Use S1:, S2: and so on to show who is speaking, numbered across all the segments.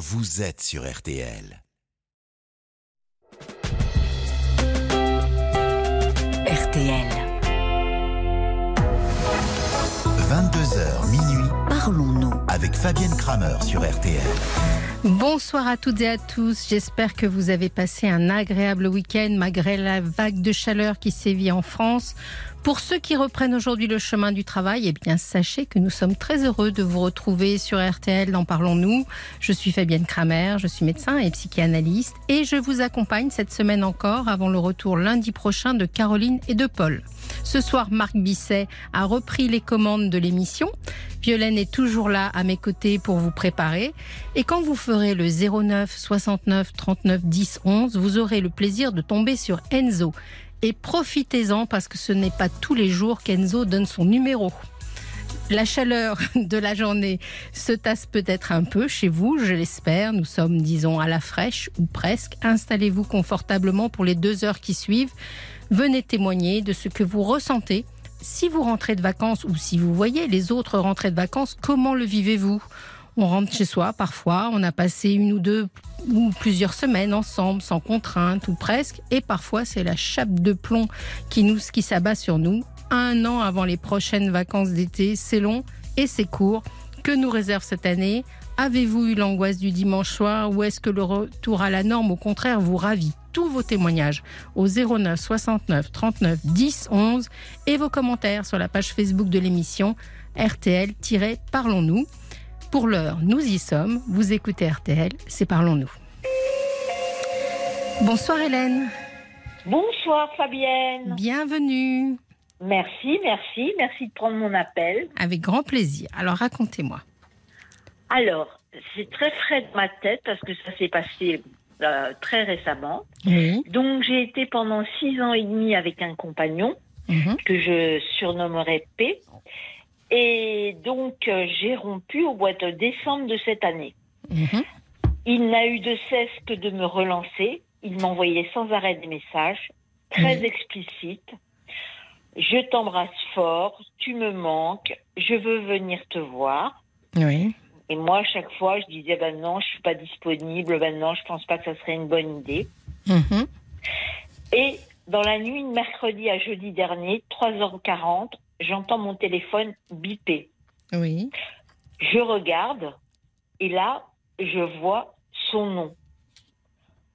S1: vous êtes sur RTL.
S2: RTL.
S1: 22h minuit
S2: Parlons-nous.
S1: avec Fabienne Kramer sur RTL.
S3: Bonsoir à toutes et à tous. J'espère que vous avez passé un agréable week-end malgré la vague de chaleur qui sévit en France. Pour ceux qui reprennent aujourd'hui le chemin du travail, eh bien, sachez que nous sommes très heureux de vous retrouver sur RTL dans Parlons-nous. Je suis Fabienne Kramer, je suis médecin et psychanalyste et je vous accompagne cette semaine encore avant le retour lundi prochain de Caroline et de Paul. Ce soir, Marc Bisset a repris les commandes de l'émission. Violaine est toujours là à mes côtés pour vous préparer. Et quand vous ferez le 09 69 39 10 11, vous aurez le plaisir de tomber sur Enzo. Et profitez-en parce que ce n'est pas tous les jours qu'Enzo donne son numéro. La chaleur de la journée se tasse peut-être un peu chez vous, je l'espère. Nous sommes, disons, à la fraîche ou presque. Installez-vous confortablement pour les deux heures qui suivent. Venez témoigner de ce que vous ressentez. Si vous rentrez de vacances ou si vous voyez les autres rentrer de vacances, comment le vivez-vous? On rentre chez soi parfois, on a passé une ou deux ou plusieurs semaines ensemble, sans contrainte ou presque, et parfois c'est la chape de plomb qui nous qui s'abat sur nous. Un an avant les prochaines vacances d'été, c'est long et c'est court. Que nous réserve cette année? Avez-vous eu l'angoisse du dimanche soir ou est-ce que le retour à la norme, au contraire, vous ravit Tous vos témoignages au 09 69 39 10 11 et vos commentaires sur la page Facebook de l'émission RTL-Parlons-nous. Pour l'heure, nous y sommes. Vous écoutez RTL, c'est Parlons-nous. Bonsoir Hélène,
S4: Bonsoir Fabienne.
S3: bienvenue.
S4: Merci, merci, merci de prendre mon appel.
S3: Avec grand plaisir. Alors racontez-moi.
S4: Alors, c'est très frais de ma tête parce que ça s'est passé euh, très récemment.
S3: Oui.
S4: Donc, j'ai été pendant six ans et demi avec un compagnon
S3: Mhm.
S4: que je surnommerai P. Et donc, euh, j'ai rompu au mois de décembre de cette année.
S3: Mhm.
S4: Il n'a eu de cesse que de me relancer. Il m'envoyait sans arrêt des messages très
S3: Oui.
S4: explicites. Je t'embrasse fort, tu me manques, je veux venir te voir.
S3: Oui.
S4: Et moi, à chaque fois, je disais, ben non, je suis pas disponible, ben non, je pense pas que ça serait une bonne idée.
S3: Mhm.
S4: Et dans la nuit de mercredi à jeudi dernier, 3h40, j'entends mon téléphone biper.
S3: Oui.
S4: Je regarde et là, je vois son nom.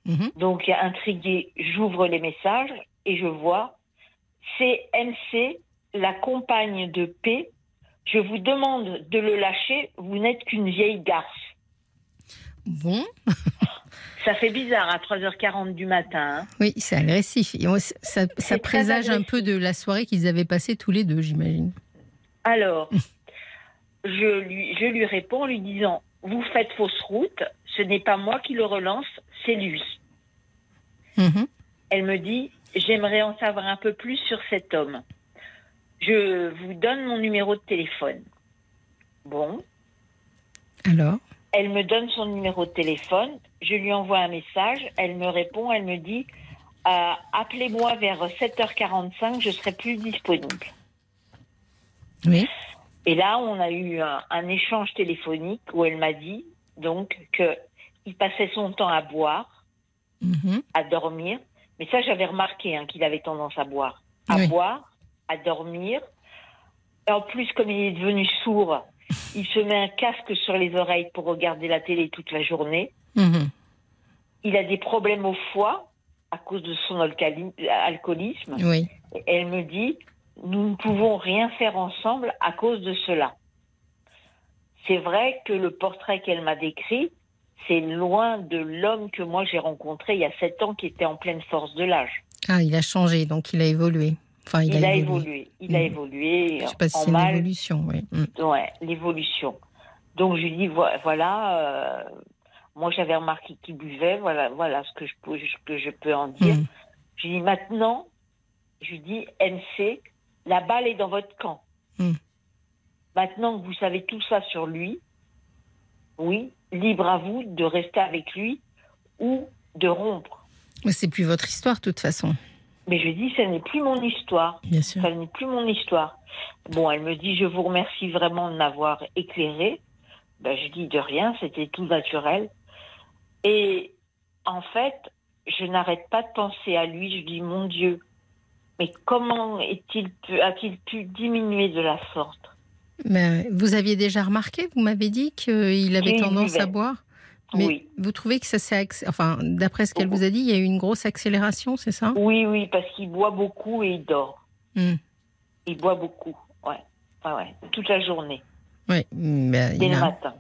S3: Mhm.
S4: Donc, intrigué, j'ouvre les messages et je vois c'est MC, la compagne de P. Je vous demande de le lâcher, vous n'êtes qu'une vieille garce.
S3: Bon.
S4: Ça fait bizarre à 3h40 du matin. hein.
S3: Oui, c'est agressif. Et on- Ça, présage un peu de la soirée qu'ils avaient passée tous les deux, j'imagine.
S4: Alors, je lui, je lui réponds en lui disant Vous faites fausse route, ce n'est pas moi qui le relance, c'est lui.
S3: Mhm.
S4: Elle me dit J'aimerais en savoir un peu plus sur cet homme. Je vous donne mon numéro de téléphone. Bon,
S3: Alors
S4: elle me donne son numéro de téléphone, je lui envoie un message, elle me répond, elle me dit Euh, Appelez-moi vers 7h45, je serai plus disponible.
S3: Oui.
S4: Et là, on a eu un, un échange téléphonique où elle m'a dit donc que il passait son temps à boire,
S3: Mhm.
S4: à dormir. Mais ça, j'avais remarqué hein, qu'il avait tendance à boire, à
S3: Oui.
S4: boire, à dormir. En plus, comme il est devenu sourd, il se met un casque sur les oreilles pour regarder la télé toute la journée.
S3: Mhm.
S4: Il a des problèmes au foie à cause de son alcoolisme.
S3: Oui.
S4: Et elle me dit, nous ne pouvons rien faire ensemble à cause de cela. C'est vrai que le portrait qu'elle m'a décrit, c'est loin de l'homme que moi j'ai rencontré il y a sept ans qui était en pleine force de l'âge.
S3: Ah, il a changé, donc il a évolué. Enfin, il,
S4: Il, a évolué. Il a
S3: Mm.
S4: évolué
S3: Je sais pas si c'est une
S4: mal.
S3: évolution, oui. Mm.
S4: Ouais, l'évolution. Donc je lui dis vo- voilà, euh, moi j'avais remarqué qu'il buvait, voilà, voilà ce que je peux, ce que je peux en dire.
S3: Mm.
S4: Je lui dis maintenant, je lui dis MC, la balle est dans votre camp. Maintenant que vous savez tout ça sur lui, oui, libre à vous de rester avec lui ou de rompre.
S3: Mais c'est plus votre histoire, de toute façon.
S4: Mais je dis, ce n'est plus mon histoire.
S3: Bien sûr.
S4: Ça n'est plus mon histoire. Bon, elle me dit, je vous remercie vraiment de m'avoir éclairé. Ben, je dis de rien, c'était tout naturel. Et en fait, je n'arrête pas de penser à lui. Je dis, mon Dieu, mais comment est-il a-t-il pu diminuer de la sorte?
S3: Mais vous aviez déjà remarqué, vous m'avez dit qu'il avait tendance à boire? Mais
S4: Oui.
S3: vous trouvez que ça s'est. Enfin, d'après ce qu'elle vous a dit, il y a eu une grosse accélération, c'est ça?
S4: Oui, oui, parce qu'il boit beaucoup et il dort.
S3: Hmm.
S4: Il boit beaucoup, ouais. Ah ouais, toute la journée,
S3: Oui, mais
S4: dès
S3: il
S4: le
S3: a,
S4: matin.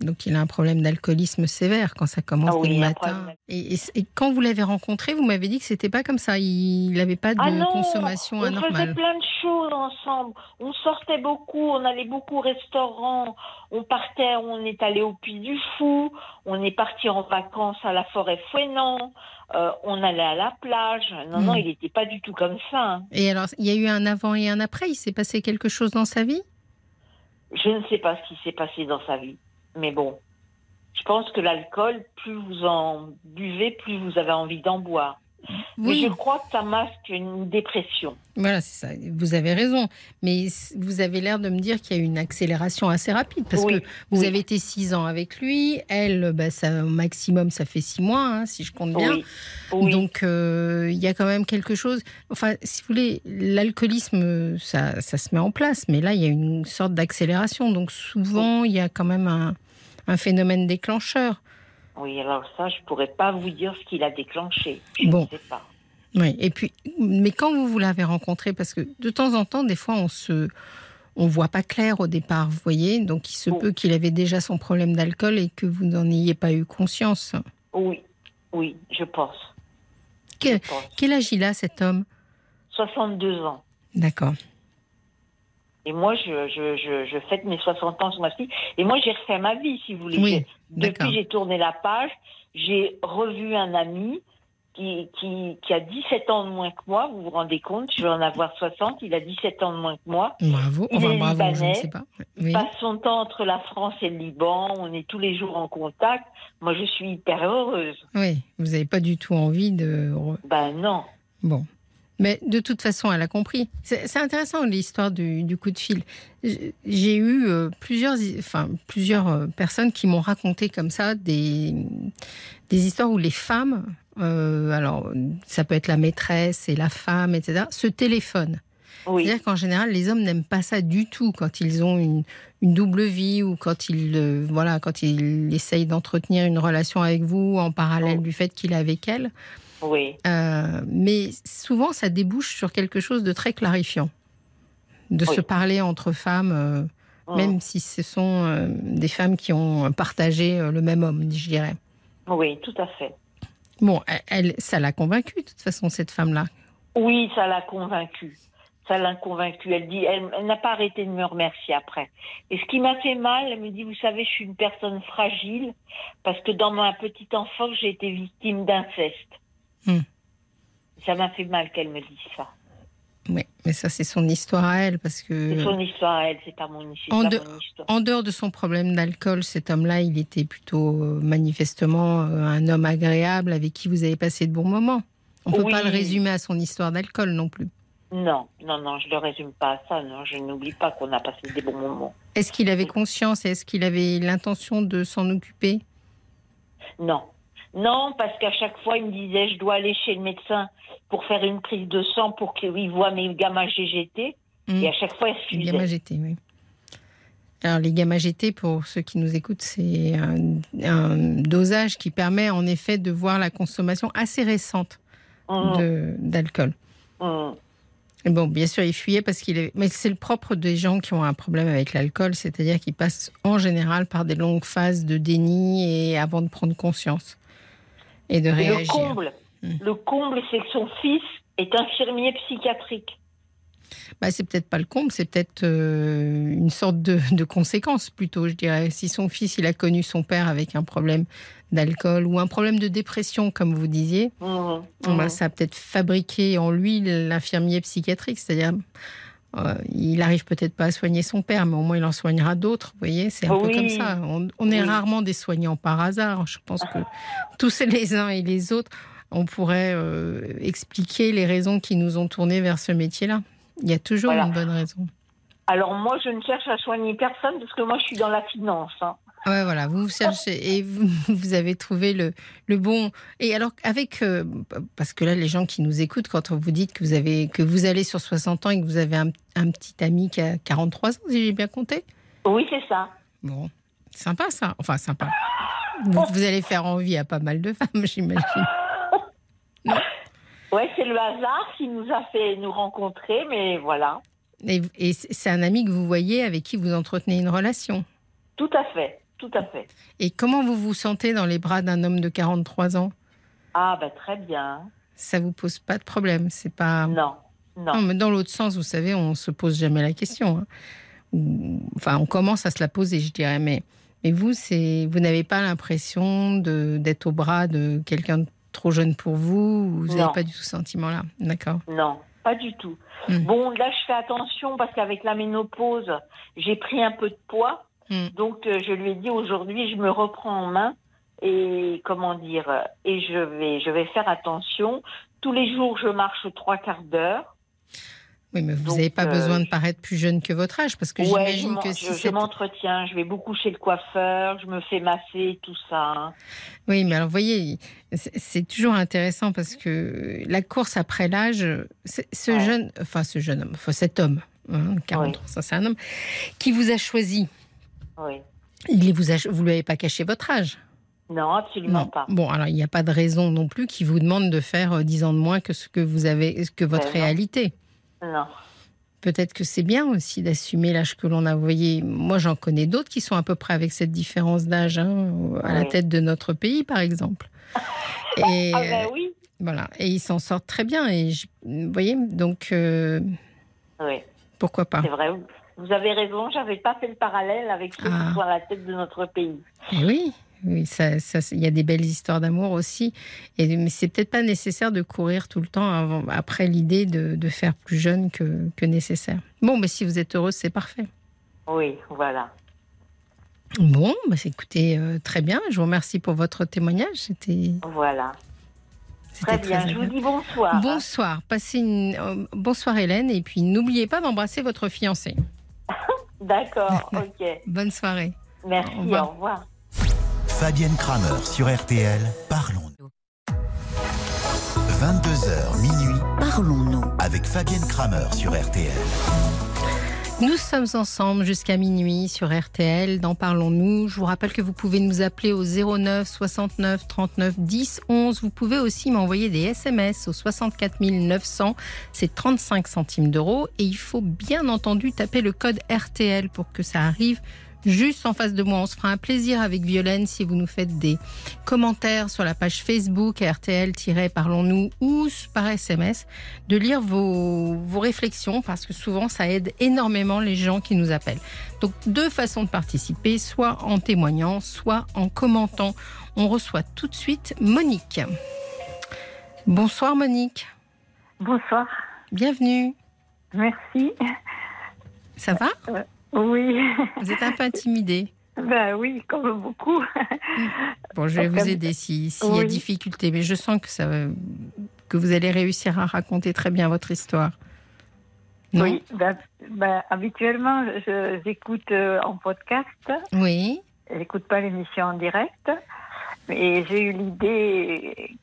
S3: Donc il a un problème d'alcoolisme sévère quand ça commence
S4: Ah oui,
S3: dès le matin. Et, et- et quand vous l'avez rencontré, vous m'avez dit que c'était pas comme ça. Il n'avait pas de
S4: Ah non,
S3: consommation
S4: on faisait
S3: anormale.
S4: plein de choses ensemble. On sortait beaucoup, on allait beaucoup au restaurant, on partait, on est allé au Puy du Fou, on est parti en vacances à la forêt Fouenant, euh, on allait à la plage. Non, non,
S3: Hmm.
S4: il n'était pas du tout comme ça. hein.
S3: Et alors, il y a eu un avant et un après? Il s'est passé quelque chose dans sa vie?
S4: Je ne sais pas ce qui s'est passé dans sa vie, mais bon. Je pense que l'alcool, plus vous en buvez, plus vous avez envie d'en boire. Mais
S3: Oui,
S4: je crois que ça masque une dépression.
S3: voilà, c'est ça. Vous avez raison. Mais vous avez l'air de me dire qu'il y a eu une accélération assez rapide parce
S4: Oui,
S3: que vous
S4: oui.
S3: avez été six ans avec lui. Elle, bah, ça, au maximum, ça fait six mois, hein, si je compte bien. Donc, euh, il y a quand même quelque chose. Enfin, si vous voulez, l'alcoolisme, ça, ça se met en place, mais là, il y a une sorte d'accélération. Donc, souvent, il y a quand même un, un phénomène déclencheur.
S4: Oui, alors ça, je pourrais pas vous dire ce qu'il a déclenché. Je
S3: Bon.
S4: ne sais pas.
S3: Oui. Et puis, mais quand vous vous l'avez rencontré, parce que de temps en temps, des fois, on se, on voit pas clair au départ, vous voyez. Donc, il se
S4: Oh.
S3: peut qu'il avait déjà son problème d'alcool et que vous n'en ayez pas eu conscience.
S4: Oui, oui, je pense.
S3: Que-
S4: Je pense.
S3: Quel âge il a, cet homme?
S4: 62 ans.
S3: D'accord.
S4: Et moi, je, je, je, je fête mes 60 ans ce mois-ci. Et moi, j'ai refait ma vie, si vous voulez.
S3: Oui.
S4: Depuis, j'ai tourné la page. J'ai revu un ami qui, qui, qui a 17 ans de moins que moi. Vous vous rendez compte Je vais en avoir 60. Il a 17 ans de moins que moi.
S3: Bravo.
S4: Il
S3: Enfin,
S4: est
S3: bravo, je ne
S4: libanais.
S3: sais pas.
S4: Il passe son temps entre la France et le Liban. On est tous les jours en contact. Moi, je suis hyper heureuse.
S3: Oui, vous n'avez pas du tout envie de.
S4: Ben non.
S3: Bon. Mais de toute façon, elle a compris. C'est intéressant l'histoire du, du coup de fil. J'ai eu euh, plusieurs, enfin, plusieurs euh, personnes qui m'ont raconté comme ça des, des histoires où les femmes, euh, alors ça peut être la maîtresse et la femme, etc., se téléphonent.
S4: Oui.
S3: C'est-à-dire qu'en général, les hommes n'aiment pas ça du tout quand ils ont une, une double vie ou quand ils, euh, voilà, quand ils essayent d'entretenir une relation avec vous en parallèle
S4: Oh.
S3: du fait qu'il est avec elle.
S4: Oui.
S3: Euh, mais souvent, ça débouche sur quelque chose de très clarifiant. De
S4: Oui.
S3: se parler entre femmes, euh,
S4: Mm.
S3: même si ce sont euh, des femmes qui ont partagé le même homme, je dirais.
S4: Oui, tout à fait.
S3: Bon, elle, elle- ça l'a convaincue, de toute façon, cette femme-là.
S4: Oui, ça l'a convaincue. Ça l'a convaincue. Elle dit, elle, elle n'a pas arrêté de me remercier après. Et ce qui m'a fait mal, elle me dit, vous savez, je suis une personne fragile parce que dans ma petite enfance, j'ai été victime d'inceste.
S3: Hmm.
S4: Ça m'a fait mal qu'elle me dise ça.
S3: Oui, mais ça, c'est son histoire à elle, parce que...
S4: C'est son histoire à elle, c'est pas mon, c'est
S3: En
S4: pas
S3: de-
S4: mon histoire.
S3: En dehors de son problème d'alcool, cet homme-là, il était plutôt euh, manifestement euh, un homme agréable avec qui vous avez passé de bons moments. On ne peut pas le résumer à son histoire d'alcool non plus.
S4: Non, non, non, je le résume pas à ça. Non, je n'oublie pas qu'on a passé des bons moments.
S3: Est-ce qu'il avait conscience et est-ce qu'il avait l'intention de s'en occuper?
S4: Non. Non, parce qu'à chaque fois, il me disait, je dois aller chez le médecin pour faire une prise de sang pour qu'il voit mes gamma GGT.
S3: Hmm.
S4: Et à chaque fois, il
S3: Les
S4: refusait.
S3: gamma GT, oui. Alors, les gamma GT, pour ceux qui nous écoutent, c'est un, un dosage qui permet en effet de voir la consommation assez récente
S4: Mmh,
S3: de- d'alcool.
S4: mmh.
S3: Et Bon, bien sûr, il fuyait parce qu'il est. Mais c'est le propre des gens qui ont un problème avec l'alcool, c'est-à-dire qu'ils passent en général par des longues phases de déni et avant de prendre conscience et de
S4: Et le
S3: réagir.
S4: comble,
S3: Hmm.
S4: le comble, c'est que son fils est infirmier psychiatrique.
S3: Bah, c'est peut-être pas le comble, c'est peut-être euh, une sorte de, de conséquence plutôt, je dirais. Si son fils, il a connu son père avec un problème d'alcool ou un problème de dépression, comme vous disiez,
S4: Mmh,
S3: bah,
S4: mmh.
S3: ça a peut-être fabriqué en lui l'infirmier psychiatrique, c'est-à-dire euh, il arrive peut-être pas à soigner son père, mais au moins il en soignera d'autres. Vous voyez, c'est un peu comme ça. On, on est
S4: Oui.
S3: rarement des soignants par hasard. Je pense que tous les uns et les autres, on pourrait euh, expliquer les raisons qui nous ont tournés vers ce métier-là. Il y a toujours
S4: Voilà.
S3: une bonne raison.
S4: Alors moi, je ne cherche à soigner personne parce que moi, je suis dans la finance. hein.
S3: Ouais, voilà, vous cherchez et vous, vous avez trouvé le, le bon. Et alors, avec. euh, parce que là, les gens qui nous écoutent, quand vous dites que vous, avez, que vous allez sur 60 ans et que vous avez un, un petit ami qui a 43 ans, si j'ai bien compté.
S5: Oui, c'est ça.
S3: Bon, sympa ça. Enfin, sympa. Vous, vous allez faire envie à pas mal de femmes, j'imagine.
S5: Ouais, c'est le hasard qui nous a fait nous rencontrer, mais voilà.
S3: Et, et c'est un ami que vous voyez avec qui vous entretenez une relation.
S5: Tout à fait, tout à fait.
S3: Et comment vous vous sentez dans les bras d'un homme de 43 ans?
S5: Ah, bah très bien.
S3: Ça vous pose pas de problème C'est pas.
S5: Non, non.
S3: Non, mais dans l'autre sens, vous savez, on se pose jamais la question. hein. Enfin, on commence à se la poser, je dirais. Mais, mais vous, c'est, vous n'avez pas l'impression de, d'être au bras de quelqu'un de trop jeune pour vous Vous n'avez pas du tout ce sentiment-là D'accord?
S5: Non, pas du tout.
S3: Hmm.
S5: Bon, là, je fais attention parce qu'avec la ménopause, j'ai pris un peu de poids.
S3: Hmm.
S5: Donc, euh, je lui ai dit aujourd'hui, je me reprends en main et comment dire, euh, et je vais, je vais faire attention. Tous les jours, je marche trois quarts d'heure.
S3: Oui, mais vous n'avez pas
S5: euh,
S3: besoin de paraître plus jeune que votre âge, parce que
S5: Ouais, je
S3: j'imagine que
S5: je,
S3: si
S5: je
S3: c'est...
S5: m'entretiens, je vais beaucoup chez le coiffeur, je me fais masser, tout ça. hein.
S3: Oui, mais alors, vous voyez, c'est toujours intéressant parce que la course après l'âge, ce
S5: Ouais.
S3: jeune, enfin ce jeune homme, enfin cet homme, hein, 43, ça c'est un homme, qui vous a choisi,
S5: Oui.
S3: il vous a, vous lui avez pas caché votre âge?
S5: Non, absolument pas.
S3: Bon, alors il n'y a pas de raison non plus qui vous demande de faire euh, 10 ans de moins que ce que vous avez, que votre
S5: Ben
S3: réalité.
S5: Non.
S3: Peut-être que c'est bien aussi d'assumer l'âge que l'on a. Vous voyez, moi j'en connais d'autres qui sont à peu près avec cette différence d'âge, hein, à la tête de notre pays par exemple. Et,
S5: Ah ben oui.
S3: Voilà, et ils s'en sortent très bien. Et je- vous voyez, donc euh,
S5: Oui,
S3: pourquoi pas?
S5: C'est vrai. Vous avez raison, j'avais pas fait le parallèle avec ceux
S3: Ah.
S5: qui sont à la tête de notre pays.
S3: Eh Oui, oui, ça, ça, il y a des belles histoires d'amour aussi. Et mais c'est peut-être pas nécessaire de courir tout le temps avant- après l'idée de, de faire plus jeune que, que nécessaire. Bon, mais si vous êtes heureuse, c'est parfait.
S5: Oui, voilà.
S3: Bon, bah, c'est- écoutez, euh, très bien. Je vous remercie pour votre témoignage. C'était
S5: Voilà. Très bien. Je vous dis bonsoir.
S3: Bonsoir. Passez une euh, bonsoir Hélène et puis n'oubliez pas d'embrasser votre fiancé.
S5: D'accord, ok.
S3: Bonne soirée.
S5: Merci,
S3: Au revoir.
S1: Fabienne Kramer sur RTL, parlons-nous. 22h minuit
S2: Parlons-nous.
S1: avec Fabienne Kramer sur RTL.
S3: Nous sommes ensemble jusqu'à minuit sur RTL dans Parlons-nous. Je vous rappelle que vous pouvez nous appeler au 09 69 39 10 11. Vous pouvez aussi m'envoyer des SMS au 64 900. C'est 35 centimes d'euros. Et il faut bien entendu taper le code RTL pour que ça arrive juste en face de moi. On se fera un plaisir avec Violaine si vous nous faites des commentaires sur la page Facebook RTL-Parlons-nous ou par SMS de lire vos, vos réflexions parce que souvent ça aide énormément les gens qui nous appellent. Donc deux façons de participer, soit en témoignant, soit en commentant. On reçoit tout de suite Monique. Bonsoir Monique,
S4: Bonsoir,
S3: bienvenue.
S4: merci.
S3: Ça va?
S4: Oui,
S3: Vous êtes un peu intimidée.
S4: ben oui, comme beaucoup.
S3: Bon, je vais vous aider si- s'il y a
S4: Oui.
S3: difficulté, mais je sens que, ça, que vous allez réussir à raconter très bien votre histoire. Non?
S4: Oui, ben, ben, habituellement, j'écoute euh, en podcast.
S3: Oui.
S4: J'écoute pas l'émission en direct. Et j'ai eu l'idée,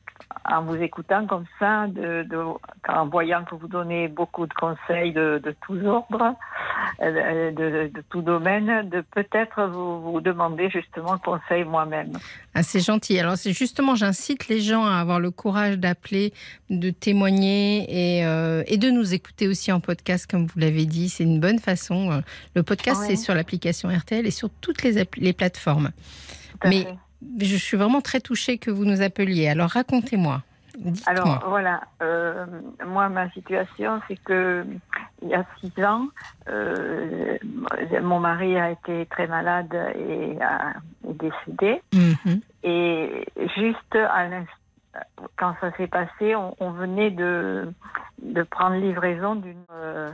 S4: en vous écoutant comme ça, de, de- en voyant que vous donnez beaucoup de conseils de, de tous ordres, euh, de, de tout domaine, de peut-être vous, vous demander justement conseil moi-même.
S3: Ah, c'est gentil. Alors, c'est justement, j'incite les gens à avoir le courage d'appeler, de témoigner et, euh, et de nous écouter aussi en podcast, comme vous l'avez dit. C'est une bonne façon. Euh, Le podcast, c'est sur l'application RTL et sur toutes les, plateformes. Mais
S4: fait.
S3: Je suis vraiment très touchée que vous nous appeliez. Alors, racontez-moi. Dites-moi.
S4: Alors voilà, euh, moi ma situation c'est que il y a six ans, euh, mon mari a été très malade et a, est décédé.
S3: Mhm.
S4: Et juste à quand ça s'est passé, on, on venait de, de prendre livraison d'une euh,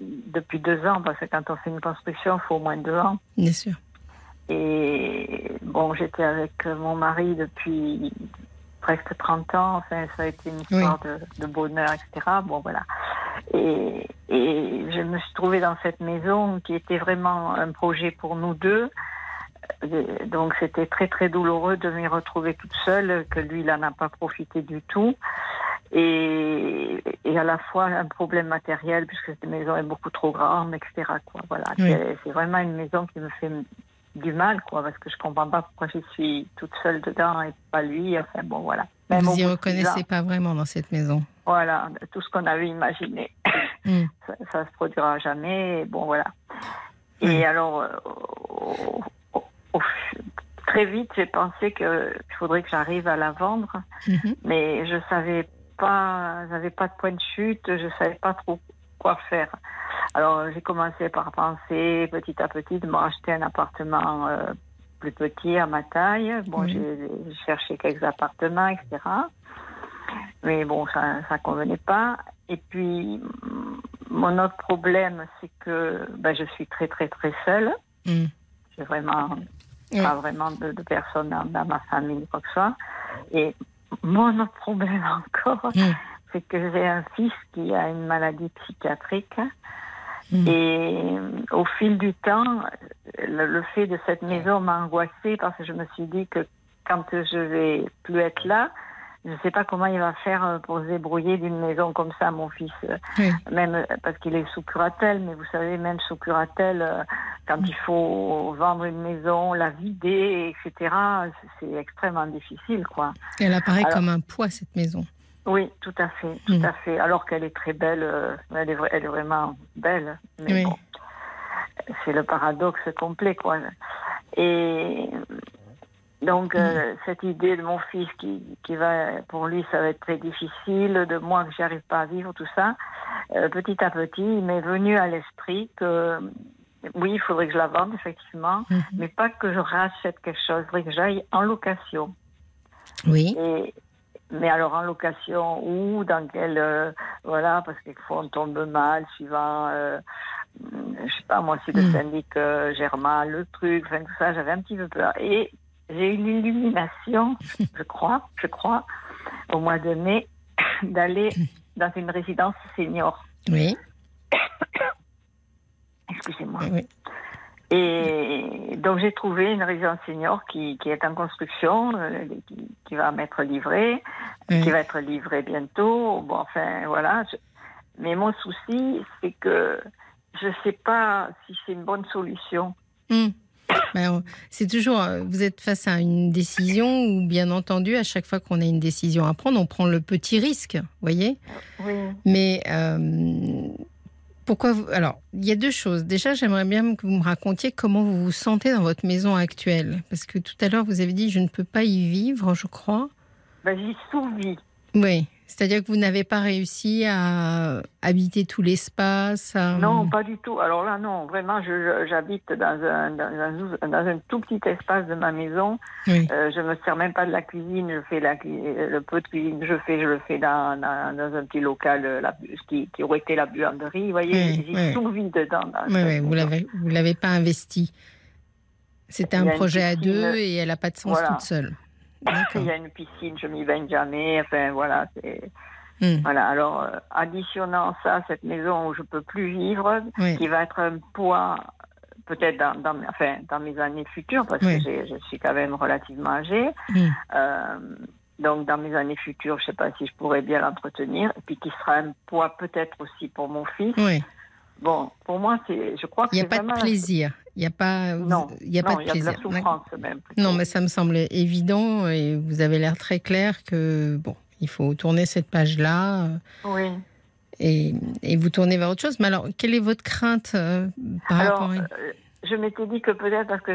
S4: depuis deux ans parce que quand on fait une construction, il faut au moins deux ans.
S3: Bien sûr.
S4: Et bon, j'étais avec mon mari depuis presque 30 ans. Enfin, ça a été une histoire de, de bonheur, etc. Bon, voilà. Et, et je me suis trouvée dans cette maison qui était vraiment un projet pour nous deux. Donc c'était très très douloureux de m'y retrouver toute seule, que lui il n'en a pas profité du tout. Et, et à la fois un problème matériel puisque cette maison est beaucoup trop grande, etc. Quoi. Voilà,
S3: Oui.
S4: c'est vraiment une maison qui me fait du mal, quoi, parce que je comprends pas pourquoi je suis toute seule dedans et pas lui. Enfin bon, voilà. Même
S3: Vous
S4: au
S3: y
S4: bout de
S3: reconnaissez pas vraiment dans cette maison.
S4: Voilà, tout ce qu'on avait imaginé
S3: Mm.
S4: ça, ça se produira jamais. Et bon, voilà. Et alors, euh, très vite, j'ai pensé qu'il faudrait que j'arrive à la vendre,
S3: Mhm.
S4: mais je savais pas, j'avais pas de point de chute, je savais pas trop quoi faire. Alors, j'ai commencé par penser petit à petit de me racheter un appartement euh, plus petit à ma taille. Bon,
S3: Oui.
S4: j'ai cherché quelques appartements, etc. Mais bon, ça ça convenait pas. Et puis, mon autre problème, c'est que ben, je suis très, très, très seule.
S3: Mm.
S4: J'ai vraiment pas vraiment de, de personnes dans, dans ma famille, quoi que ce soit. Et mon autre problème encore,
S3: Mm.
S4: C'est que j'ai un fils qui a une maladie psychiatrique.
S3: Mm.
S4: Et euh, au fil du temps, le, le fait de cette maison m'a angoissée parce que je me suis dit que quand je vais plus être là, je ne sais pas comment il va faire euh, pour se débrouiller d'une maison comme ça, mon fils.
S3: Oui.
S4: Même euh, parce qu'il est sous curatelle, mais vous savez, même sous curatelle, quand il faut vendre une maison, la vider, etc., c'est extrêmement difficile, quoi.
S3: Elle apparaît
S4: Alors-
S3: comme un poids, cette maison.
S4: Oui, tout à fait, tout
S3: Mm.
S4: à fait. Alors qu'elle est très belle, euh, elle, est, vra- elle est vraiment belle. Mais
S3: Oui.
S4: bon, c'est le paradoxe complet, quoi. Et donc, euh,
S3: Mm.
S4: cette idée de mon fils qui, qui va, pour lui, ça va être très difficile, de moi que j'arrive pas à vivre, tout ça, euh, petit à petit, il m'est venu à l'esprit que, oui, il faudrait que je la vende, effectivement,
S3: Mhm.
S4: mais pas que je rachète quelque chose, il faudrait que j'aille en location.
S3: Oui.
S4: Et, mais alors en location ou dans quel euh, voilà parce que quelquefois on tombe mal suivant euh, je sais pas moi si le
S3: Mm.
S4: syndic euh, mal le truc enfin tout ça j'avais un petit peu peur et j'ai eu l'illumination je crois je crois au mois de mai d'aller dans une résidence senior
S3: Oui.
S4: excusez-moi
S3: Oui.
S4: Et donc j'ai trouvé une résidence senior qui, qui est en construction, euh, qui, qui va m'être livrée,
S3: Oui.
S4: qui va être livrée bientôt. Bon, enfin voilà. Je- Mais mon souci, c'est que je ne sais pas si c'est une bonne solution.
S3: Mm. Ben, c'est toujours, euh, vous êtes face à une décision où, bien entendu, à chaque fois qu'on a une décision à prendre, on prend le petit risque, voyez?
S4: Oui.
S3: Mais euh, pourquoi vous... Alors, il y a deux choses. Déjà, j'aimerais bien que vous me racontiez comment vous vous sentez dans votre maison actuelle. Parce que tout à l'heure, vous avez dit, je ne peux pas y vivre, je crois.
S4: Ben, J'y sous-vis.
S3: Oui. C'est-à-dire que vous n'avez pas réussi à habiter tout l'espace. à-
S4: Non, pas du tout. Alors là, non, vraiment, j'habite dans un, dans, un, dans un tout petit espace de ma maison.
S3: Oui.
S4: Euh, je me sers même pas de la cuisine. Je fais la, le peu de cuisine que je fais, je le fais dans, dans, un petit local euh, la, qui, qui aurait été la buanderie. Vous voyez,
S3: Oui, oui.
S4: sous-vis dedans. dans
S3: Oui, oui, vous
S4: maison.
S3: l'avez, vous l'avez pas investi. C'était un projet à deux et elle n'a pas de sens
S4: Voilà.
S3: toute seule.
S4: Il y a une piscine, je m'y baigne jamais. Enfin, voilà, c'est.
S3: Hmm.
S4: Voilà, alors euh, additionnant ça, cette maison où je peux plus vivre,
S3: Oui.
S4: qui va être un poids peut-être dans, enfin, dans mes années futures, parce
S3: Oui.
S4: que je suis quand même relativement âgée.
S3: Hmm.
S4: Euh, donc dans mes années futures, je ne sais pas si je pourrais bien l'entretenir, et puis qui sera un poids peut-être aussi pour mon fils.
S3: Oui.
S4: Bon, pour moi, c'est, je crois que
S3: Il n'y a pas de
S4: vraiment
S3: plaisir. Il n'y a pas,
S4: Non,
S3: il y a
S4: non,
S3: pas de
S4: y a de la souffrance même.
S3: Non, mais ça me semble évident et vous avez l'air très clair que bon, il faut tourner cette page-là euh,
S4: Oui.
S3: et, et vous tourner vers autre chose. Mais alors, quelle est votre crainte euh, par
S4: Alors,
S3: rapport à...
S4: euh, je m'étais dit que peut-être parce que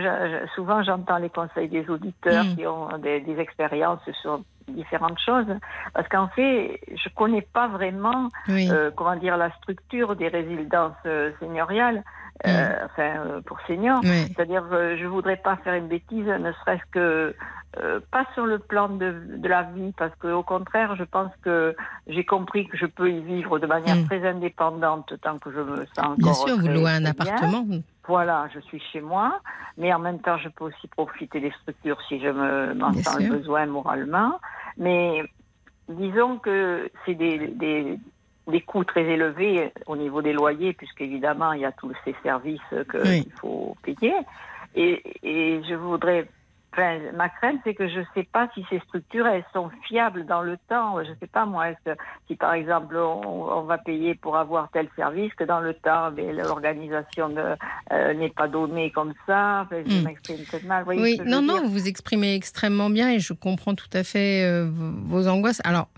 S4: souvent j'entends les conseils des auditeurs
S3: Mm.
S4: qui ont des, des expériences sur différentes choses, parce qu'en fait, je connais pas vraiment,
S3: Oui.
S4: euh, comment dire, la structure des résidences seigneuriales, euh, enfin euh, pour seniors.
S3: oui.
S4: C'est-à-dire, que je voudrais pas faire une bêtise, ne serait-ce que euh, pas sur le plan de, de la vie, parce que au contraire, je pense que j'ai compris que je peux y vivre de manière
S3: Mm.
S4: très indépendante tant que je me sens encore.
S3: Bien sûr, vous louez un
S4: bien.
S3: appartement.
S4: Voilà, je suis chez moi, mais en même temps, je peux aussi profiter des structures si je me m'en
S3: Bien
S4: sens le besoin moralement. Mais disons que c'est des, des, des coûts très élevés au niveau des loyers, puisqu'évidemment, il y a tous ces services qu'il
S3: Oui.
S4: faut payer. Et, et je voudrais Enfin, ma crainte, c'est que je ne sais pas si ces structures, elles sont fiables dans le temps. Je ne sais pas, moi, si par exemple, on, va payer pour avoir tel service, que dans le temps, l'organisation euh, n'est pas donnée comme ça. Enfin, je hmm. m'exprime peut-être mal.
S3: oui, non, non, vous vous exprimez extrêmement bien et je comprends tout à fait euh, vos angoisses. Alors,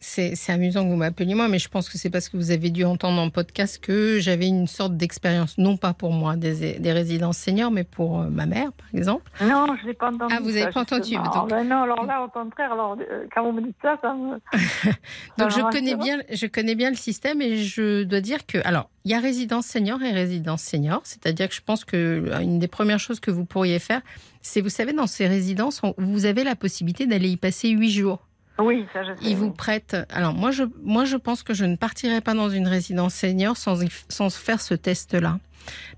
S3: c'est amusant que vous m'appeliez moi, mais je pense que c'est parce que vous avez dû entendre en podcast que j'avais une sorte d'expérience, non pas pour moi des, des, résidences seniors, mais pour euh, ma mère, par exemple.
S4: Non, je n'ai pas entendu.
S3: Ah, vous n'avez pas entendu
S4: donc... ben Non, alors là, au contraire, alors, euh, quand vous me dites ça, ça me.
S3: donc je connais, bien, je connais bien le système et je dois dire que. Alors, il y a résidence senior et résidence senior, c'est-à-dire que je pense que euh, une des premières choses que vous pourriez faire, c'est, vous savez, dans ces résidences, vous avez la possibilité d'aller y passer huit jours.
S4: Oui, ça je sais.
S3: Ils vous prêtent. Alors moi je, moi, je pense que je ne partirai pas dans une résidence senior sans, sans faire ce test-là.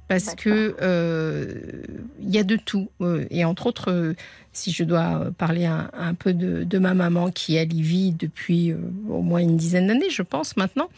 S3: Parce que euh, il y a de tout. Euh, et entre autres, euh, si je dois parler un, peu de, ma maman qui, elle, y vit depuis au moins une dizaine d'années, je pense maintenant.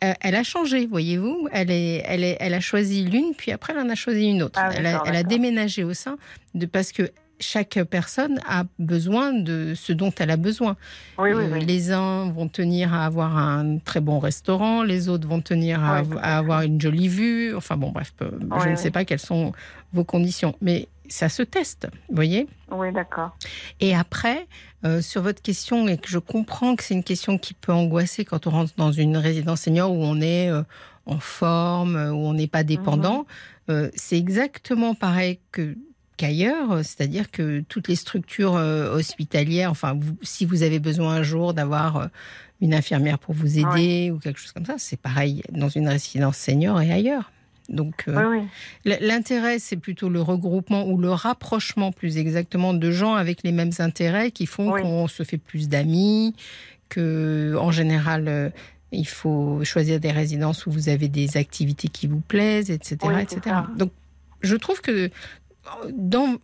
S3: elle a changé, voyez-vous. Elle, est, elle, est, elle a choisi l'une, puis après, elle en a choisi une autre. Ah, elle, a, elle, a, déménagé au sein de parce que chaque personne a besoin de ce dont elle a besoin.
S4: Euh,
S3: les uns vont tenir à avoir un très bon restaurant, les autres vont tenir à, avoir une jolie vue. Enfin bon, bref, je ne sais pas quelles sont vos conditions, mais ça se teste, vous voyez?
S4: Oui, d'accord.
S3: Et après, euh, sur votre question, et que je comprends que c'est une question qui peut angoisser quand on rentre dans une résidence senior où on est euh, en forme, où on n'est pas dépendant, mhm. c'est exactement pareil que ailleurs, c'est-à-dire que toutes les structures euh, hospitalières, enfin, si vous avez besoin un jour d'avoir euh, une infirmière pour vous aider ou quelque chose comme ça, c'est pareil dans une résidence senior et ailleurs. Donc, euh, l'intérêt, c'est plutôt le regroupement ou le rapprochement, plus exactement, de gens avec les mêmes intérêts qui font qu'on se fait plus d'amis, que, en général, il faut choisir des résidences où vous avez des activités qui vous plaisent, etc., etc. Donc, je trouve que dans,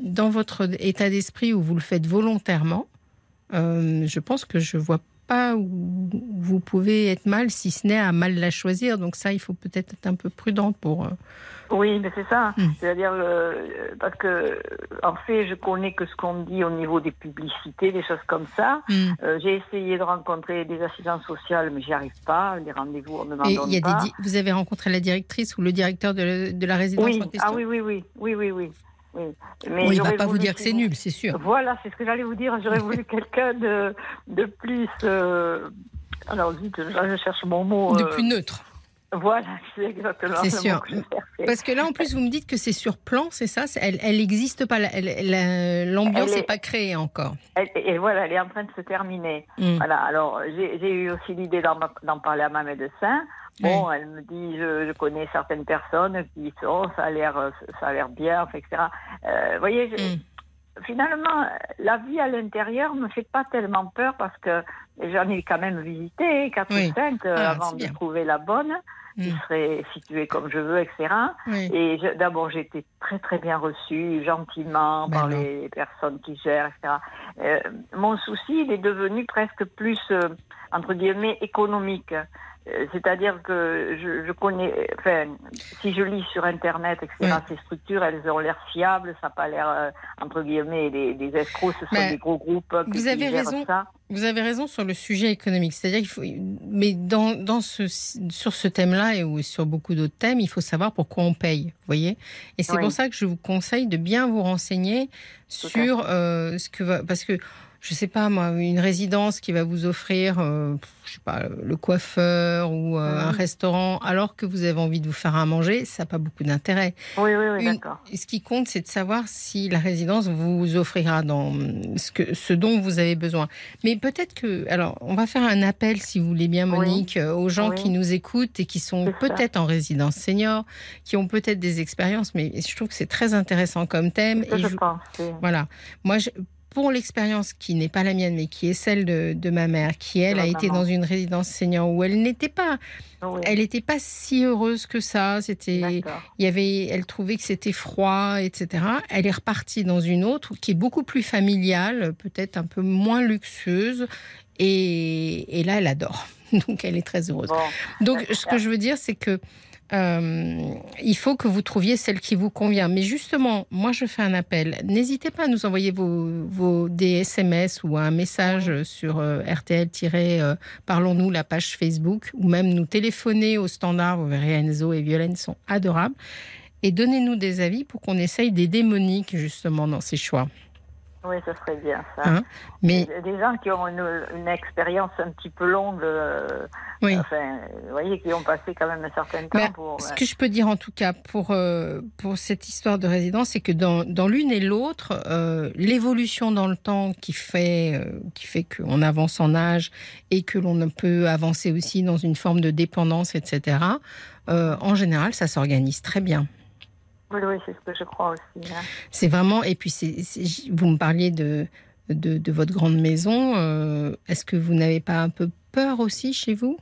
S3: dans votre état d'esprit où vous le faites volontairement, euh, je pense que je vois pas où vous pouvez être mal, si ce n'est à mal la choisir. Donc ça, il faut peut-être être un peu prudent pour. Euh,
S4: oui, mais c'est ça. Hmm. C'est-à-dire euh, parce que en fait, je connais que ce qu'on dit au niveau des publicités, des choses comme ça. Hmm. J'ai essayé de rencontrer des assistants sociales, mais j'y arrive pas. Les rendez-vous, on ne m'en donne pas.
S3: Vous avez rencontré la directrice ou le directeur de, de la résidence
S4: oui.
S3: en question?
S4: Ah oui, oui, oui, oui, oui, oui.
S3: Oui. Mais il ne va pas vous dire que c'est nul, c'est sûr.
S4: Voilà, c'est ce que j'allais vous dire. J'aurais voulu quelqu'un de, de plus. Euh, alors, vite, je cherche mon mot.
S3: De euh, plus neutre.
S4: Voilà, c'est exactement
S3: C'est sûr. Parce que là, en plus, vous me dites que c'est sur plan, c'est ça? Elle n'existe pas. L'ambiance n'est pas créée encore.
S4: et voilà, elle est en train de se terminer. Hmm. Voilà. Alors, j'ai eu aussi l'idée d'en parler à ma médecin. Bon, elle me dit, je, connais certaines personnes qui sont, ça a l'air, ça a l'air bien, etc. Euh, vous voyez, mm. finalement, la vie à l'intérieur me fait pas tellement peur parce que j'en ai quand même visité quatre ou cinq euh, ah, avant de trouver la bonne. Qui mm. serait située comme je veux, etc. Et d'abord, j'ai été très très bien reçue, gentiment, ben par les personnes qui gèrent, etc. Euh, mon souci, il est devenu presque plus, entre guillemets, économique. Euh, c'est-à-dire que je, connais, enfin, si je lis sur Internet, etc., ces structures, elles ont l'air fiables, ça n'a pas l'air, euh, entre guillemets, des, des escrocs, ce sont des gros groupes qui, vous avez raison, ça.
S3: Vous avez raison sur le sujet économique. C'est-à-dire qu'il faut, mais dans, dans ce, sur ce thème-là et sur beaucoup d'autres thèmes, il faut savoir pourquoi on paye, vous voyez? Et c'est pour ça que je vous conseille de bien vous renseigner sur euh, ce que parce que je sais pas moi, une résidence qui va vous offrir, euh, je sais pas, le coiffeur ou euh, un restaurant, alors que vous avez envie de vous faire à manger, ça n'a pas beaucoup d'intérêt.
S4: Oui, oui, oui, d'accord.
S3: Ce qui compte, c'est de savoir si la résidence vous offrira dans ce, que, ce dont vous avez besoin. Mais peut-être que, alors, on va faire un appel, si vous voulez bien, Monique, euh, aux gens qui nous écoutent et qui sont peut-être en résidence senior, qui ont peut-être des expériences, mais je trouve que c'est très intéressant comme thème.
S4: et je, pense,
S3: Voilà. Moi, je, pour l'expérience qui n'est pas la mienne, mais qui est celle de, ma mère, qui elle a été dans une résidence senior où elle n'était pas, elle n'était pas si heureuse que ça. C'était, il y avait, elle trouvait que c'était froid, etc. Elle est repartie dans une autre qui est beaucoup plus familiale, peut-être un peu moins luxueuse, et, là elle adore. Donc elle est très heureuse. Donc ce que je veux dire, c'est que euh, il faut que vous trouviez celle qui vous convient. Mais justement, moi, je fais un appel. N'hésitez pas à nous envoyer vos, vos des SMS ou un message sur euh, RTL-Parlons-nous, la page Facebook, ou même nous téléphoner au standard. Vous verrez, Enzo et Violaine sont adorables. Et donnez-nous des avis pour qu'on essaye d'aider Monique, justement, dans ses choix.
S4: Oui, ça serait bien ça.
S3: Hein? Mais
S4: Des gens qui ont une, une expérience un petit peu longue, euh,
S3: oui.
S4: enfin, vous voyez, qui ont passé quand même un certain temps
S3: Mais
S4: pour.
S3: ce que je peux dire en tout cas pour, euh, pour cette histoire de résidence, c'est que dans, dans l'une et l'autre, euh, l'évolution dans le temps qui fait, qui fait qu'on avance en âge et que l'on peut avancer aussi dans une forme de dépendance, etc., en général, ça s'organise très bien.
S4: Oui, oui, c'est ce que je crois aussi. hein.
S3: C'est vraiment. Et puis, c'est- vous me parliez de, de, de votre grande maison. euh, Est-ce que vous n'avez pas un peu peur aussi chez vous?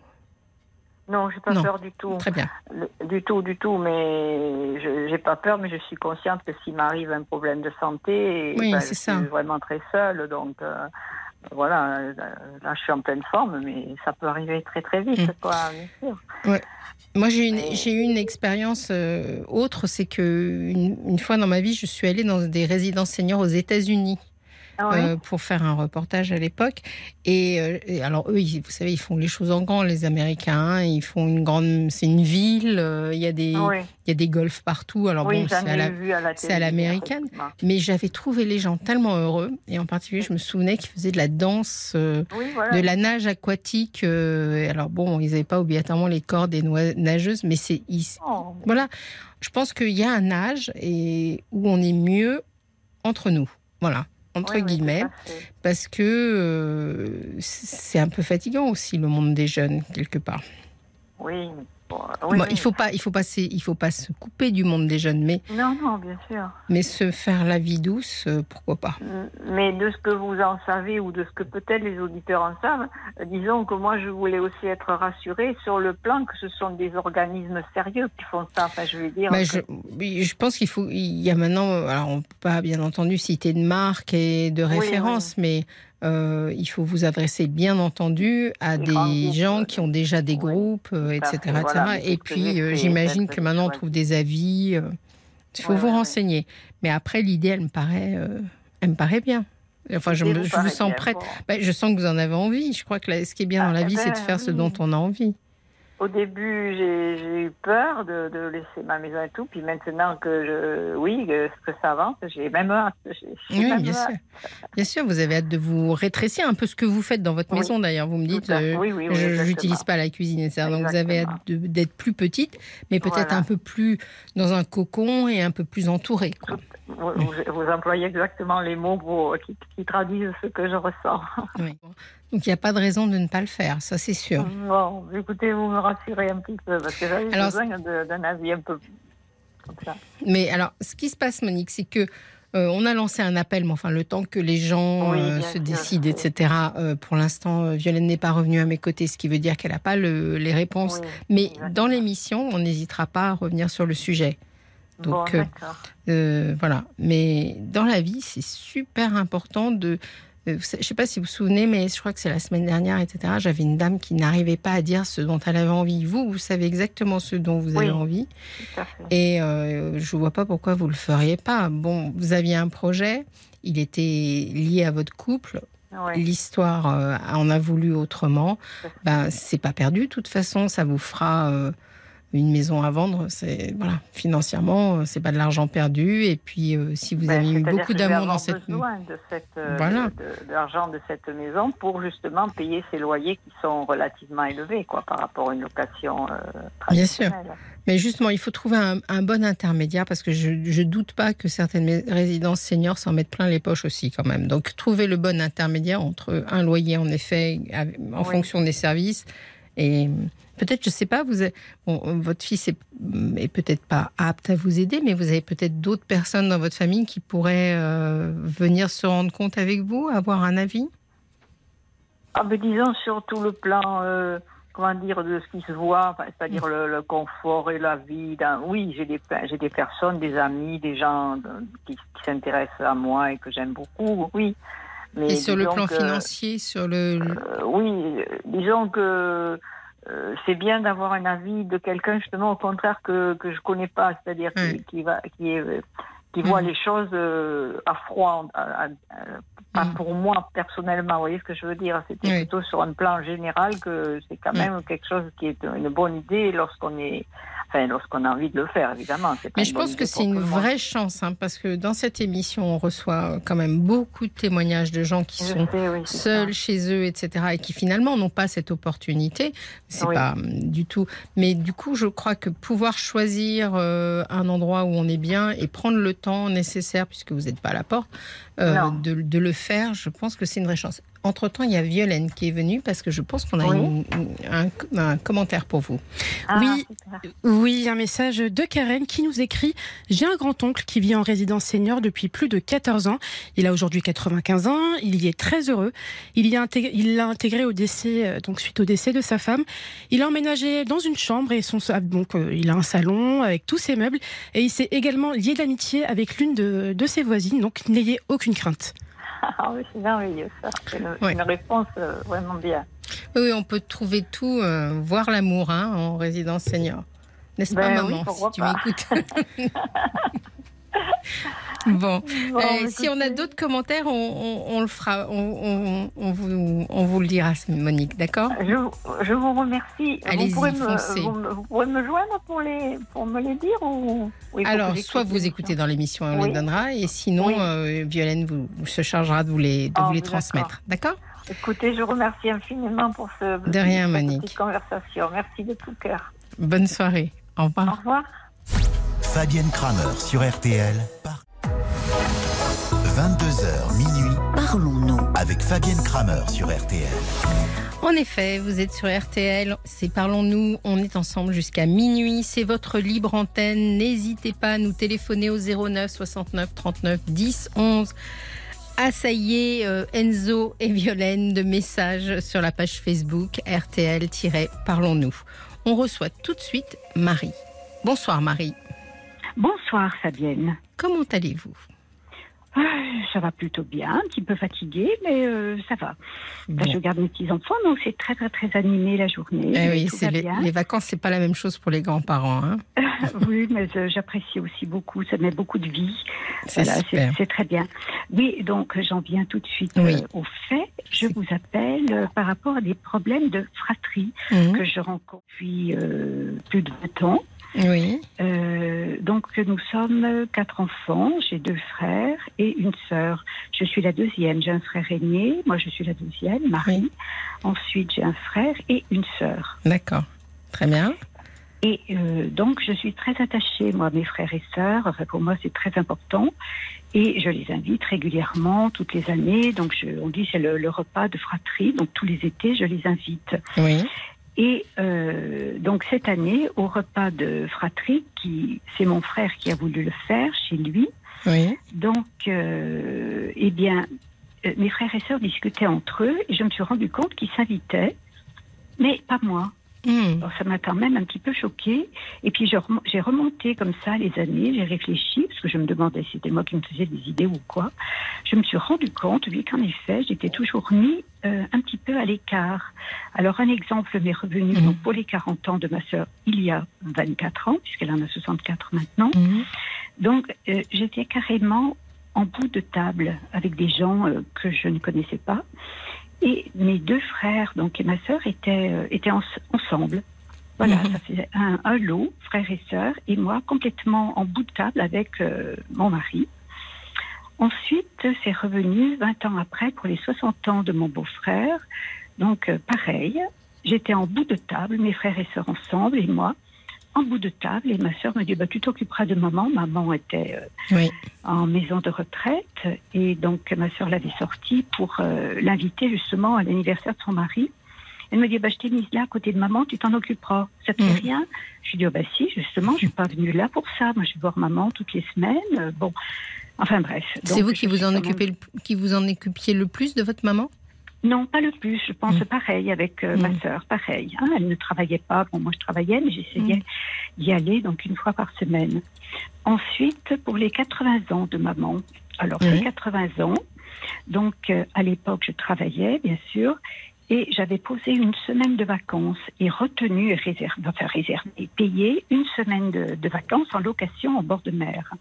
S4: Non, j'ai pas
S3: Non.
S4: peur du tout.
S3: Très bien.
S4: Le- Du tout, du tout, mais je j'ai pas peur, mais je suis consciente que s'il m'arrive un problème de santé,
S3: Oui,
S4: ben, je
S3: ça.
S4: suis vraiment très seule, donc euh, voilà, là je suis en pleine forme, mais ça peut arriver très très vite,
S3: Mm.
S4: quoi, bien sûr.
S3: Moi, j'ai eu une,
S4: Mais-
S3: j'ai eu une expérience euh, autre, c'est que une, une fois dans ma vie, je suis allée dans des résidences seniors aux États-Unis
S4: Ah
S3: euh, pour faire un reportage à l'époque. Et, euh, et alors eux, ils- vous savez, ils font les choses en grand, les Américains. hein. ils font une grande, c'est une ville. euh, Il y a des,
S4: oui,
S3: il y a des golfs partout. Alors
S4: oui
S3: bon, c'est à la, l'américaine. mais j'avais trouvé les gens tellement heureux. Et en particulier, je me souvenais qu'ils faisaient de la danse. euh,
S4: Oui, voilà.
S3: de la nage aquatique. alors bon, ils n'avaient pas obligatoirement les corps des nageuses, mais c'est
S4: Oh,
S3: voilà. Je pense qu'il y a un âge et où on est mieux entre nous. Voilà, entre
S4: oui,
S3: guillemets, parce que euh, c'est un peu fatigant aussi le monde des jeunes quelque part.
S4: Oui, oui,
S3: Bon,
S4: oui.
S3: Il faut pas, il faut pas, se- il faut pas se couper du monde des jeunes, mais
S4: Non, non, bien sûr.
S3: mais se faire la vie douce, euh, pourquoi pas.
S4: Mais de ce que vous en savez ou de ce que peut-être les auditeurs en savent, euh, disons que moi je voulais aussi être rassurée sur le plan que ce sont des organismes sérieux qui font ça. Enfin, je veux dire.
S3: Bah,
S4: que-
S3: je, oui, je pense qu'il faut. Il y a maintenant. Alors, on peut pas bien entendu citer de marque et de
S4: Oui,
S3: référence, mais euh, il faut vous adresser bien entendu à
S4: Des groupes,
S3: gens
S4: euh,
S3: qui ont déjà des groupes, euh, etc.,
S4: fait,
S3: etc.
S4: voilà,
S3: Et puis, j'imagine que maintenant on trouve des avis. il faut
S4: Ouais,
S3: vous
S4: ouais,
S3: renseigner. Mais après, l'idée, elle me paraît, euh, elle me paraît bien. Enfin, je, me-
S4: vous
S3: je vous sens prête. Bah, je sens que vous en avez envie. Je crois que ce qui est bien
S4: Ah,
S3: dans la
S4: eh
S3: vie, c'est de
S4: ben,
S3: faire ce dont on a envie.
S4: Au début, j'ai eu peur de, de laisser ma maison et tout. Puis maintenant que je, oui, que, que ça avance, j'ai même hâte.
S3: Oui,
S4: même
S3: bien
S4: hâte.
S3: sûr. Bien sûr, vous avez hâte de vous rétrécir un peu ce que vous faites dans votre
S4: Oui.
S3: maison d'ailleurs. Vous me dites, euh,
S4: Oui, oui,
S3: je n'utilise pas la cuisine, etc. Donc vous avez hâte d'être plus petite, mais peut-être
S4: Voilà.
S3: un peu plus dans un cocon et un peu plus entourée. quoi.
S4: Vous, employez exactement les mots qui, qui traduisent ce que je ressens.
S3: Oui. Donc il n'y a pas de raison de ne pas le faire, ça c'est sûr.
S4: Bon, écoutez, vous me rassurez un petit peu parce que j'avais
S3: Alors,
S4: besoin d'un avis un peu comme ça.
S3: Mais alors, ce qui se passe, Monique, c'est que euh, on a lancé un appel, mais enfin, le temps que les gens
S4: Oui,
S3: euh, se décident, etc. euh, pour l'instant, Violaine n'est pas revenue à mes côtés, ce qui veut dire qu'elle n'a pas le- les réponses.
S4: Oui,
S3: Mais
S4: exactement.
S3: dans l'émission, on n'hésitera pas à revenir sur le sujet. Donc,
S4: bon,
S3: euh. Euh, voilà. Mais dans la vie, c'est super important de. euh, Je ne sais pas si vous vous souvenez, mais je crois que c'est la semaine dernière, etc. J'avais une dame qui n'arrivait pas à dire ce dont elle avait envie. Vous, vous savez exactement ce dont vous
S4: Oui.
S3: avez envie. Et euh, je ne vois pas pourquoi vous ne le feriez pas. Bon, vous aviez un projet, il était lié à votre couple. L'histoire euh, en a voulu autrement. Ben, c'est pas perdu. De toute façon, ça vous fera une maison à vendre. C'est voilà, financièrement, euh, c'est pas de l'argent perdu. Et puis, euh, si vous
S4: Ben,
S3: avez eu beaucoup d'amour dans cette
S4: besoin de cette euh,
S3: Voilà.
S4: de, de l'argent de cette maison pour justement payer ces loyers qui sont relativement élevés quoi par rapport à une location euh,
S3: Bien sûr. Mais justement, il faut trouver un, un bon intermédiaire parce que je ne doute pas que certaines résidences seniors s'en mettent plein les poches aussi quand même. Donc, trouver le bon intermédiaire entre un loyer, en effet, en
S4: Oui.
S3: fonction des services et peut-être, je sais pas, vous avez- bon, votre fils est, est peut-être pas apte à vous aider, mais vous avez peut-être d'autres personnes dans votre famille qui pourraient euh, venir se rendre compte avec vous, avoir un avis?
S4: Ah, ben, disons sur tout le plan, euh, comment dire, de ce qui se voit, enfin, c'est-à-dire le, le confort et la vie. dans- oui, j'ai des, j'ai des personnes, des amis, des gens euh, qui, qui s'intéressent à moi et que j'aime beaucoup, oui. Mais
S3: Et sur le plan
S4: que-
S3: financier, sur le...
S4: Euh, oui, euh, disons que euh, c'est bien d'avoir un avis de quelqu'un justement au contraire que que je connais pas, c'est-à-dire qui, qui va qui est euh, qui voit
S3: Mhm.
S4: les choses euh, à froid, à- à- à- pas
S3: Mhm.
S4: pour moi personnellement. Vous voyez ce que je veux dire? C'était
S3: Oui.
S4: plutôt sur un plan général que c'est quand
S3: Mhm.
S4: même quelque chose qui est une bonne idée lorsqu'on est, enfin lorsqu'on a envie de le faire, évidemment.
S3: Mais je pense que c'est une vraie chance, hein, parce que dans cette émission, on reçoit quand même beaucoup de témoignages de gens qui
S4: Je
S3: sont
S4: sais, oui, c'est
S3: seuls chez eux, etc., et qui finalement n'ont pas cette opportunité. C'est
S4: Oui.
S3: pas hum, du tout. Mais du coup, je crois que pouvoir choisir euh, un endroit où on est bien et prendre le temps nécessaire, puisque vous n'êtes pas à la porte, euh, de le faire, je pense que c'est une vraie chance. Entre-temps, il y a Violaine qui est venue parce que je pense qu'on a
S4: Oui.
S3: une- un, un commentaire pour vous.
S4: Ah,
S6: Oui. Oui, un message de Karen qui nous écrit J'ai un grand-oncle qui vit en résidence senior depuis plus de 14 ans. Il a aujourd'hui 95 ans. Il y est très heureux. Intégré, il l'a intégré au décès, euh, donc suite au décès de sa femme. Il a emménagé dans une chambre et son, donc, euh, il a un salon avec tous ses meubles. Et il s'est également lié d'amitié avec l'une de, de ses voisines. Donc n'ayez aucune crainte.
S4: Ah oui, c'est merveilleux ça. C'est une,
S3: Ouais.
S4: une réponse euh, vraiment bien.
S3: Oui, on peut trouver tout, euh, voir l'amour hein, en résidence senior. N'est-ce pas,
S4: Ben
S3: maman, si tu m'écoutes? Bon,
S4: Bon,
S3: Euh, si on a d'autres commentaires, on, on- on le fera, on, on- on vous, on vous le dira, Monique, d'accord?
S4: Je, je vous remercie.
S3: Allez-y,
S4: vous, pourrez
S3: foncez.
S4: me, vous, vous pourrez me joindre pour, les, pour me les dire ou
S3: Alors, soit vous écoutez dans l'émission et on
S4: Oui.
S3: les donnera, et sinon,
S4: Oui.
S3: euh, Violaine vous, vous se chargera de vous les, de vous les transmettre, d'accord?
S4: Écoutez, je vous remercie infiniment pour ce,
S3: De rien,
S4: cette
S3: Monique.
S4: conversation. Merci de tout cœur.
S3: Bonne soirée, au
S4: Au
S3: revoir.
S1: Fabienne Kramer sur RTL. Par... 22h minuit
S2: Parlons-nous.
S1: avec Fabienne Kramer sur RTL.
S3: En effet, vous êtes sur RTL, c'est Parlons-nous, on est ensemble jusqu'à minuit, c'est votre libre antenne, n'hésitez pas à nous téléphoner au 09 69 39 10 11. Assaillez euh, Enzo et Violaine de messages sur la page Facebook RTL-Parlons-nous. On reçoit tout de suite Marie. Bonsoir Marie,
S7: Bonsoir Fabienne.
S3: comment allez-vous?
S7: Ah, Ça va plutôt bien, un petit peu fatiguée, mais euh, ça va. Je garde mes petits-enfants, donc c'est très très très animé la journée.
S3: Eh oui, les, vacances, c'est pas la même chose pour les grands-parents. Hein
S7: oui, mais euh, j'apprécie aussi beaucoup, ça met beaucoup de vie.
S3: c'est
S7: Voilà, très bien. Oui, donc j'en viens tout de suite
S3: Oui.
S7: euh, au fait. Je vous appelle par rapport à des problèmes de fratrie
S3: Mhm.
S7: que je rencontre depuis plus de 20 ans.
S3: Oui,
S7: Euh, donc nous sommes quatre enfants, j'ai deux frères et une sœur. Je suis la deuxième, j'ai un frère aîné, moi je suis la deuxième, Marie. Ensuite j'ai un frère et une sœur.
S3: d'accord. Très bien.
S7: Et euh, donc je suis très attachée, moi, à mes frères et sœurs. Enfin pour moi c'est très important. Et je les invite régulièrement, toutes les années. Donc je, on dit c'est le, le repas de fratrie. Donc tous les étés je les invite.
S3: Oui,
S7: Et euh, donc cette année, au repas de fratrie, qui c'est mon frère qui a voulu le faire chez lui.
S3: oui.
S7: Donc, euh, eh bien, euh, mes frères et sœurs discutaient entre eux et je me suis rendu compte qu'ils s'invitaient, mais pas moi.
S3: Hmm.
S7: Alors, ça m'a quand même un petit peu choquée. Et puis j'ai remonté comme ça les années, j'ai réfléchi, parce que je me demandais si c'était moi qui me faisais des idées ou quoi. Je me suis rendu compte, oui, qu'en effet, j'étais toujours mis euh, un petit peu à l'écart. Alors un exemple m'est revenu
S3: Mhm.
S7: donc, pour les 40 ans de ma sœur il y a 24 ans, puisqu'elle en a 64 maintenant.
S3: Mhm.
S7: Donc euh, j'étais carrément en bout de table avec des gens euh, que je ne connaissais pas. Et mes deux frères, donc et ma sœur, étaient, euh, étaient en- ensemble. Voilà,
S3: Mhm.
S7: ça faisait un, un lot, frères et sœurs, et moi complètement en bout de table avec euh, mon mari. Ensuite, c'est revenu 20 ans après pour les 60 ans de mon beau-frère. Donc, euh, pareil, j'étais en bout de table, mes frères et sœurs ensemble, et moi, en bout de table. Et ma sœur me dit bah, Tu t'occuperas de maman. Maman était euh,
S3: Oui.
S7: en maison de retraite, et donc ma sœur l'avait sortie pour euh, l'inviter justement à l'anniversaire de son mari. Elle me dit bah, Je t'ai mise là à côté de maman, tu t'en occuperas. Ça te fait
S3: Mhm.
S7: rien? Je lui dis oh, bah, Si, justement, je suis pas venue là pour ça. Moi, je vais voir maman toutes les semaines. Bon, enfin bref.
S3: C'est vous qui vous en
S7: même-
S3: occupez, le- qui vous en occupiez le plus de votre maman?
S7: Non, pas le plus. Je pense
S3: Mm.
S7: pareil avec euh, ma
S3: Mm.
S7: sœur, pareil. hein. elle ne travaillait pas. Bon, moi, je travaillais, mais j'essayais
S3: Mm.
S7: d'y aller donc une fois par semaine. Ensuite, pour les 80 ans de maman. Alors, les 80 ans. Donc, euh, à l'époque, je travaillais, bien sûr. Et j'avais posé une semaine de vacances et retenu et réservé, enfin réservé, payé une semaine de, de vacances en location en bord de mer.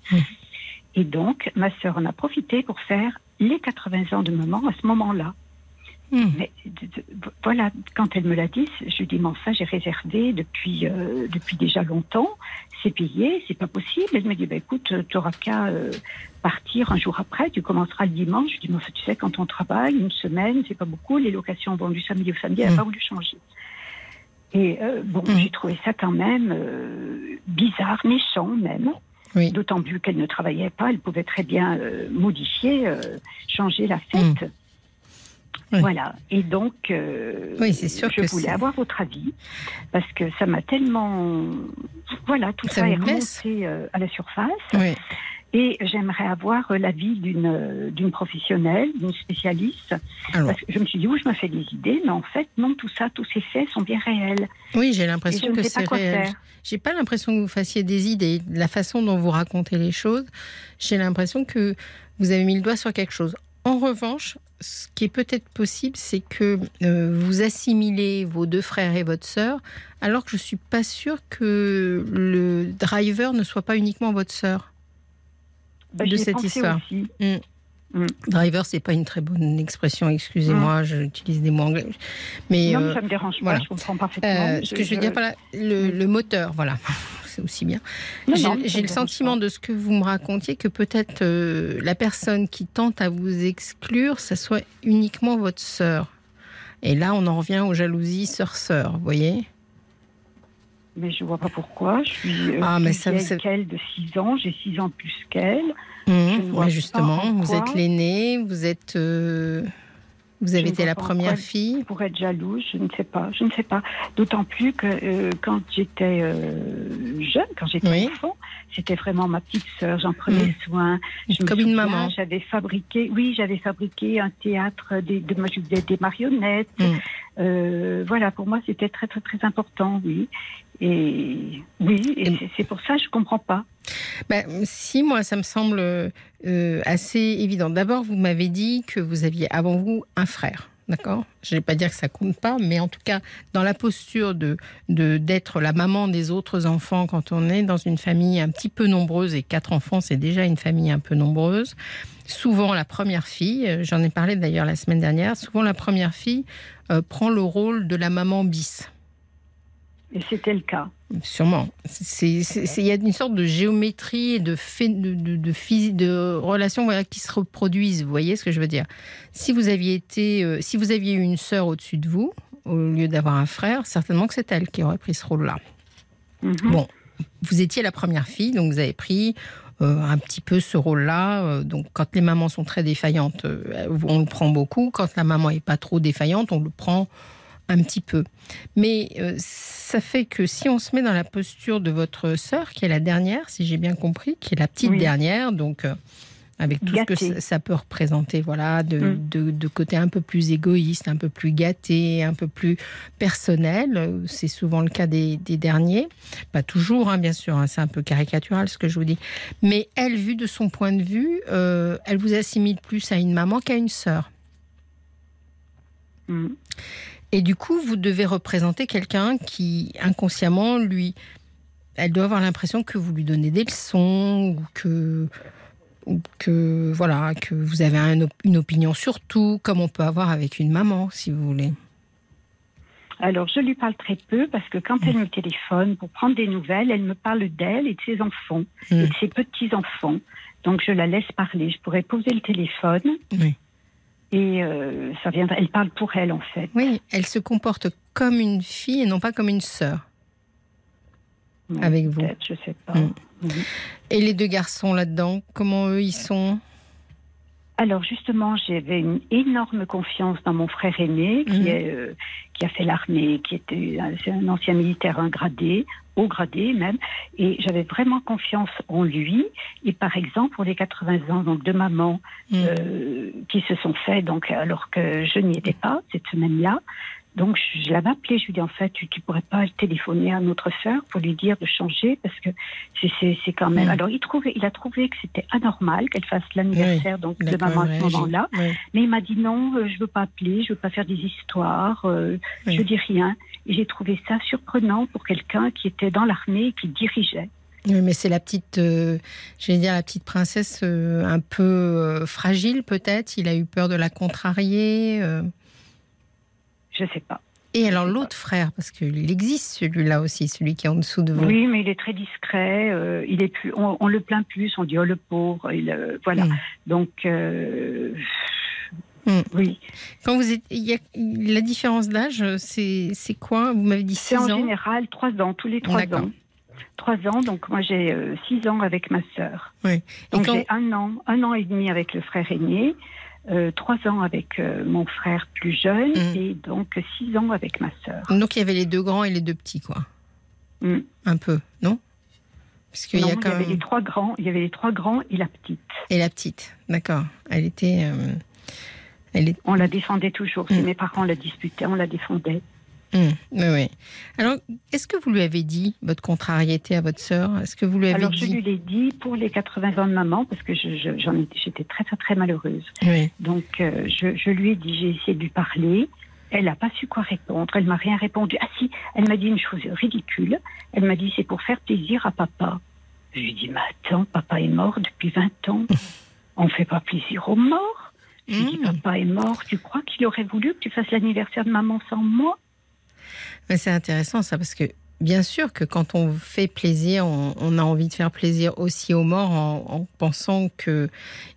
S7: Et donc, ma sœur en a profité pour faire les 80 ans de maman à ce moment-là.
S3: Hmm.
S7: Mais de- de- voilà, quand elle me l'a dit, je lui dit, mais enfin, j'ai réservé depuis, euh, depuis déjà longtemps, c'est payé, c'est pas possible. Elle me dit, bah, écoute, tu n'auras qu'à euh, partir un jour après, tu commenceras le dimanche. Je lui dis, mais enfin, tu sais, quand on travaille, une semaine, c'est pas beaucoup, les locations vont du samedi au samedi, elle n'a
S3: Mm.
S7: pas voulu changer. Et euh, bon,
S3: Mm.
S7: j'ai trouvé ça quand même euh, bizarre, méchant même.
S3: Oui.
S7: D'autant plus qu'elle ne travaillait pas, elle pouvait très bien euh, modifier, euh, changer la fête.
S3: Oui.
S7: Voilà. Et donc, euh,
S3: Oui, sûr
S7: je
S3: que
S7: voulais avoir votre avis parce que ça m'a tellement, voilà, tout
S3: Ça
S7: ça, est remonté euh, à la surface.
S3: Oui.
S7: Et j'aimerais avoir euh, l'avis d'une d'une professionnelle, d'une spécialiste,
S3: Alors,
S7: parce que je me suis dit, oui, je me fais des idées, mais en fait, non, tout ça, tous ces faits sont bien réels.
S3: oui, j'ai l'impression que c'est réel. J'ai pas l'impression que vous fassiez des idées. La façon dont vous racontez les choses, j'ai l'impression que vous avez mis le doigt sur quelque chose. En revanche, ce qui est peut-être possible, c'est que euh, vous assimilez vos deux frères et votre sœur, alors que je suis pas sûre que le driver ne soit pas uniquement votre sœur.
S7: Bah,
S3: De cette histoire.
S7: aussi.
S3: Driver, c'est pas une très bonne expression. Excusez-moi, j'utilise des mots anglais. Mais
S7: non,
S3: euh,
S7: mais ça me dérange pas,
S3: voilà.
S7: je comprends parfaitement.
S3: Euh, ce que je veux dire par là, le, le moteur, voilà, c'est aussi bien. J'ai le sentiment
S7: pas.
S3: de ce que vous me racontiez que peut-être euh, la personne qui tente à vous exclure, ça soit uniquement votre sœur. Et là, on en revient aux jalousies sœur-sœur, vous voyez?
S7: Mais je vois pas pourquoi. Je suis euh,
S3: Ah, mais ça,
S7: qu'elle de 6 ans, j'ai 6 ans plus qu'elle.
S3: Mmh, ouais, Justement,
S7: en
S3: vous êtes l'aînée, vous êtes, euh, vous avez été la première fille.
S7: Pour être jalouse, je ne sais pas, je ne sais pas. D'autant plus que euh, quand j'étais euh, jeune, quand j'étais
S3: Oui.
S7: enfant, c'était vraiment ma petite sœur. J'en prenais
S3: Mm.
S7: soin. Je me
S3: Comme une maman.
S7: J'avais fabriqué, oui, j'avais fabriqué un théâtre des, de, moi, je faisais des marionnettes.
S3: Mm.
S7: Euh, voilà, pour moi, c'était très, très, très important, oui. Et oui, et
S3: Et-
S7: c'est- pour ça que je comprends pas.
S3: Ben, si, moi, ça me semble euh, assez évident. D'abord, vous m'avez dit que vous aviez avant vous un frère. D'accord? Je ne vais pas dire que ça compte pas, mais en tout cas, dans la posture de de- d'être la maman des autres enfants quand on est dans une famille un petit peu nombreuse, et quatre enfants, c'est déjà une famille un peu nombreuse, souvent la première fille, euh, j'en ai parlé d'ailleurs la semaine dernière, souvent la première fille euh, prend le rôle de la maman bis.
S7: Et c'était le cas.
S3: Sûrement. Il y a une sorte de géométrie et de, phé- de, de, de, phys- de relations voilà, qui se reproduisent. Vous voyez ce que je veux dire? Si vous aviez été, euh, si vous aviez eu une sœur au-dessus de vous, au lieu d'avoir un frère, certainement que c'est elle qui aurait pris ce rôle-là.
S7: Mhm.
S3: Bon, vous étiez la première fille, donc vous avez pris euh, un petit peu ce rôle-là. Euh, donc, quand les mamans sont très défaillantes, on le prend beaucoup. Quand la maman est pas trop défaillante, on le prend un petit peu. Mais euh, ça fait que si on se met dans la posture de votre sœur, qui est la dernière, si j'ai bien compris, qui est la petite
S7: Oui.
S3: dernière, donc euh, avec tout ce que ça, ça peut représenter, voilà, de,
S7: Mm.
S3: de, de côté un peu plus égoïste, un peu plus gâté, un peu plus personnel. Euh, C'est souvent le cas des, des derniers. Pas toujours, hein, bien sûr, hein, c'est un peu caricatural ce que je vous dis. Mais elle, vue de son point de vue, euh, elle vous assimile plus à une maman qu'à une sœur.
S7: Mm.
S3: Et du coup, vous devez représenter quelqu'un qui, inconsciemment, lui, elle doit avoir l'impression que vous lui donnez des leçons ou que, ou que voilà, que vous avez un une opinion sur tout, comme on peut avoir avec une maman, si vous voulez.
S7: Alors, je lui parle très peu parce que quand elle me téléphone pour prendre des nouvelles, elle me parle d'elle et de ses enfants
S3: Mm.
S7: et de ses petits-enfants. Donc, je la laisse parler. Je pourrais poser le téléphone
S3: Oui.
S7: Et euh, ça viendra. Elle parle pour elle, en fait.
S3: Oui, elle se comporte comme une fille et non pas comme une sœur. Avec vous.
S7: Je sais pas.
S3: Mm.
S7: Mhm.
S3: Et les deux garçons là-dedans, comment eux ils sont?
S7: Alors justement, j'avais une énorme confiance dans mon frère aîné qui,
S3: Mhm.
S7: est, euh, qui a fait l'armée, qui était un, ancien militaire, un gradé, haut gradé même, et j'avais vraiment confiance en lui. Et par exemple, pour les 80 ans donc de maman
S3: Mm.
S7: euh, qui se sont faits donc alors que je n'y étais pas cette semaine-là, Donc je l'avais appelé, je lui ai dit en fait, tu, tu pourrais pas téléphoner à notre sœur pour lui dire de changer parce que c'est- quand même.
S3: Mm.
S7: Alors il trouvait, il a trouvé que c'était anormal qu'elle fasse l'anniversaire donc de maman à ce moment-là. Mais il m'a dit non, euh, je veux pas appeler, je veux pas faire des histoires, euh,
S3: Oui.
S7: je dis rien. Et j'ai trouvé ça surprenant pour quelqu'un qui était dans l'armée et qui dirigeait.
S3: Oui, mais c'est la petite, euh, j'allais dire la petite princesse euh, un peu euh, fragile peut-être. Il a eu peur de la contrarier. Euh.
S7: Je sais pas.
S3: Et alors l'autre frère, parce qu'il existe celui-là aussi, celui qui est en dessous de vous.
S7: Oui, mais il est très discret. euh, il est plus, on, on le plaint plus. On dit oh le pauvre. Il, euh, voilà.
S3: Mm.
S7: Donc euh,
S3: Mm.
S7: oui.
S3: Quand vous êtes, y a, la différence d'âge, c'est c'est quoi? Vous m'avez dit 6
S7: C'est en
S3: ans.
S7: général trois ans, tous les trois
S3: D'accord.
S7: ans. Trois ans. Donc moi j'ai euh, six ans avec ma sœur.
S3: Oui. Et
S7: Donc
S3: quand-
S7: j'ai un an, un an et demi avec le frère aîné. Euh, trois ans avec euh, mon frère plus jeune
S3: Mm.
S7: et donc six ans avec ma sœur.
S3: Donc il y avait les deux grands et les deux petits, quoi.
S7: Mm.
S3: Un peu, non? Parce qu'il
S7: Non,
S3: y a
S7: il y avait
S3: même.
S7: les trois grands, il y avait les trois grands et la petite.
S3: Et la petite, d'accord. Elle était. euh, Elle est.
S7: On la défendait toujours. Si
S3: Mm.
S7: mes parents la disputaient, on la défendait.
S3: Hum, oui, oui. Alors, est-ce que vous lui avez dit votre contrariété à votre sœur? Est-ce que vous lui avez
S7: Alors je lui l'ai dit pour les 80 ans de maman parce que je- je- j'étais très très très malheureuse.
S3: Oui.
S7: Donc euh, je, je lui ai dit, j'ai essayé de lui parler. Elle n'a pas su quoi répondre. Elle m'a rien répondu. Ah si, elle m'a dit une chose ridicule. Elle m'a dit c'est pour faire plaisir à papa. Je lui ai dit mais attends, papa est mort depuis 20 ans. On fait pas plaisir aux morts. Je lui ai dit
S3: Mmh.
S7: papa est mort. Tu crois qu'il aurait voulu que tu fasses l'anniversaire de maman sans moi?
S3: Mais c'est intéressant ça parce que bien sûr que quand on fait plaisir, on, on a envie de faire plaisir aussi aux morts en, en pensant que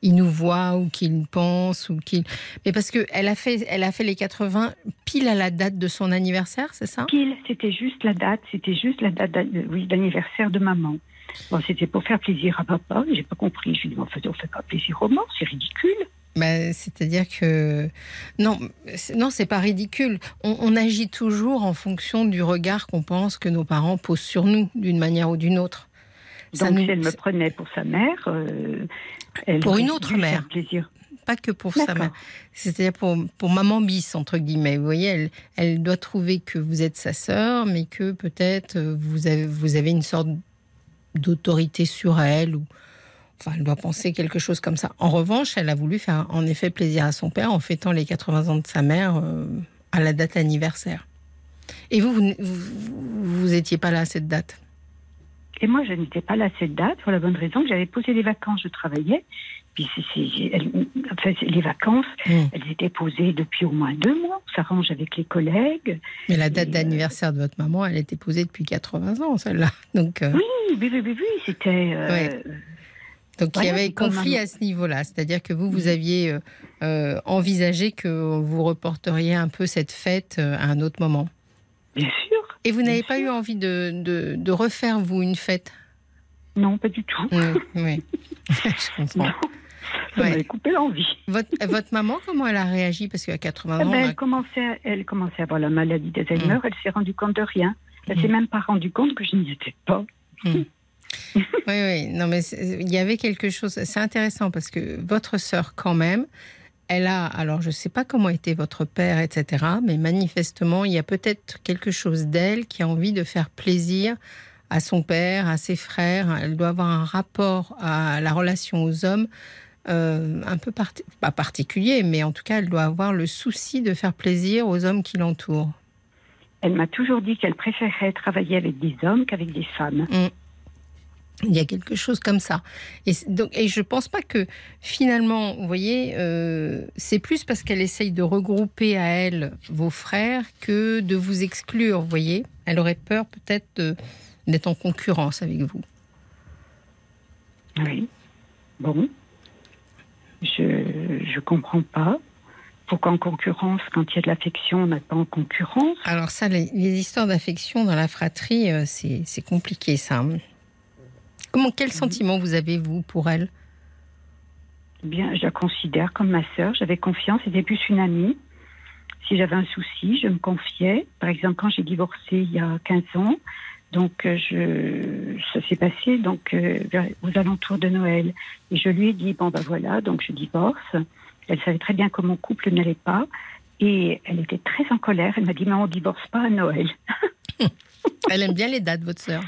S3: ils nous voient ou qu'ils pensent ou qu'ils. Mais parce que elle a fait, elle a fait les 80 pile à la date de son anniversaire, c'est ça?
S7: Pile, c'était juste la date. C'était juste la date d'anniversaire de maman. Bon, c'était pour faire plaisir à papa. J'ai pas compris. Je lui dit, en fait, on fait pas plaisir aux morts. C'est ridicule.
S3: Bah, c'est-à-dire que non, non, c'est pas ridicule. On, on agit toujours en fonction du regard qu'on pense que nos parents posent sur nous, d'une manière ou d'une autre. Ça
S7: Donc,
S3: nous-
S7: si elle me prenait pour sa mère, euh, elle
S3: Pour une autre mère.
S7: plaisir.
S3: pas que pour sa mère. C'est-à-dire pour, pour maman bis, entre guillemets. Vous voyez, elle, elle doit trouver que vous êtes sa sœur, mais que peut-être euh, vous avez, vous avez une sorte d'autorité sur elle. Ou, enfin, elle doit penser quelque chose comme ça. En revanche, elle a voulu faire en effet plaisir à son père en fêtant les 80 ans de sa mère euh, à la date anniversaire. Et vous, vous, vous, étiez pas là à cette date?
S7: Et moi, je n'étais pas là à cette date pour la bonne raison que j'avais posé des vacances. Je travaillais. Puis enfin, c'est- les vacances,
S3: Mm.
S7: elles étaient posées depuis au moins deux mois. On s'arrange avec les collègues.
S3: Mais la date
S7: euh,
S3: d'anniversaire de votre maman, elle était posée depuis 80 ans, celle-là. Donc, euh,
S7: Oui, oui, oui, oui, oui, c'était. euh,
S3: Ouais. Donc il y avait conflit à ce niveau-là, c'est-à-dire que vous, vous aviez euh, euh, envisagé que vous reporteriez un peu cette fête euh, à un autre moment.
S7: Bien sûr.
S3: Et vous n'avez pas eu envie de, de, de refaire, vous, une fête?
S7: Non, pas du tout.
S3: Oui, oui. je comprends.
S7: Non. Ça
S3: Ouais.
S7: m'avait coupé l'envie.
S3: Votre, votre maman, comment elle a réagi? Parce qu'à 80
S7: Eh
S3: ans,
S7: ben,
S3: a-
S7: elle, commençait à, elle commençait à avoir la maladie d'Alzheimer.
S3: Mm.
S7: Elle s'est rendue compte de rien. Elle s'est
S3: Mm.
S7: même pas rendue compte que je n'y étais pas.
S3: Oui, oui. Non, mais il y avait quelque chose. C'est intéressant parce que votre sœur, quand même, elle a. Alors, je ne sais pas comment était votre père, etc. Mais manifestement, il y a peut-être quelque chose d'elle qui a envie de faire plaisir à son père, à ses frères. Elle doit avoir un rapport à la relation aux hommes euh, un peu pas particulier, mais en tout cas, elle doit avoir le souci de faire plaisir aux hommes qui l'entourent.
S7: Elle m'a toujours dit qu'elle préférait travailler avec des hommes qu'avec des femmes.
S3: Il y a quelque chose comme ça. Et, donc, et je ne pense pas que finalement, vous voyez, euh, c'est plus parce qu'elle essaye de regrouper à elle vos frères que de vous exclure, vous voyez. Elle aurait peur peut-être d'être en concurrence avec vous.
S7: Oui. Bon. Je ne comprends pas. Pourquoi en concurrence Quand il y a de l'affection, on n'est pas en concurrence.
S3: Alors ça, les, les histoires d'affection dans la fratrie, euh, c'est c'est compliqué ça. Comment, quel sentiment vous avez, vous, pour elle?
S7: Bien, je la considère comme ma sœur. J'avais confiance. C'était plus une amie. Si j'avais un souci, je me confiais. Par exemple, quand j'ai divorcé il y a 15 ans, donc euh, je, ça s'est passé donc euh, aux alentours de Noël. Et je lui ai dit bon ben voilà, donc je divorce. Elle savait très bien que mon couple n'allait pas. Et elle était très en colère. Elle m'a dit, mais on divorce pas à Noël.
S3: Elle aime bien les dates, votre sœur.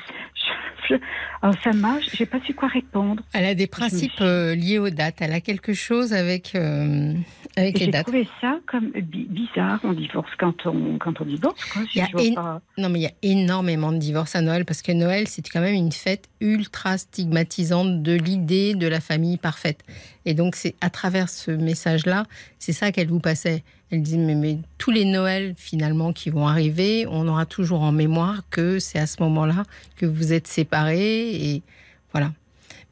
S7: Je- Alors ça marche, j'ai pas su quoi répondre.
S3: Elle a des principes euh, liés aux dates. Elle a quelque chose avec, euh, avec
S7: Et J'ai trouvé ça comme bi- bizarre. On divorce quand on, quand on divorce. Quoi. Pas-
S3: Non, mais il y a énormément de divorces à Noël parce que Noël, c'est quand même une fête ultra stigmatisante de l'idée de la famille parfaite. Et donc, c'est à travers ce message-là, c'est ça qu'elle vous passait. Elle dit mais, mais tous les Noëls finalement qui vont arriver, on aura toujours en mémoire que c'est à ce moment-là que vous êtes séparés et voilà.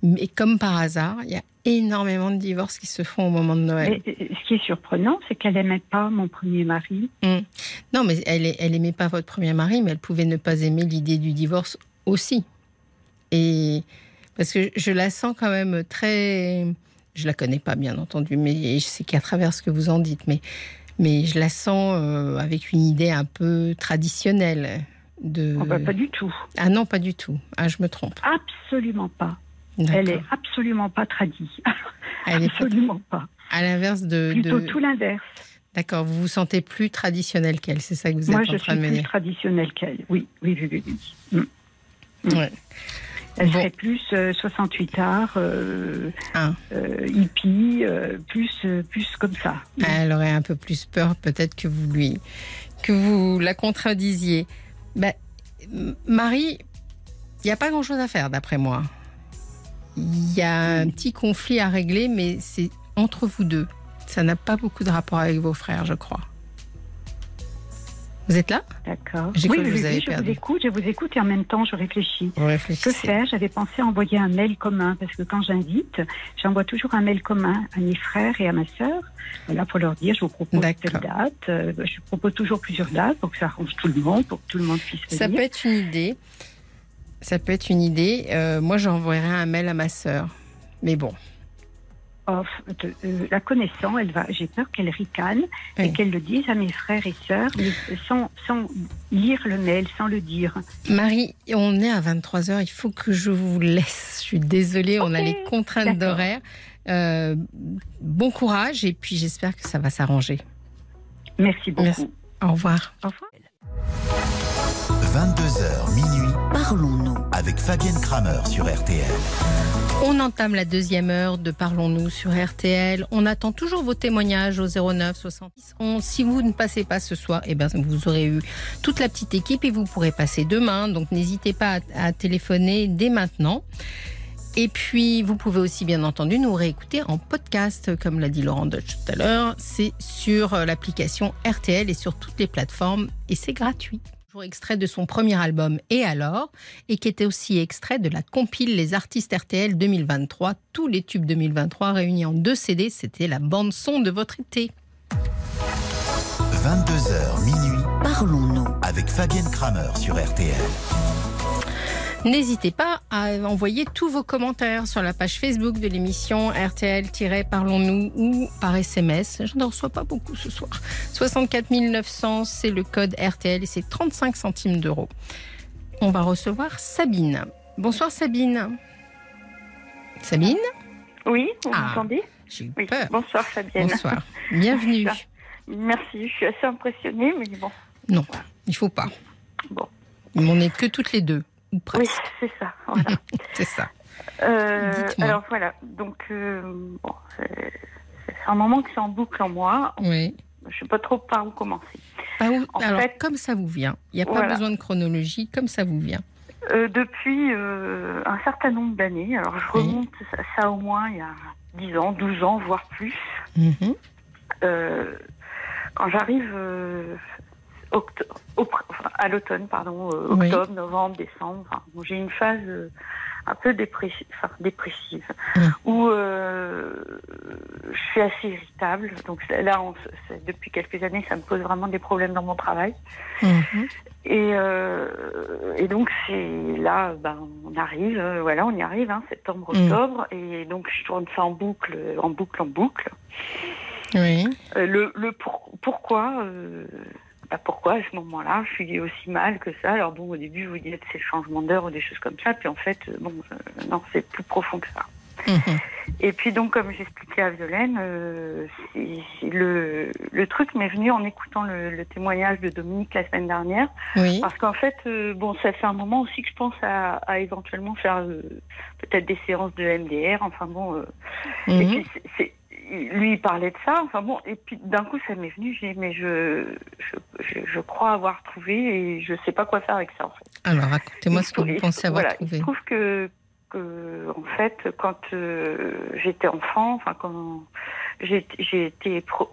S3: Mais comme par hasard, il y a énormément de divorces qui se font au moment de Noël.
S7: Mais, euh, ce qui est surprenant, c'est qu'elle aimait pas mon premier mari.
S3: Non, mais elle, est- elle aimait pas votre premier mari, mais elle pouvait ne pas aimer l'idée du divorce aussi. Et parce que je la sens quand même très, je la connais pas bien entendu, mais je sais qu'à travers ce que vous en dites, mais mais je la sens euh, avec une idée un peu traditionnelle de.
S7: Oh, bah, pas du tout.
S3: Ah non, pas du tout. Ah, je me trompe.
S7: Absolument pas. Elle est absolument pas tradie.
S3: Elle est
S7: absolument pas.
S3: à l'inverse de.
S7: Plutôt
S3: de-
S7: tout l'inverse.
S3: D'accord. Vous vous sentez plus traditionnelle qu'elle, c'est ça que vous
S7: Moi,
S3: êtes
S7: je
S3: en train
S7: suis
S3: de me
S7: plus
S3: dire.
S7: traditionnelle qu'elle. Oui, oui, oui, oui. oui. Mm.
S3: Ouais.
S7: Elle
S3: Bon.
S7: serait plus euh, 68 arts, euh,
S3: Ah.
S7: euh, hippie, euh, plus, euh, plus comme ça.
S3: Elle aurait un peu plus peur, peut-être que vous lui, que vous la contredisiez. Ben, M- Marie, il n'y a pas grand-chose à faire, d'après moi. Il y a un petit conflit à régler, mais c'est entre vous deux. Ça n'a pas beaucoup de rapport avec vos frères, je crois. Vous êtes là?
S7: D'accord. Oui, oui,
S3: vous
S7: oui,
S3: avez
S7: je
S3: perdu.
S7: vous écoute, je vous écoute et en même temps, je réfléchis. Que faire? J'avais pensé envoyer un mail commun parce que quand j'invite, j'envoie toujours un mail commun à mes frères et à ma sœur. Voilà, pour leur dire, je vous propose telle date. Euh, je propose toujours plusieurs dates pour que ça arrange tout le monde, pour que tout le monde puisse
S3: Ça
S7: venir.
S3: peut être une idée. Ça peut être une idée. Euh, moi, j'envoierai un mail à ma sœur. Mais bon.
S7: Oh, euh, la connaissant, elle va. J'ai peur qu'elle ricane et qu'elle le dise à mes frères et sœurs, sans, sans lire le mail, sans le dire.
S3: Marie, on est à 23h, il faut que je vous laisse. Je suis désolée, on a les contraintes d'horaire. Euh, bon courage et puis j'espère que ça va s'arranger.
S7: Merci beaucoup.
S3: Merci. Au revoir.
S7: Au revoir.
S1: 22h minuit
S2: Parlons-nous.
S1: avec Fabienne Kramer sur RTL.
S3: On entame la deuxième heure de Parlons-nous sur RTL. On attend toujours vos témoignages au 09 70 11. Si vous ne passez pas ce soir, eh ben, vous aurez eu toute la petite équipe et vous pourrez passer demain. Donc n'hésitez pas à, à téléphoner dès maintenant. Et puis, vous pouvez aussi, bien entendu, nous réécouter en podcast, comme l'a dit Laurent Dutch tout à l'heure. C'est sur euh, l'application RTL et sur toutes les plateformes et c'est gratuit. Toujours extrait de son premier album Et alors et qui était aussi extrait de la compile Les artistes RTL 2023. Tous les tubes 2023 réunis en deux CD, c'était la bande son de votre été.
S1: 22h minuit
S2: Parlons-nous.
S1: avec Fabienne Kramer sur RTL.
S3: N'hésitez pas à envoyer tous vos commentaires sur la page Facebook de l'émission RTL-Parlons-nous ou par SMS. Je n'en reçois pas beaucoup ce soir. 64 900, c'est le code RTL et c'est 35 centimes d'euros. On va recevoir Sabine. Bonsoir Sabine. Sabine?
S8: Oui, vous
S3: Ah.
S8: m'entendez?
S3: J'ai eu
S8: Oui.
S3: peur.
S8: Bonsoir Fabienne.
S3: Bonsoir. Bienvenue.
S8: Merci, je suis assez impressionnée, mais bon.
S3: Non, il faut pas.
S8: Bon.
S3: On n'est que toutes les deux, ou
S8: Oui, c'est ça. Voilà.
S3: C'est ça.
S8: Euh, alors voilà, donc euh, bon, c'est un moment que c'est en boucle en moi.
S3: Oui.
S8: Je sais pas trop par où commencer.
S3: Alors,
S8: fait-
S3: comme ça vous vient. Il n'y a pas besoin de chronologie, comme ça vous vient.
S8: Euh, depuis un certain nombre d'années, alors je
S3: Oui.
S8: remonte ça, ça au moins il y a 10 ans, 12 ans, voire plus.
S3: Mhm.
S8: Quand j'arrive à l'automne, pardon, euh,
S3: Oui.
S8: octobre, novembre, décembre, enfin, bon, j'ai une phase euh, un peu enfin, dépressive, où euh, je suis assez irritable. Donc là, on depuis quelques années, ça me pose vraiment des problèmes dans mon travail.
S3: Mhm.
S8: Et, euh, et donc c'est là, ben, on arrive, euh, voilà, on y arrive, hein, septembre,
S3: Mm.
S8: octobre, et donc je tourne ça en boucle, en boucle, en boucle.
S3: Oui.
S8: Le, le pour- pourquoi, bah pourquoi à ce moment-là, je suis aussi mal que ça? Alors bon, au début, vous dites c'est le changement d'heure ou des choses comme ça, puis en fait, euh, bon, euh, non, c'est plus profond que ça.
S3: Mhm.
S8: Et puis donc, comme j'expliquais à Violaine, euh, le, le truc m'est venu en écoutant le, le témoignage de Dominique la semaine dernière,
S3: Oui.
S8: parce qu'en fait, euh, bon, ça fait un moment aussi que je pense à, à éventuellement faire peut-être des séances de MDR. Enfin bon, et puis c'est- c'est- lui il parlait de ça. Enfin bon, et puis d'un coup ça m'est venu. J'ai dit, mais je, je, je, je crois avoir trouvé et je sais pas quoi faire avec ça en fait.
S3: Alors, racontez-moi ce que vous pensez avoir
S8: voilà,
S3: trouvé.
S8: Se trouve que, que, en fait, quand euh, j'étais enfant, enfin, quand j'ai j'ai été pro.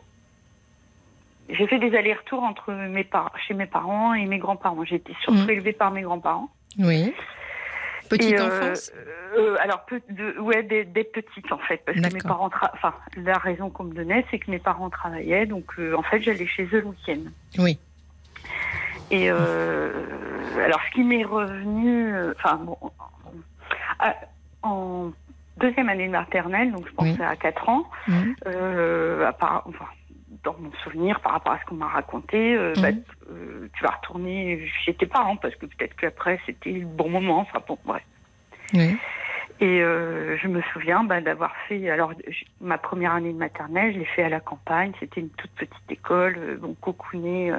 S8: J'ai fait des allers-retours entre mes par chez mes parents et mes grands-parents. J'ai été surtout
S3: Mhm.
S8: élevée par mes grands-parents.
S3: Oui. Petite
S8: Et, euh,
S3: enfance
S8: euh, Alors, peu de, ouais, des, des petites en fait, parce que mes parents, enfin, la raison qu'on me donnait, c'est que mes parents travaillaient, donc euh, en fait, j'allais chez eux le week-end.
S3: Oui.
S8: Et alors, ce qui m'est revenu, enfin, bon, en deuxième année de maternelle, donc je pense
S3: Oui.
S8: à 4 ans, euh, à part- enfin, dans mon souvenir par rapport à ce qu'on m'a raconté, euh,
S3: Mhm.
S8: bah, euh, tu vas retourner chez tes parents parce que peut-être qu'après c'était le bon moment. Enfin bon, bref.
S3: Oui.
S8: Et euh, je me souviens bah, d'avoir fait, alors ma première année de maternelle, je l'ai fait à la campagne. C'était une toute petite école, bon, cocoonée.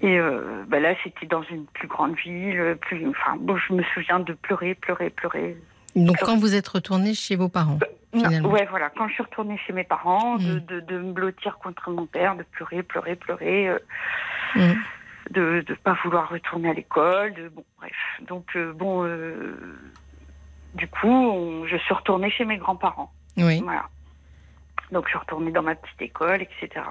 S8: et bah, là, c'était dans une plus grande ville. Plus, enfin, bon, je me souviens de pleurer, pleurer, pleurer.
S3: Donc, quand vous êtes retourné chez vos parents,
S8: Non,
S3: finalement.
S8: ouais, voilà. Quand je suis retournée chez mes parents, de,
S3: Mm.
S8: de, de me blottir contre mon père, de pleurer, pleurer, pleurer, euh,
S3: Mm.
S8: de ne pas vouloir retourner à l'école, de bon, bref. Donc euh, bon, euh, du coup, on- je suis retournée chez mes grands-parents.
S3: Oui.
S8: Voilà. Donc je suis retournée dans ma petite école, etc.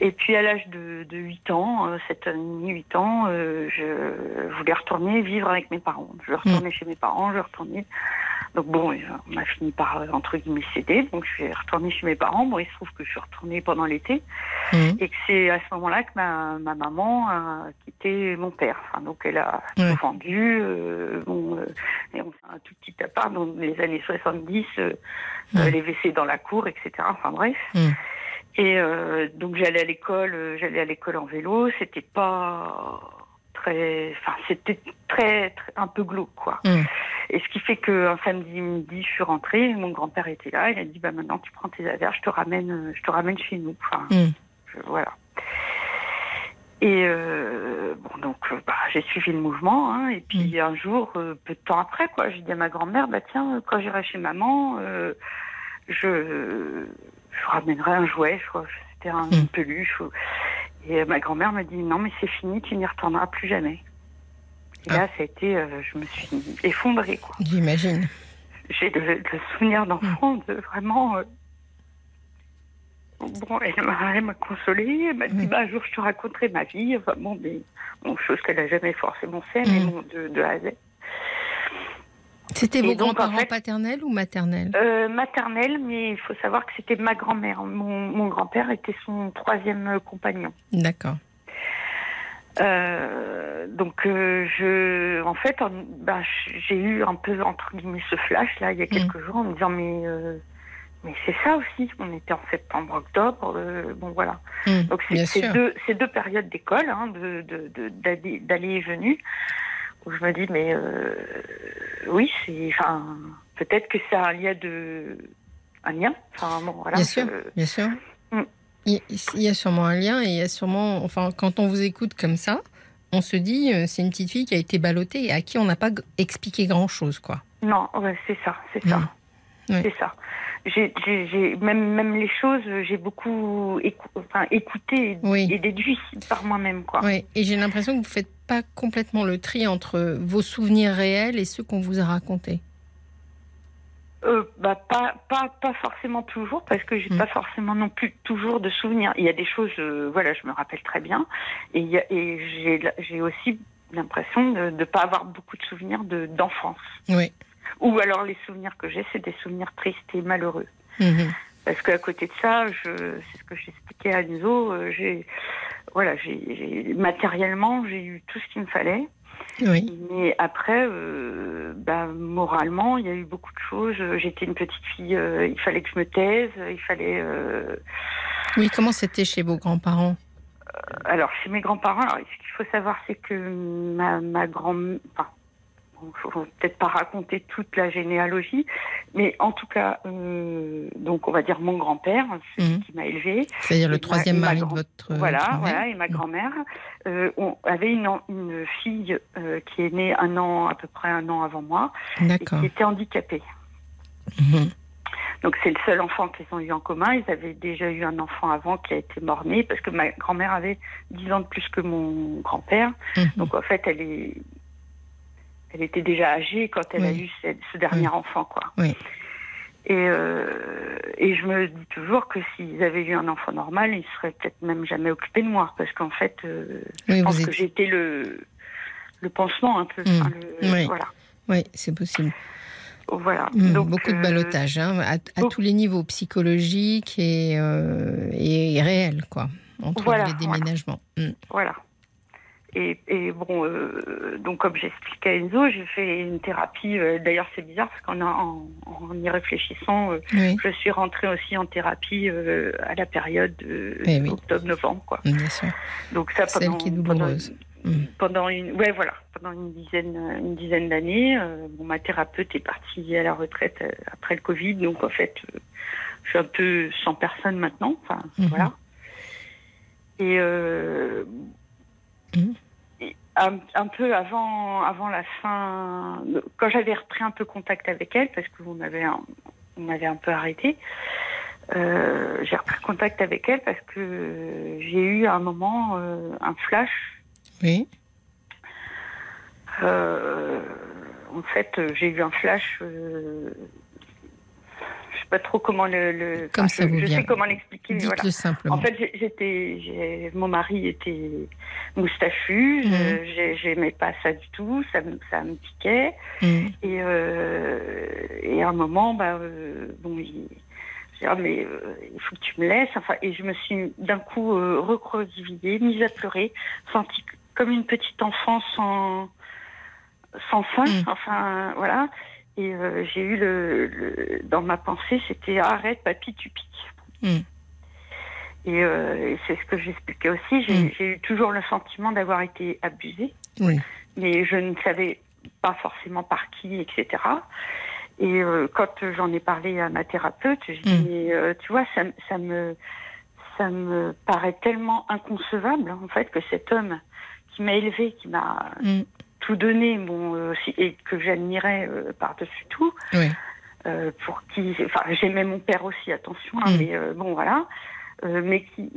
S8: Et puis à l'âge de, de 8 ans, euh, 7 ans et demi, 8 ans, euh, je voulais retourner vivre avec mes parents. Je retournais chez mes parents, je retournais. Donc bon, euh, on a fini par, euh, entre guillemets, céder. Donc je suis retournée chez mes parents. Bon, il se trouve que je suis retournée pendant l'été.
S3: Mhm.
S8: Et que c'est à ce moment-là que ma, ma maman a quitté mon père. Enfin, donc elle a tout vendu. euh, bon, euh, et on fait un tout petit appart dans les années 70, euh,
S3: Ouais.
S8: euh, les WC dans la cour, etc. Enfin bref. Et euh, donc j'allais à l'école, euh, j'allais à l'école en vélo. C'était pas très, enfin c'était très, très un peu glauque quoi.
S3: Mm.
S8: Et ce qui fait qu'un samedi midi, je suis rentrée, mon grand-père était là, il a dit bah maintenant tu prends tes affaires, je te ramène, euh, je te ramène chez nous. Enfin,
S3: Mm.
S8: je- voilà. Et euh, bon, donc bah, j'ai suivi le mouvement, hein, et puis un jour, euh, peu de temps après, quoi, j'ai dit à ma grand-mère, bah tiens, quand j'irai chez maman, je, je ramènerai un jouet, je crois, c'était un, une peluche. ou- Et euh, ma grand-mère m'a dit non, mais c'est fini, tu n'y retourneras plus jamais. Et là, ça a été, euh, je me suis effondrée, quoi.
S3: J'imagine.
S8: J'ai le, le souvenir d'enfant de vraiment. euh, Bon, elle m'a, elle m'a consolée, elle m'a dit bah, un jour je te raconterai ma vie. Enfin, bon, des bon, chose qu'elle n'a jamais forcément fait, mais bon, de, de A à Z.
S3: C'était vos
S8: en
S3: grands-parents
S8: fait-
S3: paternels ou maternels?
S8: Euh, maternelle, mais il faut savoir que c'était ma grand-mère. Mon, mon grand-père était son troisième compagnon.
S3: D'accord.
S8: Euh, donc, euh, je, en fait, en- bah, j'ai eu un peu entre guillemets ce flash là il y a quelques jours en me disant mais euh, mais c'est ça aussi. On était en septembre, octobre. bon voilà.
S3: Mm,
S8: Donc c'est ces deux ces deux périodes d'école, hein, de de- de- d'aller et venue, où je me dis mais oui c'est enfin peut-être que ça a un lien de un lien. Enfin bon voilà.
S3: bien sûr,
S8: je-
S3: bien sûr.
S8: Mm.
S3: Il y a sûrement un lien et il y a sûrement, enfin, quand on vous écoute comme ça, on se dit, euh, c'est une petite fille qui a été ballottée et à qui on n'a pas expliqué grand-chose, quoi.
S8: Non, ouais, c'est ça, c'est ça.
S3: Mm. Ouais.
S8: C'est ça. J'ai, j'ai, j'ai- même, même les choses, j'ai beaucoup écou- enfin, écouté et,
S3: Oui.
S8: et déduit par moi-même, quoi.
S3: Ouais, et j'ai l'impression que vous faites pas complètement le tri entre vos souvenirs réels et ceux qu'on vous a racontés.
S8: Euh, bah, pas, pas, pas forcément toujours, parce que j'ai
S3: Mm.
S8: pas forcément non plus toujours de souvenirs. Il y a des choses, euh, voilà, je me rappelle très bien, et, et j'ai, aussi l'impression de ne pas avoir beaucoup de souvenirs de, d'enfance.
S3: Oui.
S8: Ou alors les souvenirs que j'ai, c'est des souvenirs tristes et malheureux.
S3: Mhm.
S8: Parce qu'à côté de ça, c'est ce que j'expliquais à Enzo, euh, j'ai, voilà, matériellement, j'ai eu tout ce qu'il me fallait.
S3: Oui.
S8: Mais après, euh, bah, moralement, il y a eu beaucoup de choses. J'étais une petite fille, euh, il fallait que je me taise, il fallait. euh,
S3: Oui, comment c'était chez vos grands-parents?
S8: Alors, chez mes grands-parents, ce qu'il faut savoir, c'est que ma, ma grand, enfin, faut peut-être pas raconter toute la généalogie, mais en tout cas, euh, donc on va dire mon grand-père, celui
S3: Mhm.
S8: qui m'a élevé,
S3: C'est-à-dire le troisième mari de votre.
S8: voilà, voilà, et ma grand-mère, euh, on avait une, fille euh, qui est née un an, à peu près un an avant moi, et qui était handicapée.
S3: Mhm.
S8: Donc c'est le seul enfant qu'ils ont eu en commun. Ils avaient déjà eu un enfant avant qui a été mort-né parce que ma grand-mère avait 10 ans de plus que mon grand-père.
S3: Mhm.
S8: Donc en fait, elle est, elle était déjà âgée quand elle a eu ce, ce dernier enfant, quoi.
S3: Oui.
S8: Et, euh, et je me dis toujours que s'ils avaient eu un enfant normal, ils seraient peut-être même jamais occupés de moi, parce qu'en fait, euh,
S3: Oui,
S8: je pense que j'étais le le pansement un peu.
S3: Mm.
S8: Enfin, le-
S3: Oui.
S8: Voilà,
S3: Oui, c'est possible.
S8: voilà.
S3: Mm,
S8: Donc,
S3: Beaucoup de
S8: euh,
S3: balotage, hein, à, à
S8: beaucoup.
S3: tous les niveaux, psychologiques et, et réels, quoi, entre
S8: Voilà,
S3: les déménagements.
S8: Voilà. Et, et bon, euh, donc comme j'expliquais à Enzo, j'ai fait une thérapie. euh, D'ailleurs, c'est bizarre parce qu'en en, en y réfléchissant, euh,
S3: Oui,
S8: je suis rentrée aussi en thérapie euh, à la période de
S3: Eh oui.
S8: octobre-novembre, quoi.
S3: bien sûr.
S8: Donc ça
S3: Celle
S8: pendant
S3: qui est
S8: pendant,
S3: douloureuse. Mm.
S8: pendant une ouais voilà pendant une dizaine une dizaine d'années. euh, bon, ma thérapeute est partie à la retraite après le Covid, donc en fait, euh, je suis un peu sans personne maintenant. Enfin
S3: Mhm.
S8: voilà. Et euh, Et un, un peu avant, avant la fin, quand j'avais repris un peu contact avec elle, parce qu'on m'avait un, on un peu arrêté, euh, j'ai repris contact avec elle parce que j'ai eu à un moment euh, un flash.
S3: Oui,
S8: Euh, en fait, j'ai eu un flash. Pas trop comment le. le-
S3: Comme
S8: enfin,
S3: ça
S8: je,
S3: vous
S8: je
S3: vient.
S8: sais comment l'expliquer. mais
S3: dites-le
S8: voilà.
S3: simplement.
S8: En fait, j'étais, j'ai- mon mari était moustachu.
S3: Mhm.
S8: je- j'ai- j'aimais pas ça du tout. Ça, me- ça me piquait.
S3: Mm.
S8: Et, euh, et à un moment, bah, euh, bon, il, Ah, mais euh, il faut que tu me laisses. Enfin, et je me suis d'un coup euh, recroquevillée, mise à pleurer, sentie comme une petite enfant sans, sans fin.
S3: Mm.
S8: Enfin, voilà. Et euh, j'ai eu le, le- dans ma pensée, c'était arrête, papy, tu piques.
S3: Mm.
S8: Et, euh, et c'est ce que j'expliquais aussi. J'ai
S3: Mm.
S8: j'ai eu toujours le sentiment d'avoir été abusée
S3: Oui.
S8: mais je ne savais pas forcément par qui, etc. Et euh, quand j'en ai parlé à ma thérapeute, je dis,
S3: Mm.
S8: mais, euh, tu vois, ça, me- ça me ça me paraît tellement inconcevable en fait que cet homme qui m'a élevé, qui m'a
S3: Mm.
S8: Tout donné, bon, euh, et que j'admirais euh, par-dessus tout,
S3: Oui.
S8: euh, pour qui, enfin, j'aimais mon père aussi, attention, hein,
S3: Mm.
S8: mais bon, voilà, mais qui,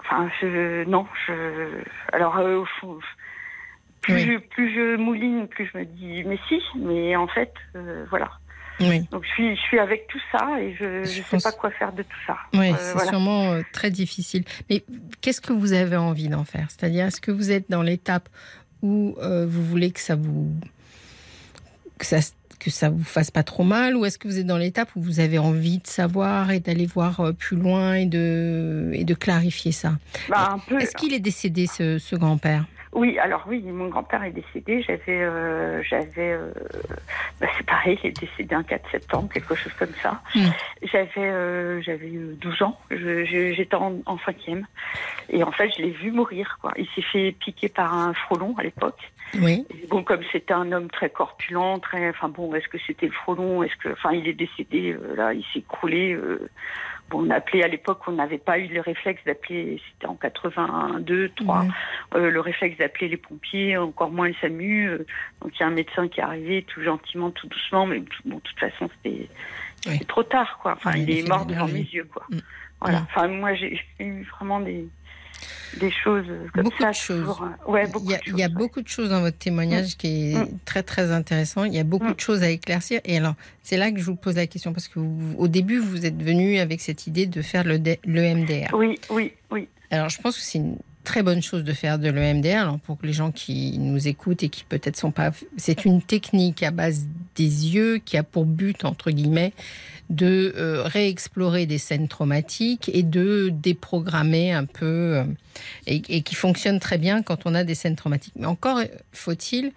S8: enfin, je, non, je, alors, au fond, plus,
S3: Oui.
S8: je, plus je mouline, plus je me dis, mais si, mais en fait, euh, voilà.
S3: Oui.
S8: Donc je suis, je suis avec tout ça et je,
S3: je
S8: sais
S3: pense-
S8: pas quoi faire de tout ça.
S3: Oui,
S8: Euh,
S3: c'est
S8: voilà.
S3: sûrement euh, très difficile. Mais qu'est-ce que vous avez envie d'en faire? C'est-à-dire, est-ce que vous êtes dans l'étape où euh, vous voulez que ça vous que ça que ça vous fasse pas trop mal, ou est-ce que vous êtes dans l'étape où vous avez envie de savoir et d'aller voir euh, plus loin et de et de clarifier ça?
S8: Bah.
S3: Est-ce qu'il est décédé ce, ce grand-père?
S8: Oui, alors oui, mon grand-père est décédé. J'avais, euh, j'avais, euh, bah, c'est pareil, il est décédé un 4 septembre, quelque chose comme ça.
S3: Mm.
S8: J'avais, euh, j'avais eu 12 ans. J'étais en, en cinquième, et en fait, je l'ai vu mourir. Quoi. Il s'est fait piquer par un frelon à l'époque.
S3: Oui.
S8: Et bon, comme c'était un homme très corpulent, très, enfin bon, est-ce que c'était le frelon? Est-ce que, enfin, il est décédé euh, là, il s'est écroulé. On appelait à l'époque, on n'avait pas eu le réflexe d'appeler, c'était en 82, 3,
S3: Ouais.
S8: euh, le réflexe d'appeler les pompiers, encore moins le SAMU. euh, donc il y a un médecin qui est arrivé tout gentiment, tout doucement, mais bon, de toute façon c'était
S3: Oui.
S8: trop tard, quoi. Enfin, il est mort
S3: de
S8: devant mes yeux, quoi.
S3: Mm.
S8: Voilà.
S3: Mm.
S8: Enfin, moi j'ai eu vraiment des des choses comme
S3: Beaucoup
S8: ça.
S3: de choses.
S8: toujours, ouais, beaucoup
S3: il y a,
S8: de
S3: il y a
S8: choses, ouais.
S3: beaucoup de choses dans votre témoignage qui est
S8: Mm.
S3: très très intéressant. Il y a beaucoup
S8: Mm.
S3: de choses à éclaircir. Et alors, c'est là que je vous pose la question parce que vous- au début, vous êtes venu avec cette idée de faire le, le MDR.
S8: Oui, oui, oui.
S3: Alors, je pense que c'est une très bonne chose de faire de l'EMDR. Alors, pour les gens qui nous écoutent et qui peut-être sont pas, c'est une technique à base des yeux qui a pour but entre guillemets de euh, réexplorer des scènes traumatiques et de déprogrammer un peu euh, et, et qui fonctionne très bien quand on a des scènes traumatiques. Mais encore faut-il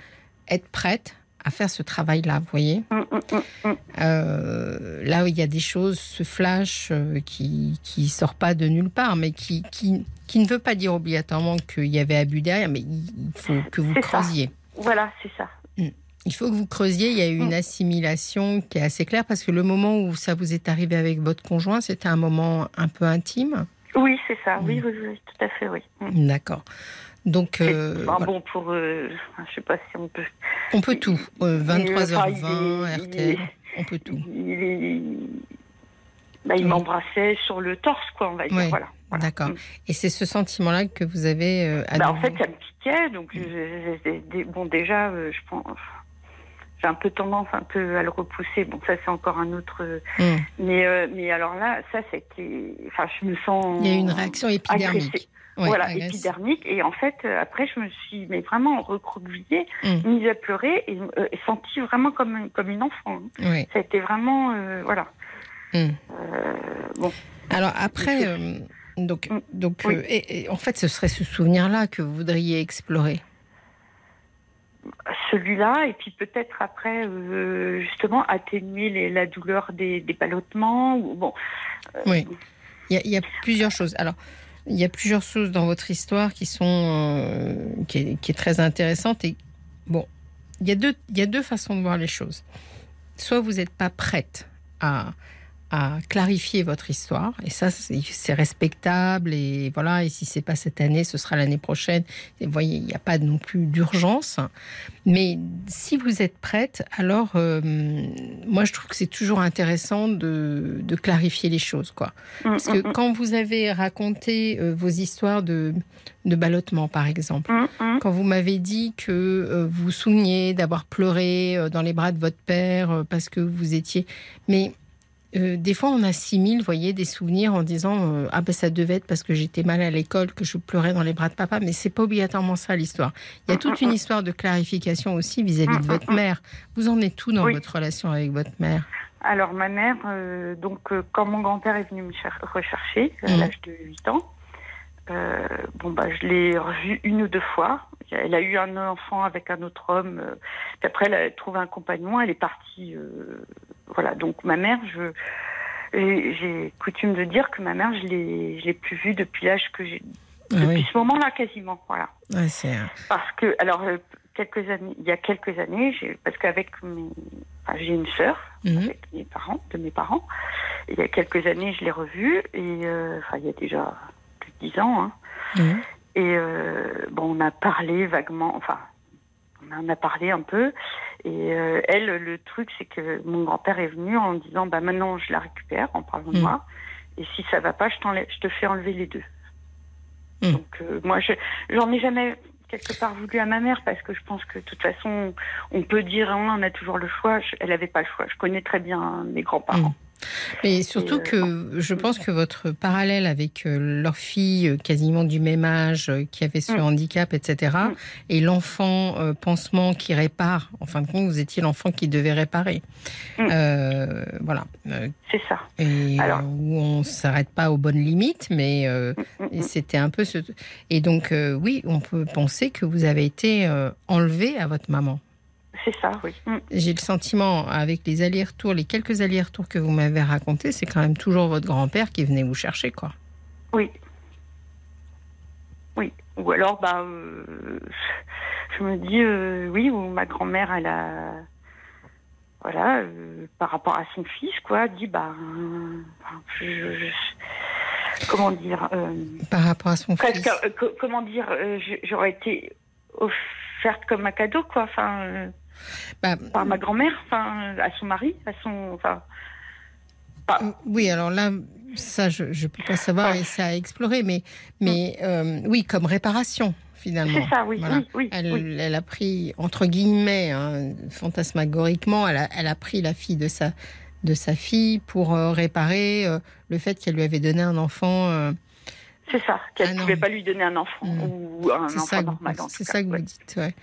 S3: être prête à faire ce travail-là, vous voyez?
S8: Mm, mm, mm,
S3: euh, là où il y a des choses, ce flash qui qui sort pas de nulle part, mais qui qui, qui ne veut pas dire obligatoirement qu'il y avait abus derrière, mais il faut que vous
S8: C'est ça.
S3: creusiez.
S8: Voilà, c'est ça.
S3: Il faut que vous creusiez. Il y a eu une assimilation qui est assez claire parce que le moment où ça vous est arrivé avec votre conjoint, c'était un moment un peu intime.
S8: Oui, c'est ça. Oui, oui, oui, tout à fait, oui. Mm.
S3: D'accord. Donc, euh, voilà.
S8: bon, pour. euh, je sais pas si on peut.
S3: on peut tout. Euh,
S8: Mais, enfin,
S3: 23h20,
S8: il
S3: RTL, on peut tout.
S8: Il, est- bah, il
S3: Oui.
S8: m'embrassait sur le torse, quoi, on va dire.
S3: Oui,
S8: Voilà. voilà.
S3: D'accord.
S8: Mm.
S3: Et c'est ce sentiment-là que vous avez euh,
S8: Bah, en fait, ça me piquait. Donc, je- je- je- je- bon, déjà, euh, je pense. J'ai un peu tendance un peu à le repousser. Bon, ça, c'est encore un autre. euh,
S3: Mm.
S8: Mais, euh, mais alors là, ça, c'était. Enfin, je me sens.
S3: Il y a une réaction épidermique. Ouais,
S8: voilà,
S3: agresse-
S8: épidermique. Et en fait, euh, après, je me suis mais vraiment recroquevillée,
S3: Mm.
S8: mise à pleurer et, euh, et sentie vraiment comme, une- comme une enfant. hein.
S3: Oui.
S8: Ça a été vraiment. euh, voilà.
S3: Mm.
S8: Bon.
S3: Alors après, donc, donc
S8: Oui.
S3: et- et en fait, ce serait ce souvenir-là que vous voudriez explorer.
S8: Celui-là, et puis peut-être après, euh, justement, atténuer la douleur des, des ballottements. Ou, bon,
S3: Oui. Il y, a, plusieurs choses. Alors, il y a plusieurs choses dans votre histoire qui sont euh, qui est très intéressante et bon, il y a deux il y a deux façons de voir les choses. Soit vous n'êtes pas prête à à clarifier votre histoire. Et ça c'est respectable. Et voilà et si c'est pas cette année ce sera l'année prochaine. Et vous voyez il n'y a pas non plus d'urgence. Mais si vous êtes prête alors euh, moi je trouve que c'est toujours intéressant de, de clarifier les choses quoi. Parce que
S8: mm,
S3: quand vous avez raconté euh, vos histoires de, de ballottement, par exemple, quand vous m'avez dit que euh, vous vous souveniez d'avoir pleuré euh, dans les bras de votre père euh, parce que vous étiez... Mais euh, des fois, on assimile, vous voyez, des souvenirs en disant euh, Ah ben ça devait être parce que j'étais mal à l'école, que je pleurais dans les bras de papa. Mais c'est pas obligatoirement ça l'histoire. Il y a toute une histoire de clarification aussi vis-à-vis de votre mère. Vous en êtes tout dans
S8: Oui.
S3: votre relation avec votre mère?
S8: Alors, ma mère, euh, donc, quand mon grand-père est venu me cher- rechercher à
S3: Mhm.
S8: l'âge de 8 ans, euh, bon, bah, je l'ai revue une ou deux fois. Elle a eu un enfant avec un autre homme. euh, puis après, elle a trouvé un compagnon. Elle est partie. euh, voilà. Donc, ma mère, je. J'ai coutume de dire que ma mère, je l'ai, je l'ai plus vue depuis l'âge que j'ai,
S3: Ah
S8: depuis
S3: oui,
S8: ce moment-là quasiment, voilà.
S3: Ouais, c'est...
S8: Parce que, alors, quelques années, il y a quelques années, j'ai, parce qu'avec mes, enfin, j'ai une sœur
S3: mhm.
S8: avec mes parents, de mes parents. Il y a quelques années, je l'ai revue et, enfin, il y a déjà plus de dix ans. Hein. Et euh, bon, on a parlé vaguement, enfin, on en a parlé un peu. Et euh, elle, le truc, c'est que mon grand-père est venu en disant, bah maintenant, je la récupère en parlant de
S3: Mhm.
S8: moi. Et si ça va pas, je, te fais enlever les deux.
S3: Mhm.
S8: Donc, euh, moi, je, j'en ai jamais quelque part voulu à ma mère parce que je pense que de toute façon, on peut dire, on a toujours le choix. Je- elle avait pas le choix. Je connais très bien mes grands-parents.
S3: Mais surtout
S8: euh,
S3: que je pense que votre parallèle avec euh, leur fille euh, quasiment du même âge, qui avait ce
S8: Mm.
S3: handicap, etc.,
S8: Mm.
S3: et l'enfant euh, pansement qui répare, en fin de compte, vous étiez l'enfant qui devait réparer.
S8: Mm.
S3: Euh, voilà.
S8: C'est ça.
S3: et
S8: Alors-
S3: où on s'arrête pas aux bonnes limites, mais c'était un peu ce. Et donc, oui, on peut penser que vous avez été enlevé à votre maman.
S8: C'est ça, oui. Mm.
S3: J'ai le sentiment, avec les allers-retours, les quelques allers-retours que vous m'avez racontés, c'est quand même toujours votre grand-père qui venait vous chercher, quoi.
S8: Oui. Oui. Ou alors, bah, euh, je me dis, euh, oui, ou ma grand-mère, elle a, voilà, euh, par rapport à son fils, quoi, dit, bah, euh, je- je- comment dire, euh,
S3: Par rapport à son fils.
S8: euh, co- comment dire, euh, j'aurais été offerte comme un cadeau, quoi, enfin, euh,
S3: Bah,
S8: par ma grand-mère, enfin, à son mari, à son, enfin,
S3: oui, alors là, ça, je ne peux pas savoir et ça à explorer, mais, mais euh, oui, comme réparation, finalement.
S8: c'est ça, oui,
S3: Voilà.
S8: oui, oui,
S3: Elle,
S8: oui.
S3: elle a pris, entre guillemets, hein, fantasmagoriquement, elle a, elle a pris la fille de sa, de sa fille pour euh, réparer euh, le fait qu'elle lui avait donné un enfant.
S8: C'est ça, qu'elle
S3: Ah
S8: ne pouvait pas lui donner un enfant
S3: Mm.
S8: ou un enfant
S3: ça,
S8: normal.
S3: c'est ça que
S8: ouais.
S3: vous dites. Ouais.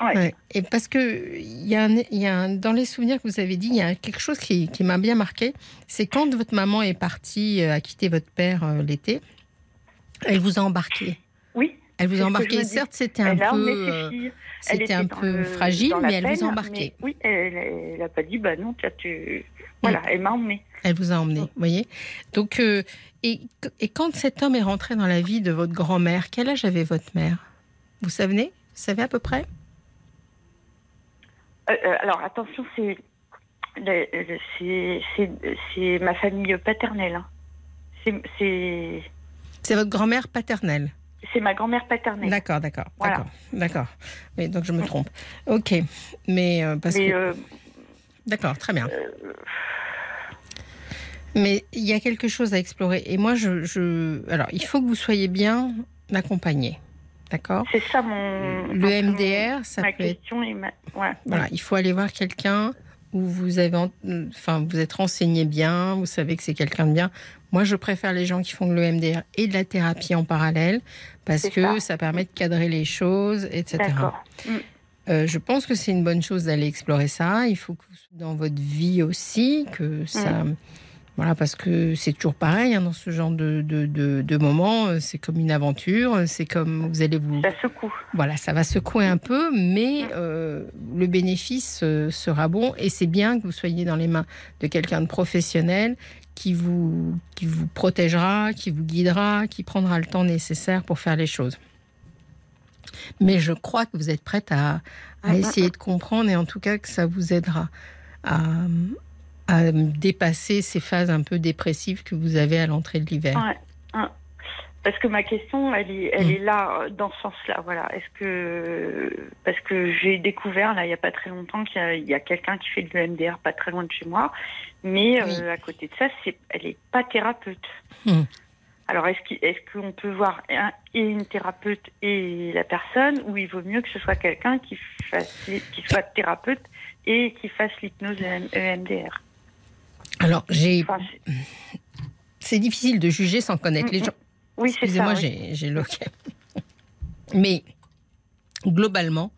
S8: Ouais.
S3: Ouais. Et parce que il y a, un, il y a un- dans les souvenirs que vous avez dit, il y a quelque chose qui, qui m'a bien marqué. C'est quand votre maman est partie, euh, a quitté votre père euh, l'été, elle vous a embarqué.
S8: Oui,
S3: Elle vous a embarqué. Certes, c'était un peu, euh, c'était
S8: était
S3: un peu
S8: le-
S3: fragile, mais elle vous a embarqué.
S8: oui, elle n'a pas dit, bah non, tu... Voilà, elle m'a emmenée.
S3: Elle vous a emmené, vous voyez. Donc, euh, et, et quand cet homme est rentré dans la vie de votre grand-mère, quel âge avait votre mère? Vous savez? Vous savez à peu près?
S8: Euh, euh, alors attention, c'est ma famille paternelle. hein. C'est-
S3: votre grand-mère paternelle?
S8: c'est ma grand-mère paternelle.
S3: D'accord, d'accord,
S8: Voilà.
S3: d'accord, d'accord. Oui, donc je me trompe. Ok, mais euh, parce
S8: Mais
S3: que
S8: euh,
S3: d'accord, très bien. Mais il y a quelque chose à explorer. Et moi, je, je... alors, il faut que vous soyez bien accompagné, d'accord?
S8: C'est ça mon.
S3: Le
S8: enfin,
S3: MDR, ça
S8: ma
S3: peut être
S8: question est ma... ouais.
S3: Voilà, il faut aller voir quelqu'un où vous avez, en- enfin, vous êtes renseigné bien, vous savez que c'est quelqu'un de bien. Moi, je préfère les gens qui font de l'EMDR et de la thérapie en parallèle parce que
S8: ça.
S3: ça. permet de cadrer les choses, etc.
S8: D'accord.
S3: Euh, je pense que c'est une bonne chose d'aller explorer ça. Il faut que dans votre vie aussi, que ça.
S8: Mm.
S3: Voilà, parce que c'est toujours pareil hein, dans ce genre de, de, de, de moments. euh, C'est comme une aventure. C'est comme vous allez vous.
S8: Ça secoue.
S3: Voilà, ça va secouer un peu, mais euh, le bénéfice euh, sera bon et c'est bien que vous soyez dans les mains de quelqu'un de professionnel qui vous, qui vous protégera, qui vous guidera, qui prendra le temps nécessaire pour faire les choses. Mais je crois que vous êtes prête à, à
S8: Mhm.
S3: essayer de comprendre et en tout cas que ça vous aidera à, à dépasser ces phases un peu dépressives que vous avez à l'entrée de l'hiver.
S8: Ouais, ouais. Parce que ma question, elle est, elle
S3: Mm.
S8: est là, euh, dans ce sens-là. Voilà. Est-ce que. Parce que j'ai découvert, là, il n'y a pas très longtemps, qu'il y a, quelqu'un qui fait de l'EMDR pas très loin de chez moi. Mais
S3: Oui.
S8: euh, à côté de ça, elle n'est pas thérapeute.
S3: Mm.
S8: Alors, est-ce, qu'il- est-ce qu'on peut voir un, et une thérapeute et la personne, ou il vaut mieux que ce soit quelqu'un qui, fasse, qui soit thérapeute et qui fasse l'hypnose EM- EMDR
S3: Alors, j'ai,
S8: Enfin, c'est-
S3: difficile de juger sans connaître les gens.
S8: Oui, c'est ça.
S3: Excusez-moi,
S8: oui.
S3: j'ai, le. Mais globalement,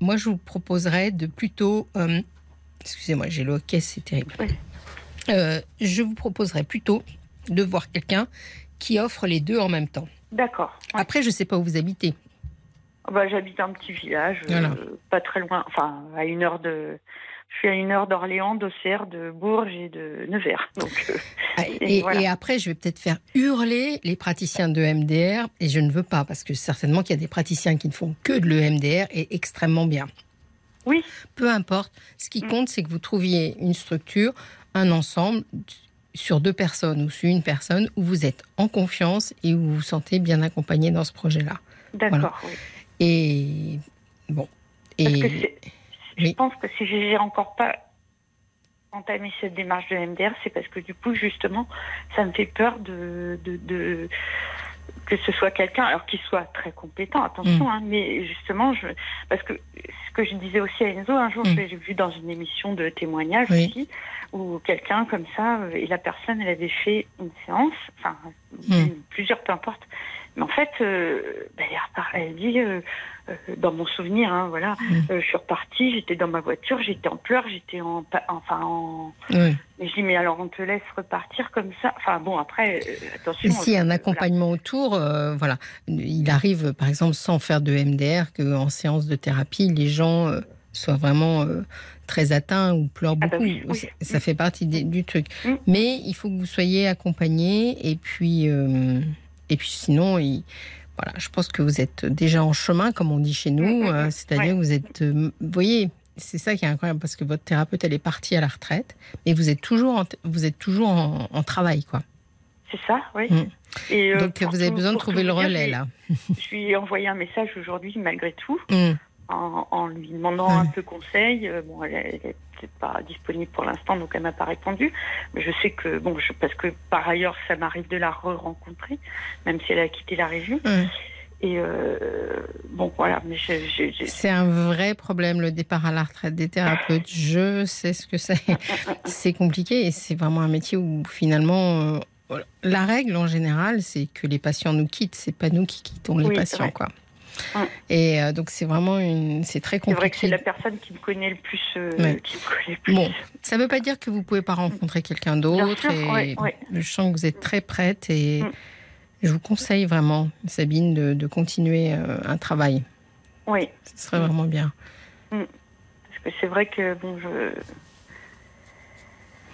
S3: moi, je vous proposerais de plutôt. euh, excusez-moi, j'ai le c'est terrible.
S8: Oui.
S3: Euh, je vous proposerais plutôt de voir quelqu'un qui offre les deux en même temps.
S8: D'accord. Ouais.
S3: Après, je ne sais pas où vous habitez.
S8: Bah, j'habite un petit village, euh, pas très loin, enfin à une heure de. Je suis à une heure d'Orléans, d'Auxerre, de Bourges et de Nevers. Donc, euh,
S3: Ah,
S8: Et
S3: Et,
S8: voilà.
S3: et après, je vais peut-être faire hurler les praticiens de MDR, et je ne veux pas, parce que certainement qu'il y a des praticiens qui ne font que de l'EMDR et extrêmement bien.
S8: Oui.
S3: Peu importe. Ce qui
S8: Mm.
S3: compte, c'est que vous trouviez une structure, un ensemble sur deux personnes ou sur une personne où vous êtes en confiance et où vous vous sentez bien accompagné dans ce projet-là.
S8: d'accord. oui.
S3: Et bon. Et Oui.
S8: je pense que si j'ai encore pas entamé cette démarche de MDR, c'est parce que du coup, justement, ça me fait peur de, de, de- que ce soit quelqu'un, alors qu'il soit très compétent, attention, hein, mais justement, je, parce que ce que je disais aussi à Enzo, un jour,
S3: Mm.
S8: j'ai vu dans une émission de témoignage
S3: Oui.
S8: aussi, où quelqu'un comme ça, euh, et la personne, elle avait fait une séance, enfin,
S3: Mm.
S8: plusieurs, peu importe, mais en fait, euh, ben, elle, dit, euh, euh, dans mon souvenir, hein, voilà,
S3: Mm.
S8: je suis repartie, j'étais dans ma voiture, j'étais en pleurs, j'étais en, enfin, en,
S3: oui.
S8: mais je dis, mais alors on te laisse repartir comme ça? Enfin bon, après, attention.
S3: S'il y a un accompagnement autour, voilà. Il arrive, par exemple, sans faire de MDR, qu'en séance de thérapie, les gens soient vraiment euh, très atteints ou pleurent
S8: Ah bah
S3: beaucoup.
S8: oui, oui.
S3: Ça- Ça fait partie des- du truc.
S8: Mm.
S3: Mais il faut que vous soyez accompagné et puis, euh, et puis sinon, il- voilà, je pense que vous êtes déjà en chemin, comme on dit chez nous.
S8: Mm, mm,
S3: euh,
S8: mm.
S3: C'est-à-dire
S8: Ouais.
S3: que vous êtes, euh, vous voyez, c'est ça qui est incroyable parce que votre thérapeute, elle est partie à la retraite, mais vous êtes toujours, en, vous êtes toujours en, en travail, quoi.
S8: C'est ça, oui. Et, euh,
S3: Donc vous avez besoin de trouver le
S8: dire,
S3: relais là.
S8: Je lui ai envoyé un message aujourd'hui, malgré tout. En, en lui demandant
S3: Ouais.
S8: un peu conseil. Euh, Bon, elle n'est peut-être pas disponible pour l'instant, donc elle m'a pas répondu. Mais je sais que, bon, je, parce que par ailleurs, ça m'arrive de la re-rencontrer, même si elle a quitté la région.
S3: Ouais.
S8: Et euh, bon, voilà, mais je, je- je-
S3: C'est un vrai problème le départ à la retraite des thérapeutes. Je sais ce que c'est. C'est compliqué et c'est vraiment un métier où finalement euh, la règle en général c'est que les patients nous quittent, c'est pas nous qui quittons les
S8: Oui,
S3: patients quoi.
S8: Mm.
S3: Et euh, donc c'est vraiment une c'est très
S8: c'est vrai que c'est
S3: compliqué.
S8: la personne qui me connaît le plus. euh,
S3: Ouais.
S8: qui me connaît le plus.
S3: Bon, ça veut pas dire que vous pouvez pas rencontrer quelqu'un d'autre
S8: sûr,
S3: et
S8: ouais, ouais.
S3: je sens que vous êtes très prête et
S8: Mm.
S3: je vous conseille vraiment Sabine de, de continuer euh, un travail.
S8: Oui.
S3: Ce serait
S8: Mm.
S3: vraiment bien.
S8: Parce que c'est vrai que bon, je.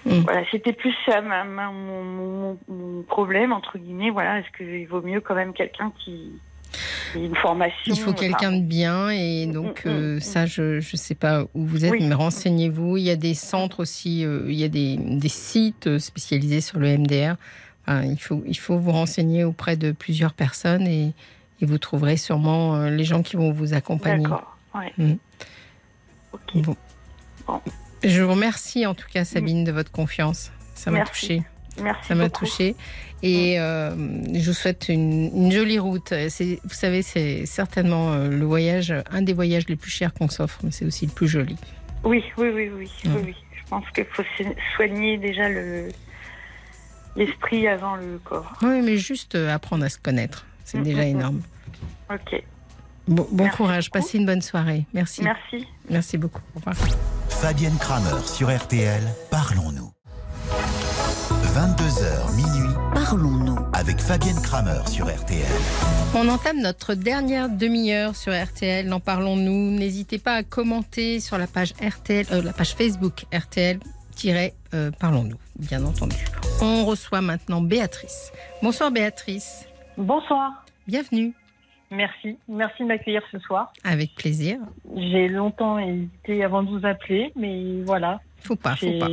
S3: Mm.
S8: Voilà, c'était plus ça ma- ma- mon, mon- mon problème entre guillemets. Voilà, est-ce qu'il vaut mieux quand même quelqu'un qui une formation.
S3: Il faut quelqu'un de bien et donc
S8: Mm, mm,
S3: euh,
S8: mm.
S3: ça, je ne sais pas où vous êtes,
S8: Oui.
S3: mais renseignez-vous. Il y a des centres aussi, euh, il y a des, des sites euh, spécialisés sur le MDR. Enfin, il, faut, il faut vous renseigner auprès de plusieurs personnes et, et vous trouverez sûrement euh, les gens qui vont vous accompagner.
S8: D'accord. Ouais. Ok.
S3: Bon.
S8: Bon.
S3: Je vous remercie en tout cas, Sabine, de votre confiance. Ça m'a touchée.
S8: Merci
S3: Ça m'a touchée. Et euh, je vous souhaite une, une jolie route. Vous savez, c'est certainement euh, le voyage, un des voyages les plus chers qu'on s'offre, mais c'est aussi le plus joli.
S8: Oui, oui, oui, oui, oui, oui. Je pense qu'il faut soigner déjà le l'esprit avant le corps.
S3: Oui, mais juste euh, apprendre à se connaître, c'est
S8: Mm,
S3: déjà
S8: mm, mm.
S3: énorme.
S8: Ok.
S3: Bon, courage,
S8: beaucoup.
S3: passez une bonne soirée. Merci.
S8: Merci.
S3: Merci beaucoup. Au revoir.
S1: Fabienne Kramer sur RTL, parlons-nous. 22h minuit
S2: Parlons-nous.
S1: avec Fabienne Kramer sur RTL.
S3: On entame notre dernière demi-heure sur RTL. N'en parlons-nous. N'hésitez pas à commenter sur la page RTL, euh, la page Facebook RTL. euh, Parlons-nous, bien entendu. On reçoit maintenant Béatrice. Bonsoir Béatrice,
S9: Bonsoir.
S3: bienvenue.
S9: Merci. Merci de m'accueillir ce soir.
S3: Avec plaisir.
S9: J'ai longtemps hésité avant de vous appeler, mais voilà.
S3: Faut pas, faut pas.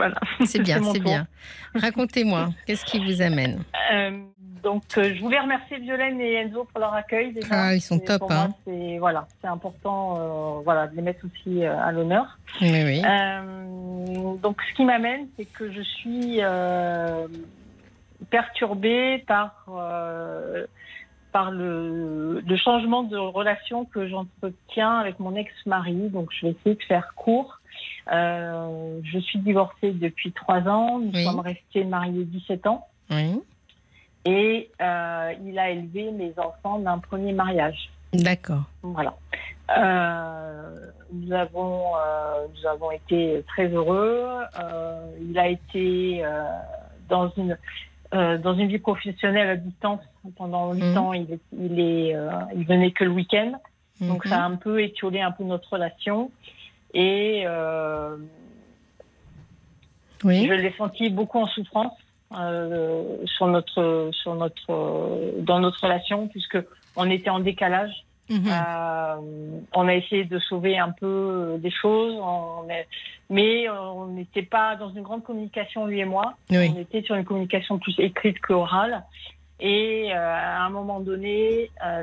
S9: Voilà.
S3: C'est bien, c'est bien. Racontez-moi, qu'est-ce qui vous amène
S9: Euh, donc, euh, je voulais remercier Violaine et Enzo pour leur accueil. Déjà.
S3: Ah, ils sont
S9: Et
S3: top, hein.
S9: c'est voilà, c'est important, euh, voilà, de les mettre aussi à l'honneur.
S3: Oui, oui.
S9: Donc, ce qui m'amène, c'est que je suis perturbée par par le, le changement de relation que j'entretiens avec mon ex-mari. Donc, je vais essayer de faire court. Euh, je suis divorcée depuis trois ans. Nous
S3: Oui.
S9: sommes restés mariés 17 ans.
S3: Oui.
S9: Et euh, il a élevé mes enfants d'un premier mariage.
S3: D'accord.
S9: Voilà. Euh, nous avons nous avons été très heureux. Il a été dans une euh, dans une vie professionnelle à distance pendant huit
S3: Mhm.
S9: ans. Il est, il est euh, il venait que le week-end. Donc
S3: Mhm.
S9: ça a un peu étiolé un peu notre relation. Et euh,
S3: Oui.
S9: je l'ai senti beaucoup en souffrance euh, sur notre sur notre euh, dans notre relation puisque on était en décalage.
S3: Mhm.
S9: Euh, on a essayé de sauver un peu des choses, on est- mais on n'était pas dans une grande communication lui et moi.
S3: Oui.
S9: On était sur une communication plus écrite qu'orale. Et euh, à un moment donné, euh,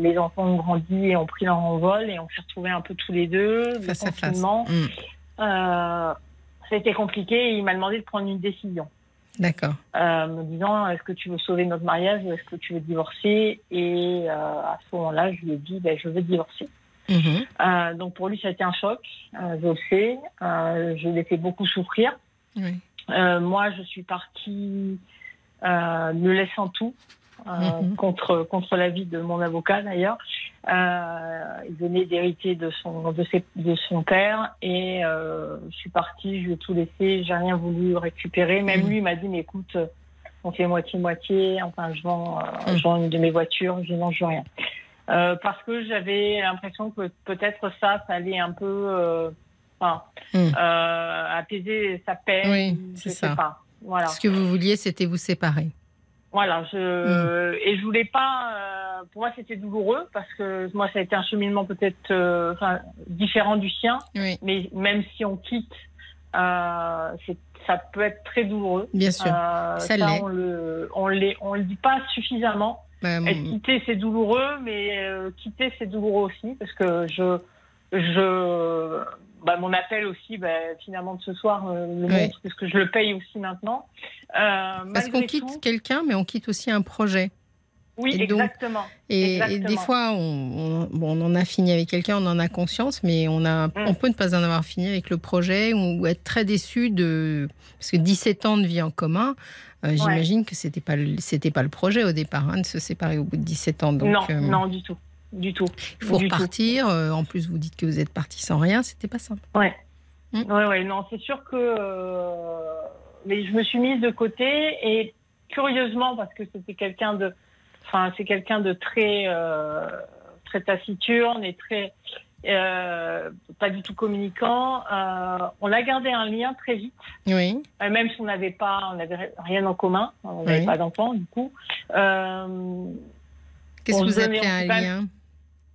S9: les, les enfants ont grandi et ont pris leur envol et on s'est retrouvés un peu tous les deux. Le
S3: Face à face.
S9: confinement,
S3: Mm.
S9: euh, c'était compliqué et il m'a demandé de prendre une décision.
S3: D'accord.
S9: Me disant est-ce que tu veux sauver notre mariage ou est-ce que tu veux divorcer? Et à ce moment-là, je lui ai dit ben, je veux divorcer.
S3: Mhm.
S9: Euh, donc pour lui, ça a été un choc, euh, je le sais. Euh, je l'ai fait beaucoup souffrir.
S3: Oui.
S9: Moi, je suis partie euh, laissant tout. euh,
S3: Mhm.
S9: contre contre l'avis de mon avocat d'ailleurs. Euh, il venait d'hériter de son de, ses, de son père et euh, je suis partie, je lui ai tout laissé, j'ai rien voulu récupérer. Même
S3: Mhm.
S9: lui m'a dit mais écoute, on fait moitié moitié. Enfin, je vends, euh,
S3: Mhm.
S9: je vends une de mes voitures, je je veux rien. Euh, parce que j'avais l'impression que peut-être ça, ça allait un peu, enfin, apaiser sa peine.
S3: Oui,
S9: je
S3: c'est
S9: sais
S3: ça.
S9: pas. Voilà.
S3: Ce que vous vouliez, c'était vous séparer.
S9: Voilà, je
S3: Mm.
S9: et je voulais pas. euh, pour moi, c'était douloureux parce que moi, ça a été un cheminement peut-être euh, enfin, différent du sien.
S3: Oui.
S9: Mais même si on quitte, euh, ça peut être très douloureux.
S3: Bien sûr. Ça l'est.
S9: on le on l'est- on le dit pas suffisamment.
S3: Bah,
S9: Être quitté, c'est douloureux, mais quitter, c'est douloureux aussi parce que je je bah, mon appel aussi, bah, finalement de ce soir euh, le
S3: Oui.
S9: montre parce que je le paye aussi maintenant. Euh,
S3: Parce qu'on quitte quelqu'un, mais on quitte aussi un projet.
S9: Oui,
S3: Et
S9: exactement.
S3: Et, et
S9: Exactement.
S3: des fois, on, on- bon, on en a fini avec quelqu'un, on en a conscience, mais on, a,
S9: Mm.
S3: on peut ne pas en avoir fini avec le projet ou, ou être très déçu de. Parce que 17 ans de vie en commun, euh, j'imagine que c'était pas le- c'était pas le projet au départ, hein, de se séparer au bout de 17 ans. Donc,
S9: non, non, du tout. Du tout.
S3: il faut
S9: tout.
S3: repartir. euh, en plus, vous dites que vous êtes parti sans rien, c'était pas simple.
S9: Ouais.
S3: Mm.
S9: Ouais, ouais, non, c'est sûr que. euh, Mais je me suis mise de côté et curieusement, parce que c'était quelqu'un de. Enfin, c'est quelqu'un de très. euh, très taciturne et très. euh, pas du tout communicant. on a gardé un lien très vite,
S3: Oui,
S9: même si on n'avait pas, on n'avait rien en commun, on n'avait
S3: Oui.
S9: pas d'enfant du coup.
S3: Qu'est-ce que vous appelez un lien?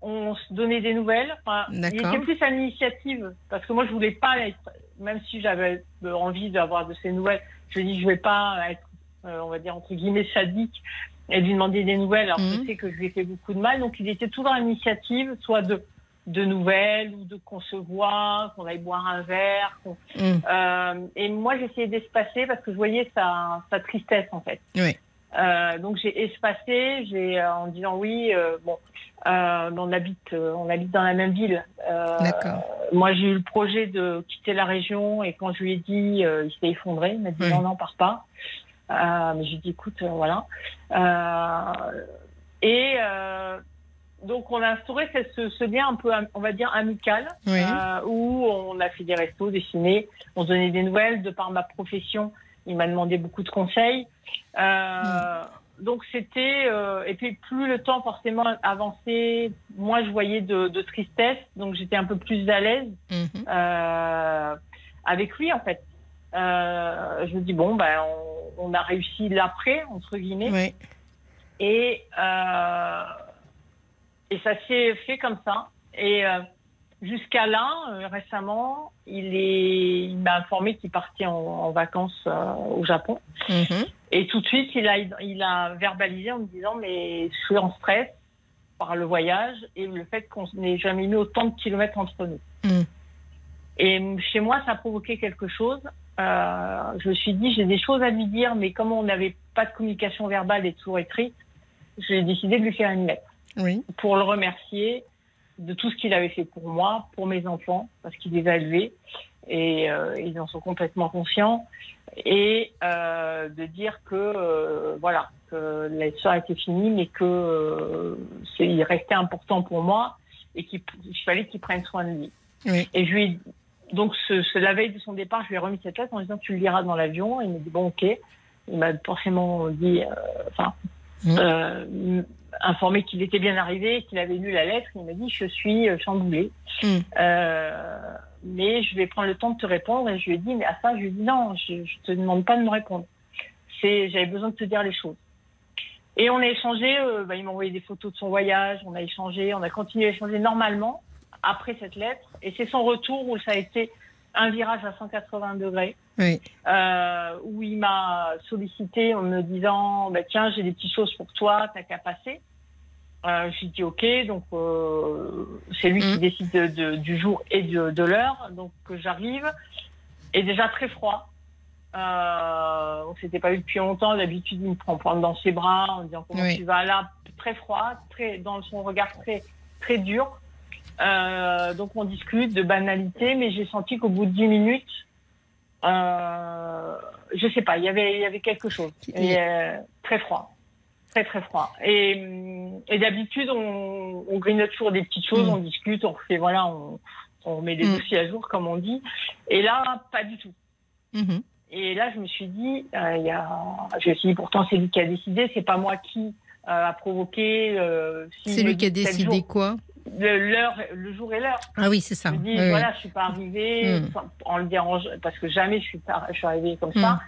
S9: On se donnait des nouvelles. Enfin, il était plus à l'initiative parce que moi je voulais pas être, même si j'avais euh, envie d'avoir de ces nouvelles, je dis je vais pas être, euh, on va dire entre guillemets sadique et lui demander des nouvelles. Alors je
S3: Mhm.
S9: sais que je lui ai fait beaucoup de mal, donc il était toujours à l'initiative, soit de de nouvelles ou de qu'on se voit, qu'on aille boire un verre.
S3: Mm.
S9: Euh, et moi j'essayais d'espacer parce que je voyais sa, sa tristesse en fait.
S3: Oui.
S9: Euh, donc j'ai espacé, j'ai euh, en disant oui, euh, bon, on habite, on habite dans la même ville. Moi j'ai eu le projet de quitter la région et quand je lui ai dit, il s'est effondré. Il m'a dit
S3: Oui.
S9: non non pars pas. Mais j'ai dit écoute voilà. Et donc on a instauré ce, lien un peu, on va dire amical,
S3: Oui.
S9: où on a fait des restos, des ciné, on se donnait des nouvelles de par ma profession. Il m'a demandé beaucoup de conseils. Euh, Donc c'était euh, et puis plus le temps forcément avançait, moins je voyais de, de tristesse, donc j'étais un peu plus à l'aise
S3: Mhm.
S9: euh, avec lui en fait. Euh, je me dis bon ben on, on a réussi l'après entre guillemets
S3: Oui.
S9: et euh, et ça s'est fait comme ça et euh, jusqu'à là euh, récemment il est il m'a informé qu'il partait en, en vacances euh, au Japon
S3: Mhm.
S9: et tout de suite il a il a verbalisé en me disant mais je suis en stress par le voyage et le fait qu'on n'ait jamais mis autant de kilomètres entre nous
S3: Mm.
S9: et chez moi ça a provoqué quelque chose euh, je me suis dit j'ai des choses à lui dire mais comme on n'avait pas de communication verbale et toujours écrite j'ai décidé de lui faire une lettre
S3: Oui.
S9: pour le remercier de tout ce qu'il avait fait pour moi, pour mes enfants, parce qu'il les a élevés et euh, ils en sont complètement conscients, et euh, de dire que euh, voilà que l'histoire était finie, mais que euh, c'est il restait important pour moi et qu'il il fallait qu'il prenne soin de lui.
S3: Oui.
S9: Et je lui ai- donc ce, ce- la veille de son départ, je lui ai remis cette lettre en disant tu le liras dans l'avion. Il m'a dit bon ok. Il m'a forcément dit, enfin,
S3: Mhm.
S9: Informé qu'il était bien arrivé, qu'il avait lu la lettre. Il m'a dit je suis euh, chamboulé. Euh, mais je vais prendre le temps de te répondre. Et je lui ai dit mais à ça je lui ai dit non, je, je te demande pas de me répondre. C'est j'avais besoin de te dire les choses. Et on a échangé. euh, bah, il m'a envoyé des photos de son voyage. On a échangé. On a continué à échanger normalement après cette lettre. Et c'est son retour où ça a été un virage à 180 degrés
S3: Oui.
S9: euh, où il m'a sollicité en me disant bah, tiens j'ai des petites choses pour toi t'as qu'à passer euh, j'ai dit ok donc euh, c'est lui qui
S3: Mhm.
S9: décide de- de- du jour et de, de l'heure donc j'arrive et déjà très froid euh, on s'était pas vu depuis longtemps d'habitude il me prend prendre dans ses bras en me disant comment
S3: Oui.
S9: tu vas là? Très froid très dans son regard très très dur donc on discute de banalité, mais j'ai senti qu'au bout de 10 minutes, euh, je sais pas, il y avait, il y avait quelque chose. Et, euh, très froid. Très très froid. Et, et d'habitude, on, on grignote toujours des petites choses,
S3: Mm.
S9: on discute, on refait, voilà, on, on met des
S3: Mm.
S9: dossiers à jour, comme on dit. Et là, pas du tout.
S3: Mhm.
S9: Et là, je me suis dit, euh, y a, je me suis dit, pourtant, c'est lui qui a décidé, c'est pas moi qui euh, a provoqué. euh,
S3: C'est lui qui a décidé quoi?
S9: L'heure, le jour et l'heure.
S3: Ah oui, c'est ça.
S9: Je me dis,
S3: Oui,
S9: voilà, je suis pas arrivée
S3: Mm.
S9: sans- en le dérangeant, parce que jamais je suis, pas- je suis arrivée comme ça.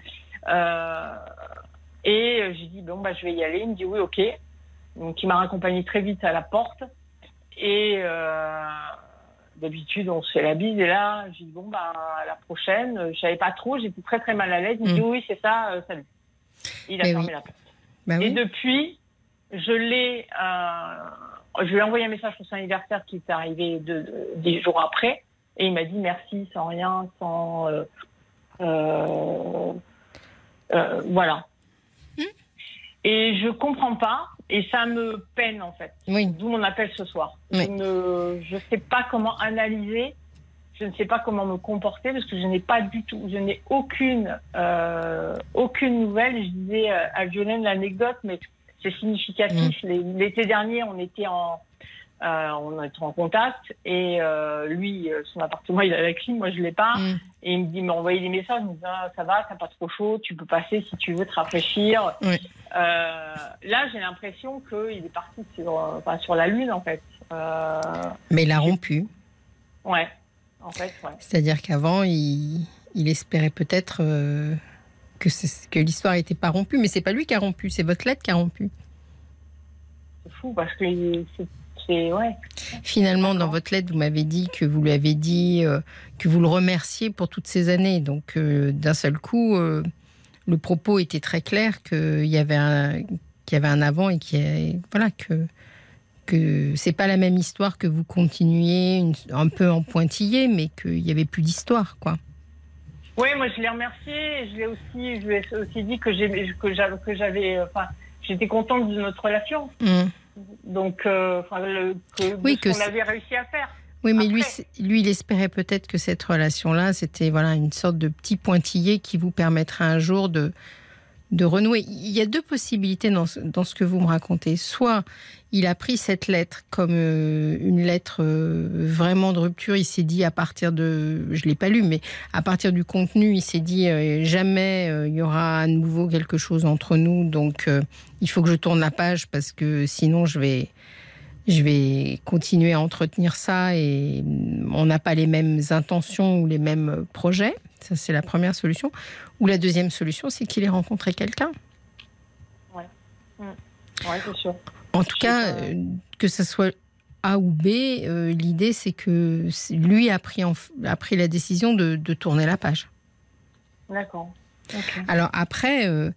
S9: Euh, et euh, j'ai dit, bon, bah, je vais y aller. Il me dit, oui, ok. Donc, il m'a raccompagné très vite à la porte. Et euh, d'habitude, on se fait la bise. Et là, j'ai dit, bon, bah, à la prochaine. Je savais pas trop, j'étais très, très mal à l'aise. Il me dit,
S3: Mm.
S9: oui, c'est ça, euh, salut. Il a
S3: Mais
S9: fermé
S3: oui.
S9: la porte.
S3: Bah
S9: Et
S3: oui.
S9: depuis, je l'ai, je lui ai envoyé un message pour son anniversaire qui est arrivé deux, deux- dix jours après, et il m'a dit merci sans rien, sans, euh, euh, euh, voilà.
S3: Hmm.
S9: Et je comprends pas, et ça me peine en fait.
S3: Oui.
S9: D'où mon appel ce soir.
S3: Oui.
S9: Je ne je sais pas comment analyser, je ne sais pas comment me comporter parce que je n'ai pas du tout, je n'ai aucune, aucune nouvelle. Je disais à Violaine l'anecdote, mais c'est significatif.
S3: Mm.
S9: L'été dernier, on était en, euh, on était en contact et euh, lui, euh, son appartement, il a la clim, moi je l'ai pas.
S3: Mm.
S9: Et il me dit, m'a envoyé des messages, il me dit, Ah, ça va, t'as pas trop chaud, tu peux passer si tu veux te rafraîchir.
S3: Oui.
S9: Euh, là, j'ai l'impression qu'il est parti sur, enfin, sur la lune en fait.
S3: Mais il a rompu.
S9: ouais, en fait, ouais.
S3: C'est-à-dire qu'avant, il, il espérait peut-être que, l'histoire n'était pas rompue. Mais c'est pas lui qui a rompu, c'est votre lettre qui a rompu.
S9: C'est fou parce que c'est. Ouais.
S3: Finalement, dans votre lettre, vous m'avez dit que vous lui avez dit euh, que vous le remerciez pour toutes ces années. Donc, euh, d'un seul coup, euh, le propos était très clair qu'il y avait un, qu'il y avait un avant et a- voilà que que c'est pas la même histoire que vous continuiez une- un peu en pointillé, mais qu'il y avait plus d'histoire, quoi.
S9: Oui, moi je l'ai remercié. et Je l'ai aussi, je lui ai aussi dit que j'aimais, que j'avais, que j'avais, enfin, j'étais contente de notre relation.
S3: Hum.
S9: Donc, euh, enfin, le, que,
S3: Oui,
S9: ce
S3: que
S9: qu'on avait réussi à faire.
S3: Oui, mais lui,
S9: Après-
S3: lui, il espérait peut-être que cette relation-là, c'était voilà une sorte de petit pointillé qui vous permettrait un jour de de renouer. Il y a deux possibilités dans ce, que vous me racontez. Soit il a pris cette lettre comme euh, une lettre euh, vraiment de rupture. Il s'est dit à partir de, je l'ai pas lu, mais à partir du contenu, il s'est dit euh, jamais il y aura à nouveau quelque chose entre nous. Donc il faut que je tourne la page parce que sinon je vais je vais continuer à entretenir ça et on n'a pas les mêmes intentions ou les mêmes projets. Ça, c'est la première solution. Ou la deuxième solution, c'est qu'il ait rencontré quelqu'un.
S9: Ouais, c'est sûr.
S3: En tout cas, euh, que ce soit A ou B, euh, l'idée, c'est que lui a pris, en- a pris la décision de, de tourner la page.
S9: D'accord.
S3: Alors après, euh,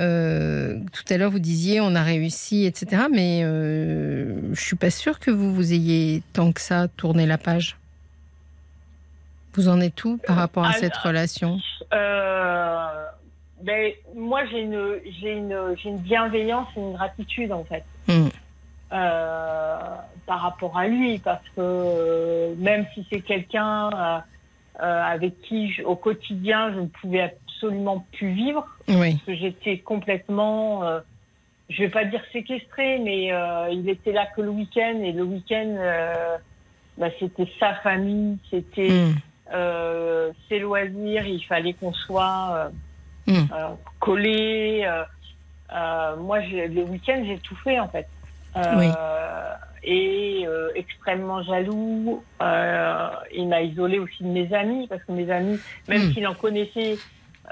S3: euh, tout à l'heure, vous disiez on a réussi, etc. Mais euh, je suis pas sûre que vous, vous ayez tant que ça tourné la page. Vous en êtes où par rapport à cette relation
S9: Euh, ben, moi, j'ai une, j'ai une, j'ai une bienveillance et une gratitude en fait
S3: Hmm.
S9: euh, par rapport à lui, parce que euh, même si c'est quelqu'un euh, avec qui, je- au quotidien, je ne pouvais absolument plus vivre,
S3: Oui.
S9: parce que j'étais complètement, je vais pas dire séquestrée, mais il était là que le week-end et le week-end, bah, c'était sa famille, c'était
S3: Hmm.
S9: Euh, ses loisirs, il fallait qu'on soit euh, euh, collés. euh, euh, moi, les week-ends, j'ai tout fait en fait. Euh,
S3: Oui.
S9: Et euh, extrêmement jaloux. Euh, il m'a isolé aussi de mes amis parce que mes amis, même
S3: Hmm.
S9: s'il en connaissait,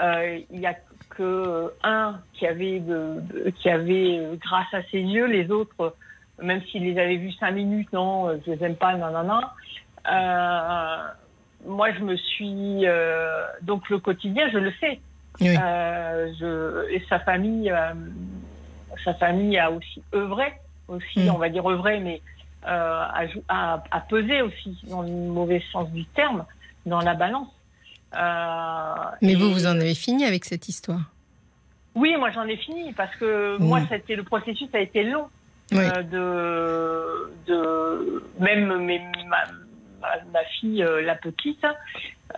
S9: euh, il y a que un qui avait, de, de- qui avait grâce à ses yeux, les autres, même s'il les avait vus cinq minutes, non, je les aime pas, non, non, non. Euh, moi, je me suis euh, donc le quotidien, je le sais.
S3: Oui.
S9: Euh, je, et sa famille, euh, sa famille a aussi œuvré, aussi,
S3: Mm.
S9: on va dire œuvré, mais a, jou- a, a pesé aussi, dans le mauvais sens du terme, dans la balance.
S3: Mais vous, vous en avez fini avec cette histoire?
S9: Oui, moi j'en ai fini parce que
S3: Mm.
S9: moi, c'était le processus a été long
S3: Oui.
S9: de, de même mes- ma, ma, fille, euh, la petite,